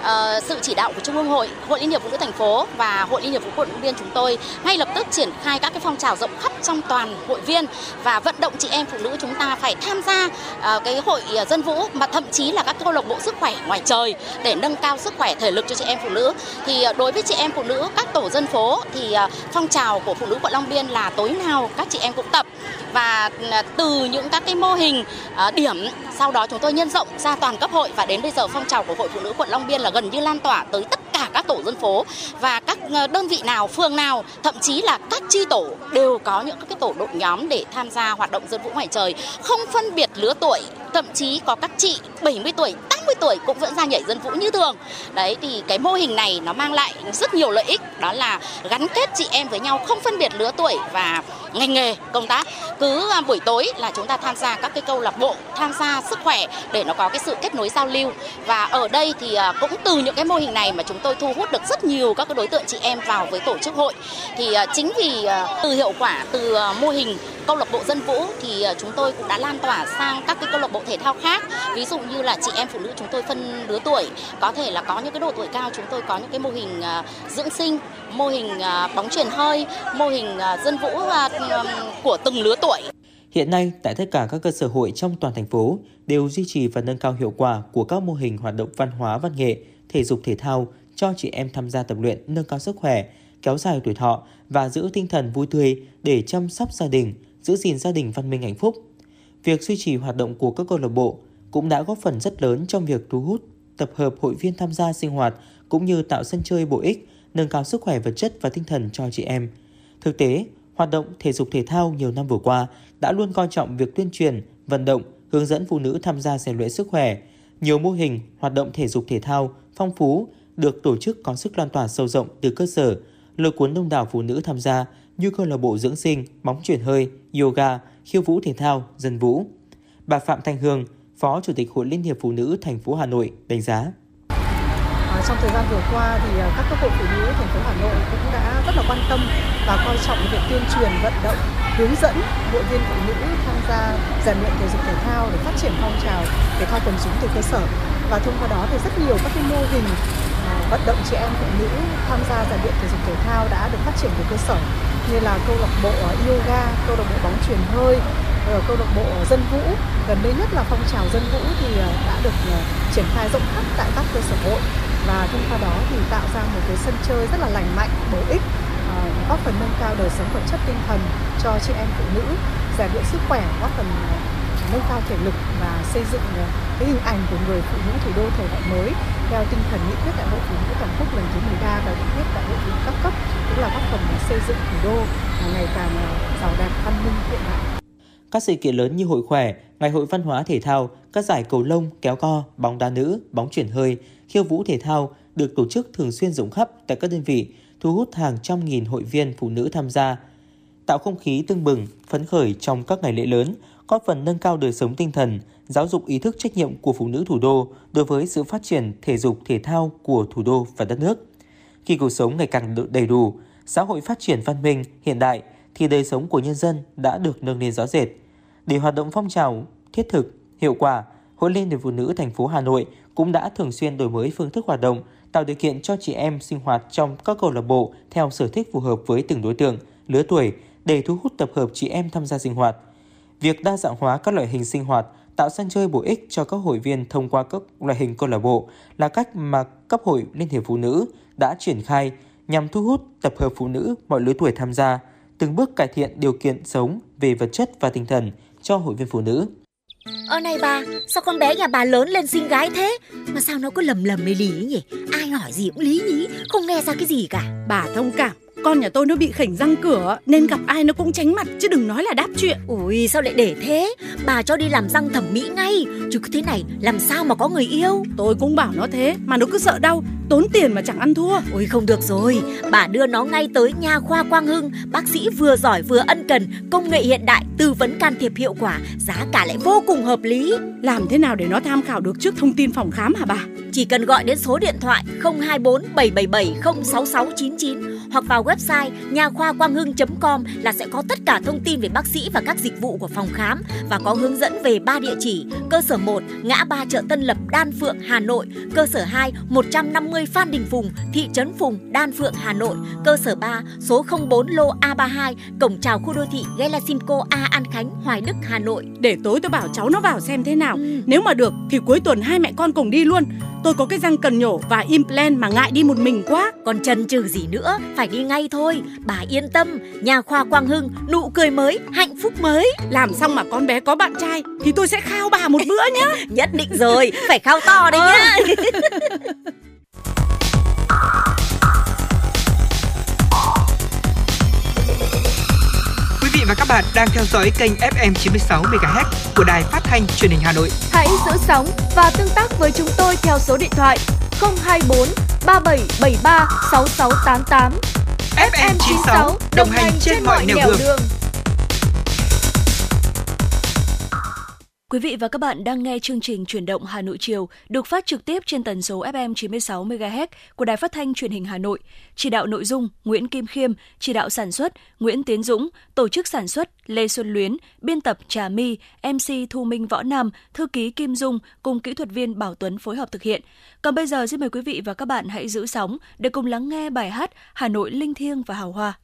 uh, sự chỉ đạo của Trung ương Hội, Hội Liên hiệp Phụ nữ thành phố và Hội Liên hiệp Phụ nữ quận Long Biên chúng tôi ngay lập tức triển khai các cái phong trào rộng khắp trong toàn hội viên và vận động chị em phụ nữ chúng ta phải tham gia uh, cái hội dân vũ mà thậm chí là các câu lạc bộ sức khỏe ngoài trời để nâng cao sức khỏe thể lực cho chị em phụ nữ. Thì à, đối với chị em phụ nữ các tổ dân phố thì à, phong trào của phụ nữ quận Long Biên là tối nào các chị em cũng tập. Và à, từ những các cái mô hình điểm sau đó chúng tôi nhân rộng ra toàn cấp hội. Và đến bây giờ phong trào của hội phụ nữ quận Long Biên là gần như lan tỏa tới tất cả các tổ dân phố. Và các đơn vị nào, phường nào, thậm chí là các chi tổ đều có những cái tổ đội nhóm để tham gia hoạt động dân vũ ngoài trời, không phân biệt lứa tuổi, thậm chí có các chị 70 tuổi, 80 tuổi cũng vẫn ra nhảy dân vũ như thường. Đấy thì cái mô hình này nó mang lại rất nhiều lợi ích, đó là gắn kết chị em với nhau không phân biệt lứa tuổi và ngành nghề công tác. Cứ à, buổi tối là chúng ta tham gia các cái câu lạc bộ, tham gia sức khỏe để nó có cái sự kết nối giao lưu. Và ở đây thì à, cũng từ những cái mô hình này mà chúng tôi thu hút được rất nhiều các cái đối tượng chị em vào với tổ chức hội. Thì à, chính vì từ hiệu quả từ mô hình câu lạc bộ dân vũ thì chúng tôi cũng đã lan tỏa sang các cái câu lạc bộ thể thao khác. Ví dụ như là chị em phụ nữ chúng tôi phân lứa tuổi, có thể là có những cái độ tuổi cao chúng tôi có những cái mô hình dưỡng sinh, mô hình bóng truyền hơi, mô hình dân vũ Um, của từng lứa tuổi. Hiện nay, tại tất cả các cơ sở hội trong toàn thành phố đều duy trì và nâng cao hiệu quả của các mô hình hoạt động văn hóa văn nghệ, thể dục thể thao cho chị em tham gia tập luyện nâng cao sức khỏe, kéo dài tuổi thọ và giữ tinh thần vui tươi để chăm sóc gia đình, giữ gìn gia đình văn minh hạnh phúc. Việc duy trì hoạt động của các câu lạc bộ cũng đã góp phần rất lớn trong việc thu hút, tập hợp hội viên tham gia sinh hoạt cũng như tạo sân chơi bổ ích, nâng cao sức khỏe vật chất và tinh thần cho chị em. Thực tế, hoạt động thể dục thể thao nhiều năm vừa qua đã luôn coi trọng việc tuyên truyền, vận động, hướng dẫn phụ nữ tham gia rèn luyện sức khỏe. Nhiều mô hình hoạt động thể dục thể thao phong phú được tổ chức có sức lan tỏa sâu rộng từ cơ sở, lôi cuốn đông đảo phụ nữ tham gia như câu lạc bộ dưỡng sinh, bóng chuyển hơi, yoga, khiêu vũ thể thao, dân vũ. Bà Phạm Thanh Hương, Phó Chủ tịch Hội Liên hiệp Phụ nữ thành phố Hà Nội đánh giá. À, trong thời gian vừa qua thì à, các cấp hội phụ nữ thành phố Hà Nội cũng đã rất là quan tâm và coi trọng việc tuyên truyền vận động hướng dẫn hội viên phụ nữ tham gia rèn luyện thể dục thể thao để phát triển phong trào thể thao quần chúng từ cơ sở. Và thông qua đó thì rất nhiều các cái mô hình à, vận động chị em phụ nữ tham gia rèn luyện thể dục thể thao đã được phát triển từ cơ sở như là câu lạc bộ à, yoga, câu lạc bộ bóng truyền hơi, ờ, câu lạc bộ à, dân vũ. Gần đây nhất là phong trào dân vũ thì đã được triển khai rộng khắp tại các cơ sở hội. Và thông qua đó thì tạo ra một cái sân chơi rất là lành mạnh bổ ích góp phần nâng cao đời sống vật chất tinh thần cho chị em phụ nữ, rèn luyện sức khỏe, góp phần ờ, nâng cao thể lực và xây dựng ờ, cái hình ảnh của người phụ nữ thủ đô thời đại mới theo tinh thần nghị quyết đại hội phụ nữ toàn quốc lần thứ 13 và nghị quyết đại hội phụ nữ các cấp cũng là góp phần xây dựng thủ đô ngày càng ờ, giàu đẹp văn minh hiện đại. Các sự kiện lớn như hội khỏe, ngày hội văn hóa thể thao, các giải cầu lông, kéo co, bóng đá nữ, bóng chuyển hơi, khiêu vũ thể thao được tổ chức thường xuyên rộng khắp tại các đơn vị thu hút hàng trăm nghìn hội viên phụ nữ tham gia, tạo không khí tưng bừng, phấn khởi trong các ngày lễ lớn, góp phần nâng cao đời sống tinh thần, giáo dục ý thức trách nhiệm của phụ nữ thủ đô đối với sự phát triển thể dục thể thao của thủ đô và đất nước. Khi cuộc sống ngày càng đầy đủ, xã hội phát triển văn minh, hiện đại thì đời sống của nhân dân đã được nâng lên rõ rệt. Để hoạt động phong trào thiết thực, hiệu quả, Hội Liên hiệp Phụ nữ thành phố Hà Nội cũng đã thường xuyên đổi mới phương thức hoạt động, tạo điều kiện cho chị em sinh hoạt trong các câu lạc bộ theo sở thích phù hợp với từng đối tượng, lứa tuổi để thu hút tập hợp chị em tham gia sinh hoạt. Việc đa dạng hóa các loại hình sinh hoạt, tạo sân chơi bổ ích cho các hội viên thông qua các loại hình câu lạc bộ là cách mà cấp hội Liên hiệp Phụ nữ đã triển khai nhằm thu hút tập hợp phụ nữ mọi lứa tuổi tham gia, từng bước cải thiện điều kiện sống về vật chất và tinh thần cho hội viên phụ nữ. Ơ này bà, sao con bé nhà bà lớn lên xinh gái thế? Mà sao nó cứ lầm lầm mê lý nhỉ? Ai hỏi gì cũng lý nhí, không nghe ra cái gì cả. Bà thông cảm, con nhà tôi nó bị khỉnh răng cửa nên gặp ai nó cũng tránh mặt chứ đừng nói là đáp chuyện. Ui sao lại để thế? Bà cho đi làm răng thẩm mỹ ngay, chứ cứ thế này làm sao mà có người yêu? Tôi cũng bảo nó thế mà nó cứ sợ đau, tốn tiền mà chẳng ăn thua. Ôi không được rồi, bà đưa nó ngay tới nha khoa Quang Hưng, bác sĩ vừa giỏi vừa ân cần, công nghệ hiện đại, tư vấn can thiệp hiệu quả, giá cả lại vô cùng hợp lý. Làm thế nào để nó tham khảo được trước thông tin phòng khám hả bà? Chỉ cần gọi đến số điện thoại 024 777 06699 hoặc vào website nha khoa quang hưng.com là sẽ có tất cả thông tin về bác sĩ và các dịch vụ của phòng khám và có hướng dẫn về ba địa chỉ: cơ sở 1 ngã ba chợ Tân Lập, Đan Phượng, Hà Nội, cơ sở 2 150 30 Phan Đình Phùng, thị trấn Phùng, Đan Phượng, Hà Nội, cơ sở 3, số 04 lô A32, cổng chào khu đô thị Gelasimco A An Khánh, Hoài Đức, Hà Nội. Để tối tôi bảo cháu nó vào xem thế nào. Nếu mà được thì cuối tuần hai mẹ con cùng đi luôn. Tôi có cái răng cần nhổ và implant mà ngại đi một mình quá. Còn chần chừ gì nữa, phải đi ngay thôi. Bà yên tâm, nhà khoa Quang Hưng, nụ cười mới, hạnh phúc mới. Làm xong mà con bé có bạn trai thì tôi sẽ khao bà một bữa nhá. (laughs) Nhất định rồi, phải khao to đấy nhá. Quý vị và các bạn đang theo dõi kênh FM 96 MHz của đài phát thanh truyền hình Hà Nội. Hãy giữ sóng và tương tác với chúng tôi theo số điện thoại 024 3773 6688. FM 96 đồng hành trên mọi nẻo đường. đường. Quý vị và các bạn đang nghe chương trình Chuyển động Hà Nội chiều được phát trực tiếp trên tần số FM 96 MHz của Đài Phát thanh Truyền hình Hà Nội. Chỉ đạo nội dung Nguyễn Kim Khiêm, chỉ đạo sản xuất Nguyễn Tiến Dũng, tổ chức sản xuất Lê Xuân Luyến, biên tập Trà My, MC Thu Minh Võ Nam, thư ký Kim Dung cùng kỹ thuật viên Bảo Tuấn phối hợp thực hiện. Còn bây giờ xin mời quý vị và các bạn hãy giữ sóng để cùng lắng nghe bài hát Hà Nội linh thiêng và hào hoa.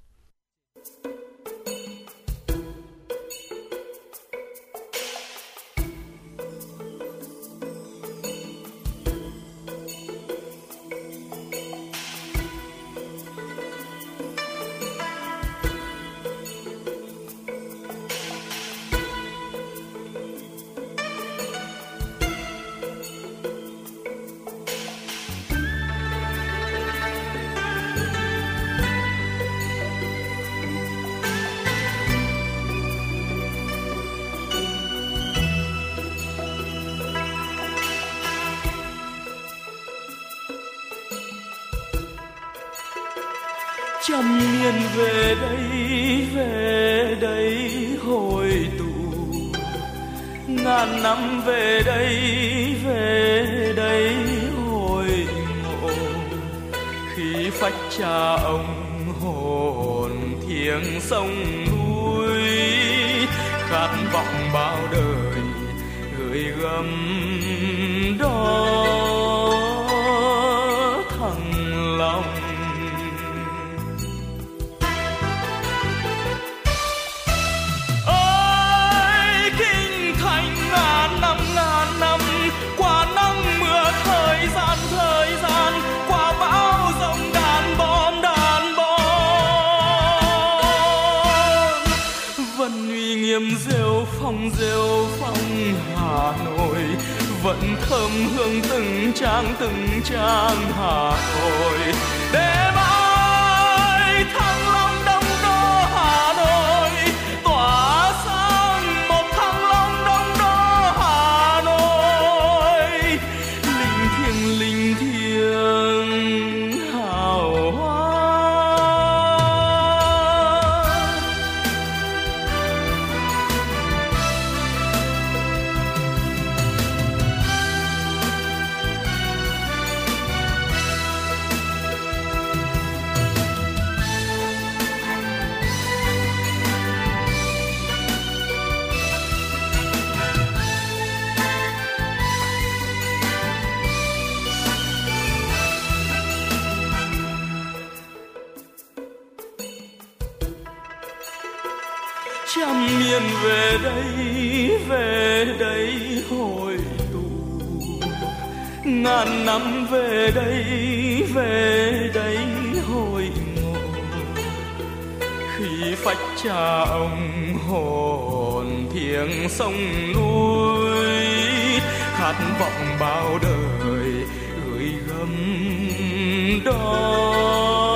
Ông hồn thiêng sông núi khát vọng bao đời gửi gắm đó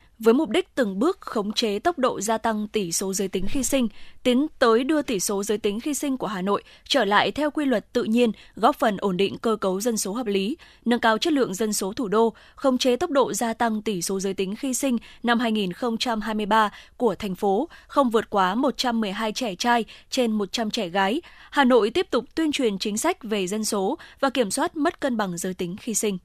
với mục đích từng bước khống chế tốc độ gia tăng tỷ số giới tính khi sinh, tiến tới đưa tỷ số giới tính khi sinh của Hà Nội trở lại theo quy luật tự nhiên, góp phần ổn định cơ cấu dân số hợp lý, nâng cao chất lượng dân số thủ đô, khống chế tốc độ gia tăng tỷ số giới tính khi sinh năm 2023 của thành phố không vượt quá 112 trẻ trai trên 100 trẻ gái. Hà Nội tiếp tục tuyên truyền chính sách về dân số và kiểm soát mất cân bằng giới tính khi sinh.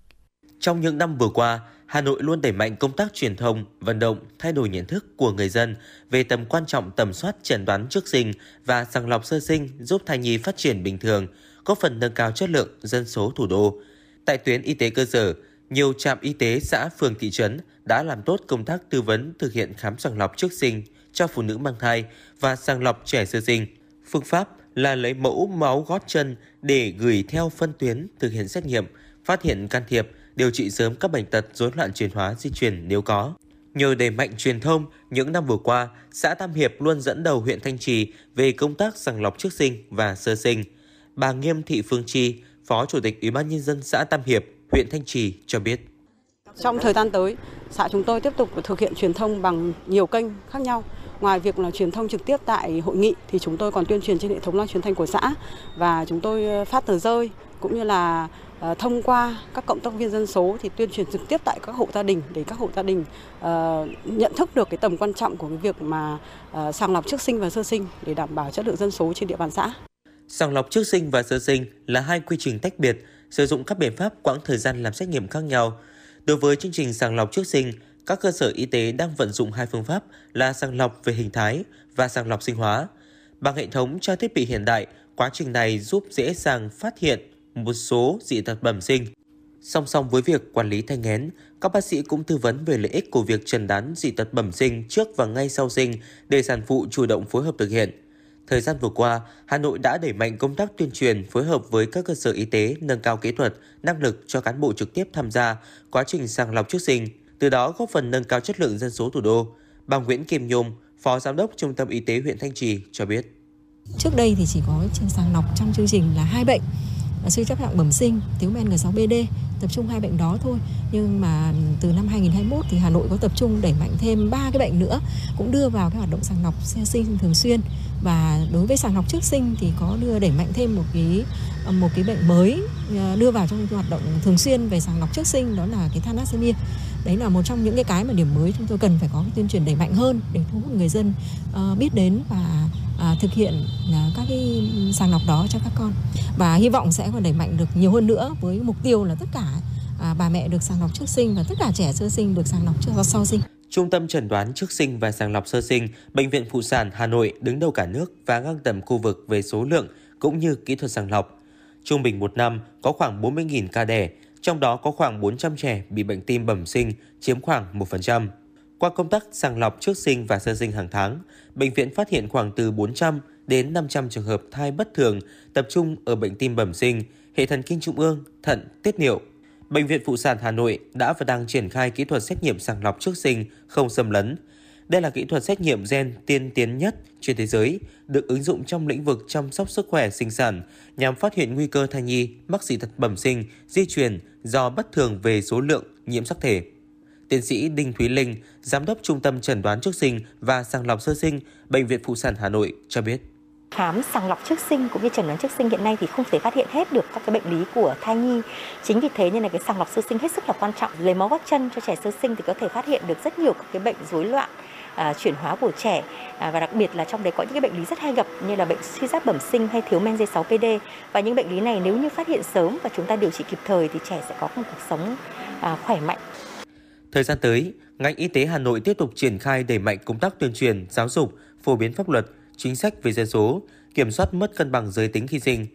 Trong những năm vừa qua, Hà Nội luôn đẩy mạnh công tác truyền thông, vận động, thay đổi nhận thức của người dân về tầm quan trọng tầm soát chẩn đoán trước sinh và sàng lọc sơ sinh giúp thai nhi phát triển bình thường, góp phần nâng cao chất lượng dân số thủ đô. Tại tuyến y tế cơ sở, nhiều trạm y tế xã, phường, thị trấn đã làm tốt công tác tư vấn thực hiện khám sàng lọc trước sinh cho phụ nữ mang thai và sàng lọc trẻ sơ sinh. Phương pháp là lấy mẫu máu gót chân để gửi theo phân tuyến thực hiện xét nghiệm, phát hiện can thiệp, điều trị sớm các bệnh tật rối loạn chuyển hóa di truyền nếu có. Nhờ đẩy mạnh truyền thông, những năm vừa qua, xã Tam Hiệp luôn dẫn đầu huyện Thanh Trì về công tác sàng lọc trước sinh và sơ sinh. Bà Nghiêm Thị Phương Chi, Phó Chủ tịch Ủy ban nhân dân xã Tam Hiệp, huyện Thanh Trì cho biết. Trong thời gian tới, xã chúng tôi tiếp tục thực hiện truyền thông bằng nhiều kênh khác nhau. Ngoài việc là truyền thông trực tiếp tại hội nghị thì chúng tôi còn tuyên truyền trên hệ thống loa truyền thanh của xã và chúng tôi phát tờ rơi cũng như là Ờ, thông qua các cộng tác viên dân số thì tuyên truyền trực tiếp tại các hộ gia đình để các hộ gia đình ờ, nhận thức được cái tầm quan trọng của cái việc mà ờ, sàng lọc trước sinh và sơ sinh để đảm bảo chất lượng dân số trên địa bàn xã. Sàng lọc trước sinh và sơ sinh là hai quy trình tách biệt, sử dụng các biện pháp quãng thời gian làm xét nghiệm khác nhau. Đối với chương trình sàng lọc trước sinh, các cơ sở y tế đang vận dụng hai phương pháp là sàng lọc về hình thái và sàng lọc sinh hóa. Bằng hệ thống trang thiết bị hiện đại, quá trình này giúp dễ dàng phát hiện một số dị tật bẩm sinh. Song song với việc quản lý thai nghén, các bác sĩ cũng tư vấn về lợi ích của việc trần đoán dị tật bẩm sinh trước và ngay sau sinh để sản phụ chủ động phối hợp thực hiện. Thời gian vừa qua, Hà Nội đã đẩy mạnh công tác tuyên truyền phối hợp với các cơ sở y tế nâng cao kỹ thuật, năng lực cho cán bộ trực tiếp tham gia quá trình sàng lọc trước sinh, từ đó góp phần nâng cao chất lượng dân số thủ đô. Bà Nguyễn Kim Nhung, Phó Giám đốc Trung tâm Y tế huyện Thanh Trì cho biết. Trước đây thì chỉ có trên sàng lọc trong chương trình là hai bệnh suy chấp hạng bẩm sinh, thiếu men G6PD, tập trung hai bệnh đó thôi. Nhưng mà từ năm 2021 thì Hà Nội có tập trung đẩy mạnh thêm ba cái bệnh nữa, cũng đưa vào cái hoạt động sàng lọc sinh thường xuyên. Và đối với sàng lọc trước sinh thì có đưa đẩy mạnh thêm một cái một cái bệnh mới à, đưa vào trong hoạt động thường xuyên về sàng lọc trước sinh đó là cái thalassemia. Đấy là một trong những cái cái mà điểm mới chúng tôi cần phải có tuyên truyền đẩy mạnh hơn để thu hút người dân uh, biết đến và uh, thực hiện uh, các cái sàng lọc đó cho các con và hy vọng sẽ còn đẩy mạnh được nhiều hơn nữa với mục tiêu là tất cả à, bà mẹ được sàng lọc trước sinh và tất cả trẻ sơ sinh được sàng lọc trước sau sinh. Trung tâm chẩn đoán trước sinh và sàng lọc sơ sinh, Bệnh viện Phụ sản Hà Nội đứng đầu cả nước và ngang tầm khu vực về số lượng cũng như kỹ thuật sàng lọc. Trung bình một năm có khoảng 40.000 ca đẻ, trong đó có khoảng 400 trẻ bị bệnh tim bẩm sinh, chiếm khoảng 1%. Qua công tác sàng lọc trước sinh và sơ sinh hàng tháng, bệnh viện phát hiện khoảng từ 400 đến 500 trường hợp thai bất thường tập trung ở bệnh tim bẩm sinh, hệ thần kinh trung ương, thận, tiết niệu. Bệnh viện Phụ sản Hà Nội đã và đang triển khai kỹ thuật xét nghiệm sàng lọc trước sinh không xâm lấn. Đây là kỹ thuật xét nghiệm gen tiên tiến nhất trên thế giới, được ứng dụng trong lĩnh vực chăm sóc sức khỏe sinh sản nhằm phát hiện nguy cơ thai nhi mắc dị tật bẩm sinh, di truyền do bất thường về số lượng nhiễm sắc thể. Tiến sĩ Đinh Thúy Linh, Giám đốc Trung tâm Chẩn đoán trước sinh và sàng lọc sơ sinh, Bệnh viện Phụ sản Hà Nội cho biết. khám sàng lọc trước sinh cũng như chẩn đoán trước sinh hiện nay thì không thể phát hiện hết được các cái bệnh lý của thai nhi. Chính vì thế nên là cái sàng lọc sơ sinh hết sức là quan trọng. Lấy máu gót chân cho trẻ sơ sinh thì có thể phát hiện được rất nhiều các cái bệnh rối loạn À, chuyển hóa của trẻ. À, và đặc biệt là trong đấy có những cái bệnh lý rất hay gặp như là bệnh suy giáp bẩm sinh hay thiếu men D6PD và những bệnh lý này nếu như phát hiện sớm và chúng ta điều trị kịp thời thì trẻ sẽ có một cuộc sống à, khỏe mạnh. Thời gian tới, ngành y tế Hà Nội tiếp tục triển khai đẩy mạnh công tác tuyên truyền, giáo dục, phổ biến pháp luật, chính sách về dân số, kiểm soát mất cân bằng giới tính khi sinh,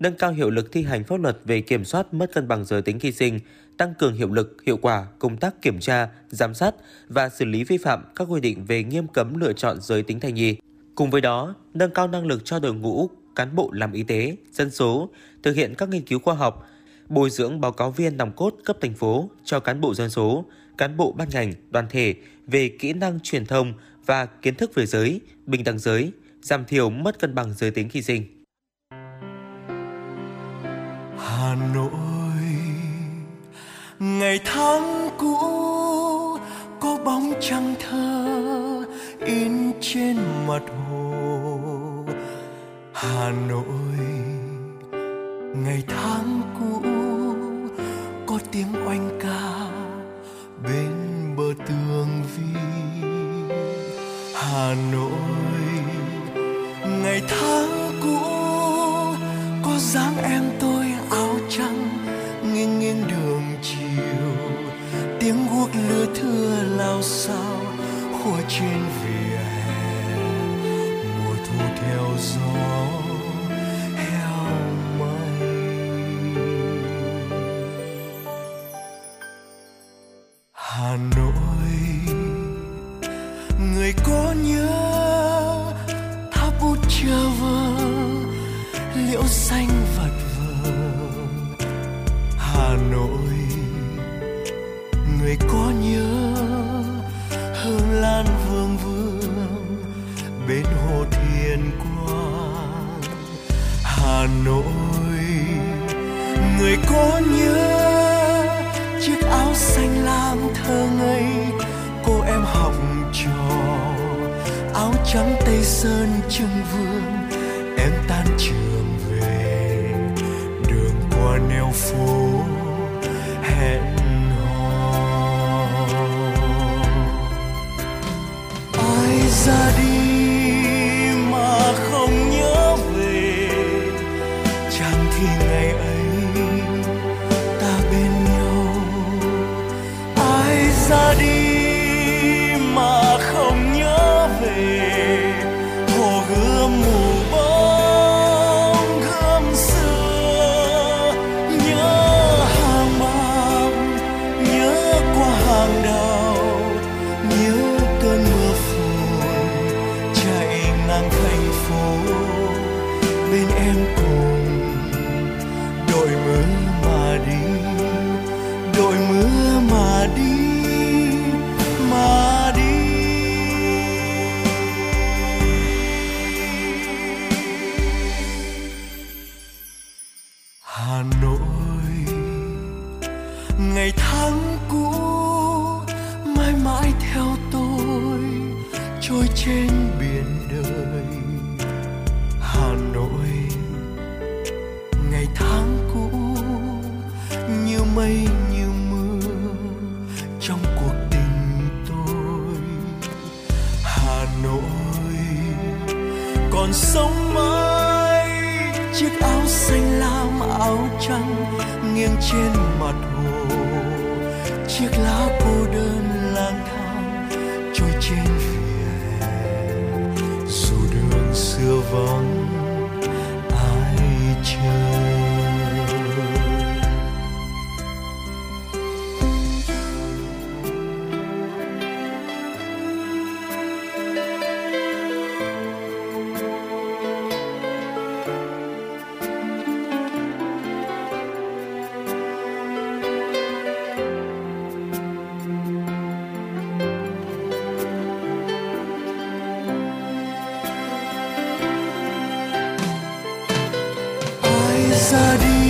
nâng cao hiệu lực thi hành pháp luật về kiểm soát mất cân bằng giới tính khi sinh, tăng cường hiệu lực, hiệu quả công tác kiểm tra, giám sát và xử lý vi phạm các quy định về nghiêm cấm lựa chọn giới tính thai nhi. Cùng với đó, nâng cao năng lực cho đội ngũ cán bộ làm y tế, dân số, thực hiện các nghiên cứu khoa học, bồi dưỡng báo cáo viên nòng cốt cấp thành phố cho cán bộ dân số, cán bộ ban ngành, đoàn thể về kỹ năng truyền thông và kiến thức về giới, bình đẳng giới, giảm thiểu mất cân bằng giới tính khi sinh. Hà Nội. Ngày tháng cũ có bóng trăng thơ in trên mặt hồ. Hà Nội, ngày tháng cũ có tiếng oanh ca bên bờ tường vi. Hà Nội, ngày tháng cũ có dáng em tôi cuộc guốc lưa thưa lao sao khua trên vỉa hè mùa thu theo gió. Sadie.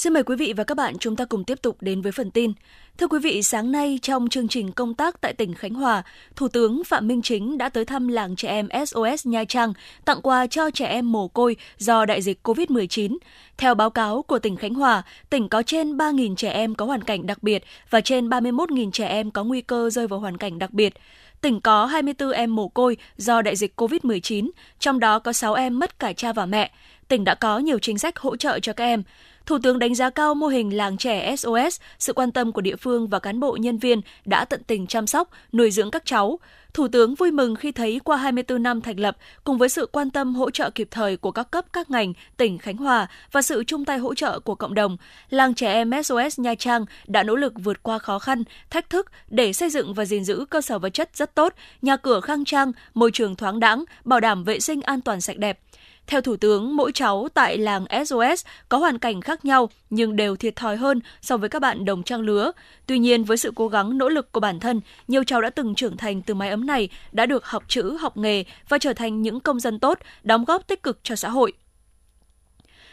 Xin mời quý vị và các bạn chúng ta cùng tiếp tục đến với phần tin. Thưa quý vị, sáng nay trong chương trình công tác tại tỉnh Khánh Hòa, Thủ tướng Phạm Minh Chính đã tới thăm làng trẻ em SOS Nha Trang, tặng quà cho trẻ em mồ côi do đại dịch COVID-19. Theo báo cáo của tỉnh Khánh Hòa, tỉnh có trên 3.000 trẻ em có hoàn cảnh đặc biệt và trên 31.000 trẻ em có nguy cơ rơi vào hoàn cảnh đặc biệt. Tỉnh có 24 em mồ côi do đại dịch COVID-19, trong đó có 6 em mất cả cha và mẹ. Tỉnh đã có nhiều chính sách hỗ trợ cho các em. Thủ tướng đánh giá cao mô hình làng trẻ SOS, sự quan tâm của địa phương và cán bộ nhân viên đã tận tình chăm sóc, nuôi dưỡng các cháu. Thủ tướng vui mừng khi thấy qua 24 năm thành lập, cùng với sự quan tâm hỗ trợ kịp thời của các cấp các ngành, tỉnh Khánh Hòa và sự chung tay hỗ trợ của cộng đồng, làng trẻ em SOS Nha Trang đã nỗ lực vượt qua khó khăn, thách thức để xây dựng và gìn giữ cơ sở vật chất rất tốt, nhà cửa khang trang, môi trường thoáng đãng, bảo đảm vệ sinh an toàn sạch đẹp. Theo Thủ tướng, mỗi cháu tại làng SOS có hoàn cảnh khác nhau nhưng đều thiệt thòi hơn so với các bạn đồng trang lứa. Tuy nhiên, với sự cố gắng nỗ lực của bản thân, nhiều cháu đã từng trưởng thành từ mái ấm này, đã được học chữ, học nghề và trở thành những công dân tốt, đóng góp tích cực cho xã hội.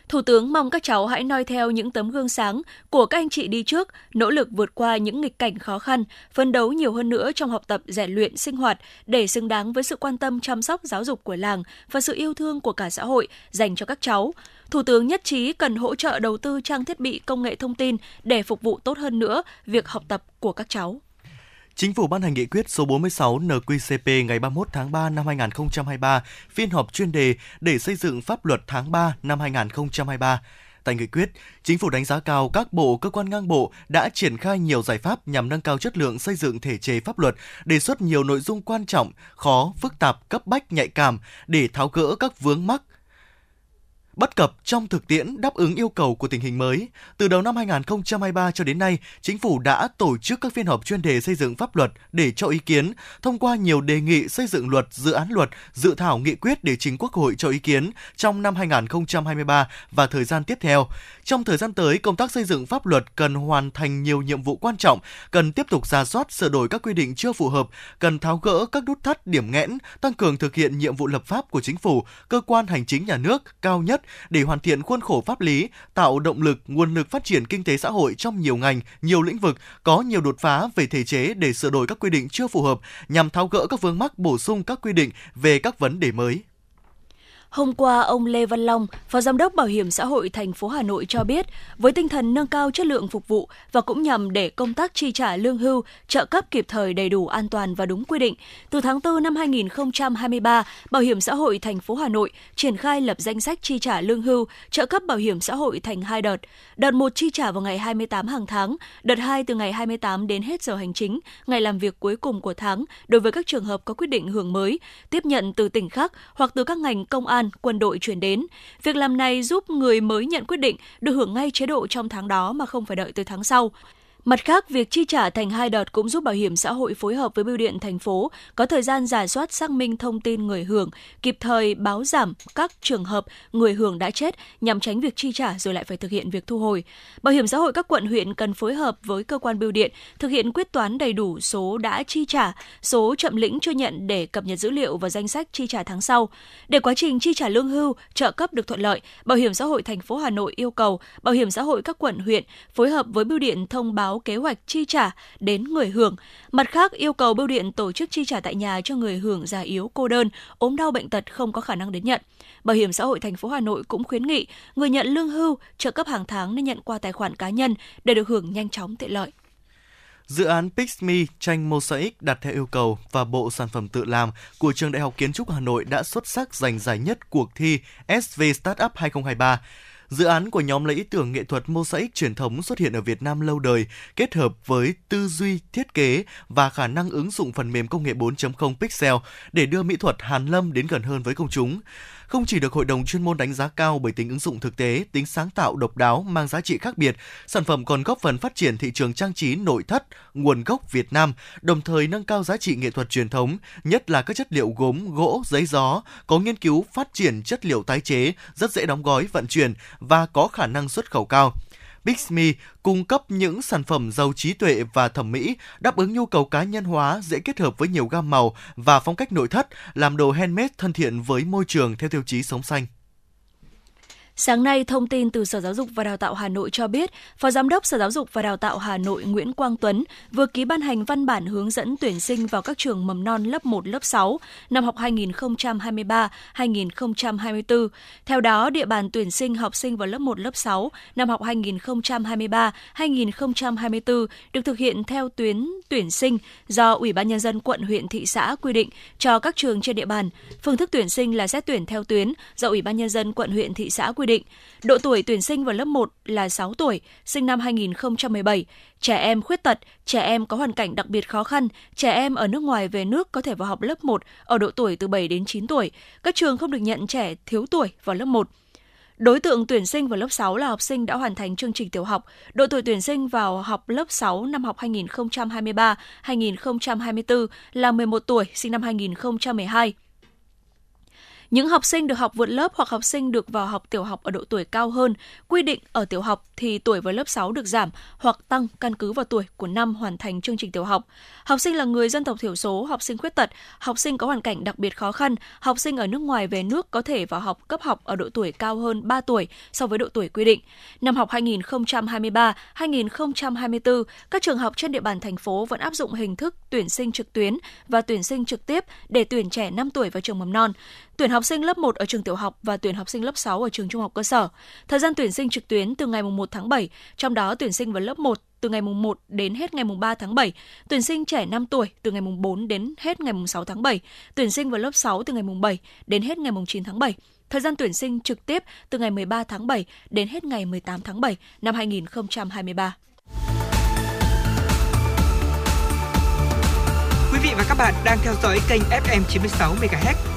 Thủ tướng mong các cháu hãy noi theo những tấm gương sáng của các anh chị đi trước, nỗ lực vượt qua những nghịch cảnh khó khăn, phấn đấu nhiều hơn nữa trong học tập, rèn luyện, sinh hoạt để xứng đáng với sự quan tâm chăm sóc giáo dục của làng và sự yêu thương của cả xã hội dành cho các cháu. Thủ tướng nhất trí cần hỗ trợ đầu tư trang thiết bị công nghệ thông tin để phục vụ tốt hơn nữa việc học tập của các cháu. Chính phủ ban hành nghị quyết số 46 NQCP ngày 31 tháng 3 năm 2023, phiên họp chuyên đề để xây dựng pháp luật tháng 3 năm 2023. Tại nghị quyết, Chính phủ đánh giá cao các bộ, cơ quan ngang bộ đã triển khai nhiều giải pháp nhằm nâng cao chất lượng xây dựng thể chế pháp luật, đề xuất nhiều nội dung quan trọng, khó, phức tạp, cấp bách, nhạy cảm để tháo gỡ các vướng mắc, bất cập trong thực tiễn đáp ứng yêu cầu của tình hình mới. Từ đầu năm 2023 cho đến nay, Chính phủ đã tổ chức các phiên họp chuyên đề xây dựng pháp luật để cho ý kiến, thông qua nhiều đề nghị xây dựng luật, dự án luật, dự thảo nghị quyết để trình Quốc hội cho ý kiến trong năm 2023 và thời gian tiếp theo. Trong thời gian tới, công tác xây dựng pháp luật cần hoàn thành nhiều nhiệm vụ quan trọng, cần tiếp tục ra soát sửa đổi các quy định chưa phù hợp, cần tháo gỡ các nút thắt điểm nghẽn, tăng cường thực hiện nhiệm vụ lập pháp của chính phủ, cơ quan hành chính nhà nước cao nhất để hoàn thiện khuôn khổ pháp lý, tạo động lực, nguồn lực phát triển kinh tế xã hội trong nhiều ngành, nhiều lĩnh vực, có nhiều đột phá về thể chế để sửa đổi các quy định chưa phù hợp nhằm tháo gỡ các vướng mắc bổ sung các quy định về các vấn đề mới. Hôm qua, ông Lê Văn Long, Phó Giám đốc Bảo hiểm xã hội thành phố Hà Nội cho biết, với tinh thần nâng cao chất lượng phục vụ và cũng nhằm để công tác chi trả lương hưu, trợ cấp kịp thời đầy đủ an toàn và đúng quy định, từ tháng 4 năm 2023, Bảo hiểm xã hội thành phố Hà Nội triển khai lập danh sách chi trả lương hưu, trợ cấp bảo hiểm xã hội thành hai đợt. Đợt 1 chi trả vào ngày 28 hàng tháng, đợt 2 từ ngày 28 đến hết giờ hành chính, ngày làm việc cuối cùng của tháng đối với các trường hợp có quyết định hưởng mới, tiếp nhận từ tỉnh khác hoặc từ các ngành công an, quân đội chuyển đến. Việc làm này giúp người mới nhận quyết định được hưởng ngay chế độ trong tháng đó mà không phải đợi tới tháng sau. Mặt khác, việc chi trả thành hai đợt cũng giúp Bảo hiểm xã hội phối hợp với bưu điện thành phố có thời gian giả soát xác minh thông tin người hưởng, kịp thời báo giảm các trường hợp người hưởng đã chết nhằm tránh việc chi trả rồi lại phải thực hiện việc thu hồi. Bảo hiểm xã hội các quận huyện cần phối hợp với cơ quan bưu điện thực hiện quyết toán đầy đủ số đã chi trả, số chậm lĩnh chưa nhận để cập nhật dữ liệu vào danh sách chi trả tháng sau. Để quá trình chi trả lương hưu, trợ cấp được thuận lợi, Bảo hiểm xã hội thành phố Hà Nội yêu cầu Bảo hiểm xã hội các quận huyện phối hợp với bưu điện thông báo kế hoạch chi trả đến người hưởng. Mặt khác, yêu cầu bưu điện tổ chức chi trả tại nhà cho người hưởng già yếu cô đơn, ốm đau bệnh tật không có khả năng đến nhận. Bảo hiểm xã hội thành phố Hà Nội cũng khuyến nghị người nhận lương hưu, trợ cấp hàng tháng nên nhận qua tài khoản cá nhân để được hưởng nhanh chóng tiện lợi. Dự án Pixme tranh mosaic đặt theo yêu cầu và bộ sản phẩm tự làm của Trường Đại học Kiến trúc Hà Nội đã xuất sắc giành giải nhất cuộc thi SV Startup 2023. Dự án của nhóm lấy ý tưởng nghệ thuật mosaic truyền thống xuất hiện ở Việt Nam lâu đời, kết hợp với tư duy thiết kế và khả năng ứng dụng phần mềm công nghệ 4.0 Pixel để đưa mỹ thuật Hàn Lâm đến gần hơn với công chúng không chỉ được hội đồng chuyên môn đánh giá cao bởi tính ứng dụng thực tế, tính sáng tạo độc đáo mang giá trị khác biệt, sản phẩm còn góp phần phát triển thị trường trang trí nội thất nguồn gốc Việt Nam, đồng thời nâng cao giá trị nghệ thuật truyền thống, nhất là các chất liệu gốm, gỗ, giấy gió, có nghiên cứu phát triển chất liệu tái chế, rất dễ đóng gói, vận chuyển và có khả năng xuất khẩu cao. Bixme cung cấp những sản phẩm giàu trí tuệ và thẩm mỹ, đáp ứng nhu cầu cá nhân hóa, dễ kết hợp với nhiều gam màu và phong cách nội thất, làm đồ handmade thân thiện với môi trường theo tiêu chí sống xanh. Sáng nay, thông tin từ Sở Giáo dục và Đào tạo Hà Nội cho biết, Phó Giám đốc Sở Giáo dục và Đào tạo Hà Nội Nguyễn Quang Tuấn vừa ký ban hành văn bản hướng dẫn tuyển sinh vào các trường mầm non lớp 1, lớp 6 năm học 2023-2024. Theo đó, địa bàn tuyển sinh học sinh vào lớp 1, lớp 6 năm học 2023-2024 được thực hiện theo tuyến tuyển sinh do Ủy ban Nhân dân quận, huyện, thị xã quy định cho các trường trên địa bàn. Phương thức tuyển sinh là xét tuyển theo tuyến do Ủy ban Nhân dân quận, huyện, thị xã quy định. Độ tuổi tuyển sinh vào lớp 1 là 6 tuổi, sinh năm 2017. Trẻ em khuyết tật, trẻ em có hoàn cảnh đặc biệt khó khăn, trẻ em ở nước ngoài về nước có thể vào học lớp 1 ở độ tuổi từ 7 đến 9 tuổi. Các trường không được nhận trẻ thiếu tuổi vào lớp 1. Đối tượng tuyển sinh vào lớp 6 là học sinh đã hoàn thành chương trình tiểu học. Độ tuổi tuyển sinh vào học lớp 6 năm học 2023-2024 là 11 tuổi, sinh năm 2012. Những học sinh được học vượt lớp hoặc học sinh được vào học tiểu học ở độ tuổi cao hơn, quy định ở tiểu học thì tuổi vào lớp 6 được giảm hoặc tăng căn cứ vào tuổi của năm hoàn thành chương trình tiểu học. Học sinh là người dân tộc thiểu số, học sinh khuyết tật, học sinh có hoàn cảnh đặc biệt khó khăn, học sinh ở nước ngoài về nước có thể vào học cấp học ở độ tuổi cao hơn 3 tuổi so với độ tuổi quy định. Năm học 2023-2024, các trường học trên địa bàn thành phố vẫn áp dụng hình thức tuyển sinh trực tuyến và tuyển sinh trực tiếp để tuyển trẻ 5 tuổi vào trường mầm non tuyển học học sinh lớp 1 ở trường tiểu học và tuyển học sinh lớp 6 ở trường trung học cơ sở. Thời gian tuyển sinh trực tuyến từ ngày 1 tháng 7, trong đó tuyển sinh vào lớp 1 từ ngày mùng 1 đến hết ngày mùng 3 tháng 7, tuyển sinh trẻ 5 tuổi từ ngày mùng 4 đến hết ngày mùng 6 tháng 7, tuyển sinh vào lớp 6 từ ngày mùng 7 đến hết ngày mùng 9 tháng 7. Thời gian tuyển sinh trực tiếp từ ngày 13 tháng 7 đến hết ngày 18 tháng 7 năm 2023. Quý vị và các bạn đang theo dõi kênh FM 96 MHz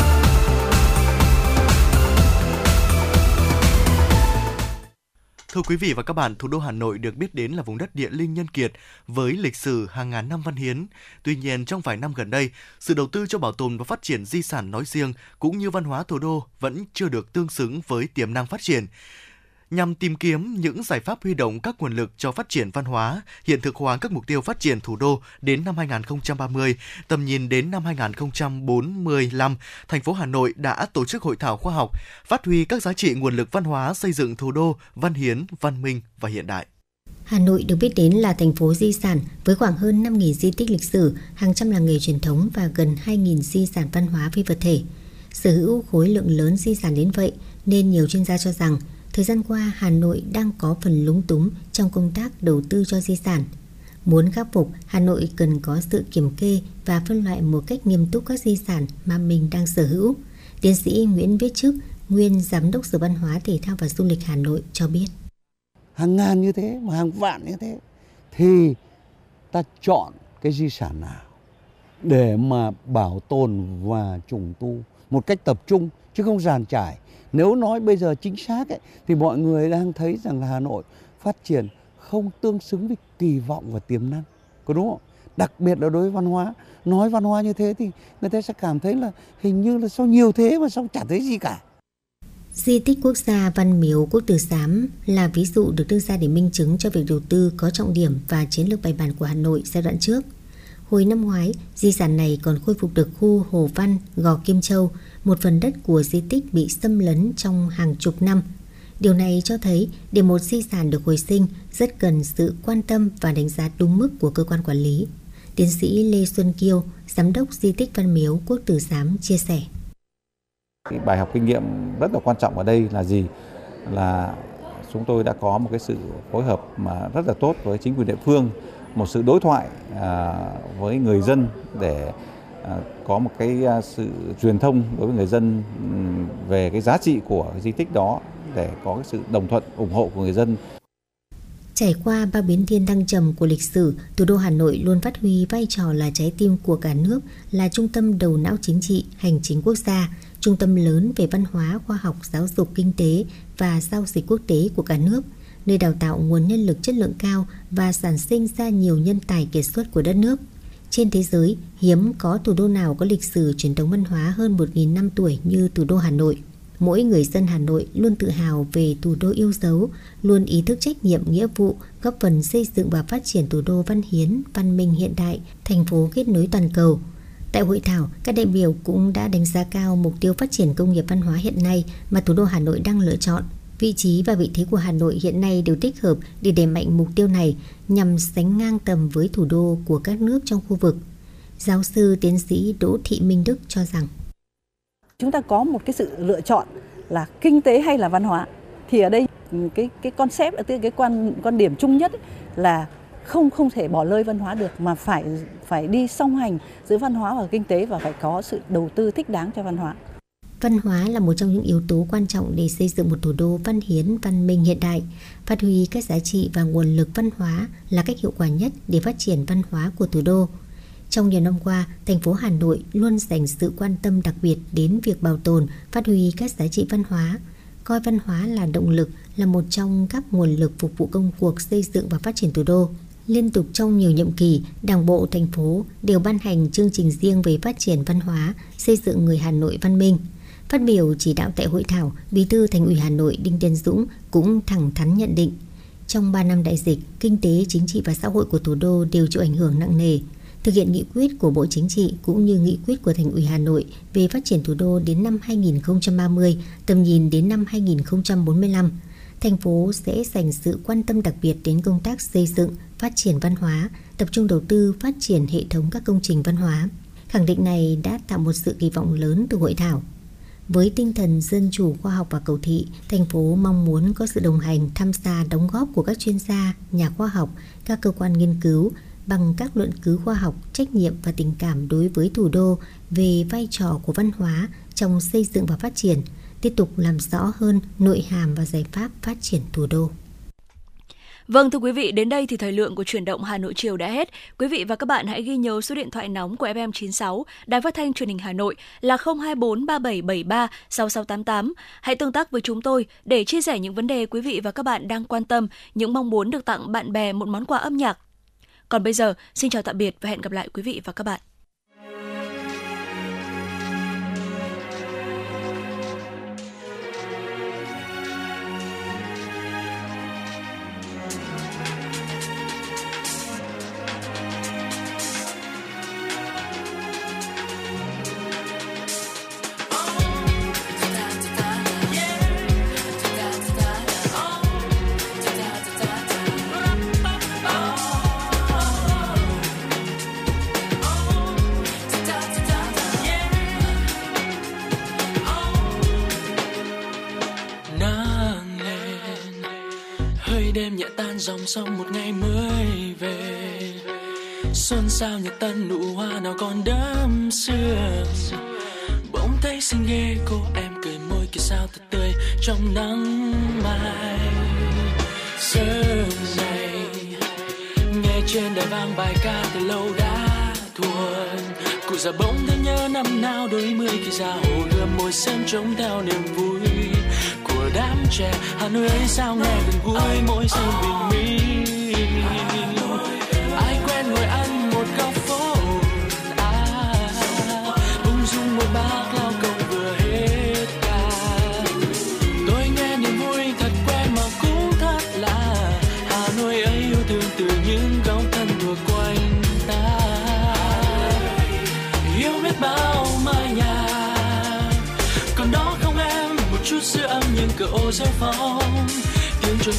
Thưa quý vị và các bạn, thủ đô Hà Nội được biết đến là vùng đất địa linh nhân kiệt với lịch sử hàng ngàn năm văn hiến. Tuy nhiên, trong vài năm gần đây, sự đầu tư cho bảo tồn và phát triển di sản nói riêng cũng như văn hóa thủ đô vẫn chưa được tương xứng với tiềm năng phát triển nhằm tìm kiếm những giải pháp huy động các nguồn lực cho phát triển văn hóa, hiện thực hóa các mục tiêu phát triển thủ đô đến năm 2030, tầm nhìn đến năm 2045, thành phố Hà Nội đã tổ chức hội thảo khoa học phát huy các giá trị nguồn lực văn hóa xây dựng thủ đô văn hiến, văn minh và hiện đại. Hà Nội được biết đến là thành phố di sản với khoảng hơn 5.000 di tích lịch sử, hàng trăm làng nghề truyền thống và gần 2.000 di sản văn hóa phi vật thể. Sở hữu khối lượng lớn di sản đến vậy nên nhiều chuyên gia cho rằng Thời gian qua, Hà Nội đang có phần lúng túng trong công tác đầu tư cho di sản. Muốn khắc phục, Hà Nội cần có sự kiểm kê và phân loại một cách nghiêm túc các di sản mà mình đang sở hữu. Tiến sĩ Nguyễn Viết Chức, nguyên Giám đốc Sở Văn hóa Thể thao và Du lịch Hà Nội cho biết. Hàng ngàn như thế, mà hàng vạn như thế, thì ta chọn cái di sản nào để mà bảo tồn và trùng tu một cách tập trung chứ không giàn trải. Nếu nói bây giờ chính xác ấy, thì mọi người đang thấy rằng là Hà Nội phát triển không tương xứng với kỳ vọng và tiềm năng. Có đúng không? Đặc biệt là đối với văn hóa. Nói văn hóa như thế thì người ta sẽ cảm thấy là hình như là sao nhiều thế mà sao chả thấy gì cả. Di tích quốc gia Văn Miếu Quốc Tử Giám là ví dụ được đưa ra để minh chứng cho việc đầu tư có trọng điểm và chiến lược bài bản của Hà Nội giai đoạn trước. Hồi năm ngoái, di sản này còn khôi phục được khu Hồ Văn, Gò Kim Châu, một phần đất của di tích bị xâm lấn trong hàng chục năm. Điều này cho thấy để một di sản được hồi sinh rất cần sự quan tâm và đánh giá đúng mức của cơ quan quản lý. Tiến sĩ Lê Xuân Kiêu, Giám đốc Di tích Văn Miếu Quốc Tử Giám chia sẻ. Bài học kinh nghiệm rất là quan trọng ở đây là gì? Là chúng tôi đã có một cái sự phối hợp mà rất là tốt với chính quyền địa phương, một sự đối thoại à, với người dân để à, có một cái à, sự truyền thông đối với người dân về cái giá trị của cái di tích đó để có cái sự đồng thuận ủng hộ của người dân Trải qua ba biến thiên thăng trầm của lịch sử, thủ đô Hà Nội luôn phát huy vai trò là trái tim của cả nước, là trung tâm đầu não chính trị, hành chính quốc gia, trung tâm lớn về văn hóa, khoa học, giáo dục, kinh tế và giao dịch quốc tế của cả nước, nơi đào tạo nguồn nhân lực chất lượng cao và sản sinh ra nhiều nhân tài kiệt xuất của đất nước. Trên thế giới, hiếm có thủ đô nào có lịch sử truyền thống văn hóa hơn 1.000 năm tuổi như thủ đô Hà Nội mỗi người dân Hà Nội luôn tự hào về thủ đô yêu dấu, luôn ý thức trách nhiệm nghĩa vụ, góp phần xây dựng và phát triển thủ đô văn hiến, văn minh hiện đại, thành phố kết nối toàn cầu. Tại hội thảo, các đại biểu cũng đã đánh giá cao mục tiêu phát triển công nghiệp văn hóa hiện nay mà thủ đô Hà Nội đang lựa chọn. Vị trí và vị thế của Hà Nội hiện nay đều tích hợp để đẩy mạnh mục tiêu này nhằm sánh ngang tầm với thủ đô của các nước trong khu vực. Giáo sư tiến sĩ Đỗ Thị Minh Đức cho rằng, chúng ta có một cái sự lựa chọn là kinh tế hay là văn hóa thì ở đây ừ, cái cái concept ở cái quan quan điểm chung nhất là không không thể bỏ lơi văn hóa được, mà phải phải đi song hành giữa văn hóa và kinh tế và phải có sự đầu tư thích đáng cho văn hóa. Văn hóa là một trong những yếu tố quan trọng để xây dựng một thủ đô văn hiến, văn minh hiện đại. Phát huy các giá trị và nguồn lực văn hóa là cách hiệu quả nhất để phát triển văn hóa của thủ đô. Trong nhiều năm qua, thành phố Hà Nội luôn dành sự quan tâm đặc biệt đến việc bảo tồn, phát huy các giá trị văn hóa, coi văn hóa là động lực, là một trong các nguồn lực phục vụ công cuộc xây dựng và phát triển thủ đô. Liên tục trong nhiều nhiệm kỳ, Đảng bộ thành phố đều ban hành chương trình riêng về phát triển văn hóa, xây dựng người Hà Nội văn minh. Phát biểu chỉ đạo tại hội thảo, Bí thư Thành ủy Hà Nội Đinh Tiến Dũng cũng thẳng thắn nhận định, trong 3 năm đại dịch, kinh tế, chính trị và xã hội của thủ đô đều chịu ảnh hưởng nặng nề thực hiện nghị quyết của Bộ Chính trị cũng như nghị quyết của Thành ủy Hà Nội về phát triển thủ đô đến năm 2030, tầm nhìn đến năm 2045. Thành phố sẽ dành sự quan tâm đặc biệt đến công tác xây dựng, phát triển văn hóa, tập trung đầu tư phát triển hệ thống các công trình văn hóa. Khẳng định này đã tạo một sự kỳ vọng lớn từ hội thảo. Với tinh thần dân chủ khoa học và cầu thị, thành phố mong muốn có sự đồng hành, tham gia, đóng góp của các chuyên gia, nhà khoa học, các cơ quan nghiên cứu, bằng các luận cứ khoa học, trách nhiệm và tình cảm đối với thủ đô về vai trò của văn hóa trong xây dựng và phát triển, tiếp tục làm rõ hơn nội hàm và giải pháp phát triển thủ đô. Vâng thưa quý vị, đến đây thì thời lượng của chuyển động Hà Nội chiều đã hết. Quý vị và các bạn hãy ghi nhớ số điện thoại nóng của FM96, Đài Phát thanh Truyền hình Hà Nội là 024 3773 6688. Hãy tương tác với chúng tôi để chia sẻ những vấn đề quý vị và các bạn đang quan tâm, những mong muốn được tặng bạn bè một món quà âm nhạc còn bây giờ, xin chào tạm biệt và hẹn gặp lại quý vị và các bạn. dòng sông một ngày mới về. Xuân sao nhật tân, nụ hoa nào còn đắm xưa bỗng thấy xinh ghê, cô em cười môi kia sao thật tươi trong nắng mai. Sớm này, nghe trên đài vang bài ca từ lâu đã thuộc cụ già bỗng thấy nhớ năm nào, đôi mươi khi ra hồ gươm môi sớm trống theo niềm vui đám trẻ. Hà nội ấy sao nghe gần gũi mỗi sớm bình minh?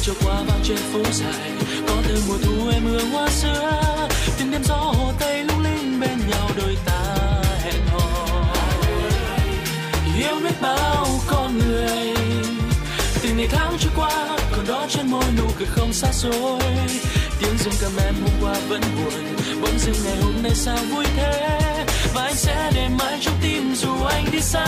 trôi qua bao trên phố dài. Có từ mùa thu em hương hoa xưa, Tiếng đêm gió hồ tây lung linh bên nhau đôi ta hẹn hò. Yêu biết bao con người, từng ngày tháng trôi qua, còn đó trên môi nụ cười không xa xôi. Tiếng dương cầm em hôm qua vẫn buồn, bỗng dưng ngày hôm nay sao vui thế? Và anh sẽ để mãi trong tim dù anh đi xa.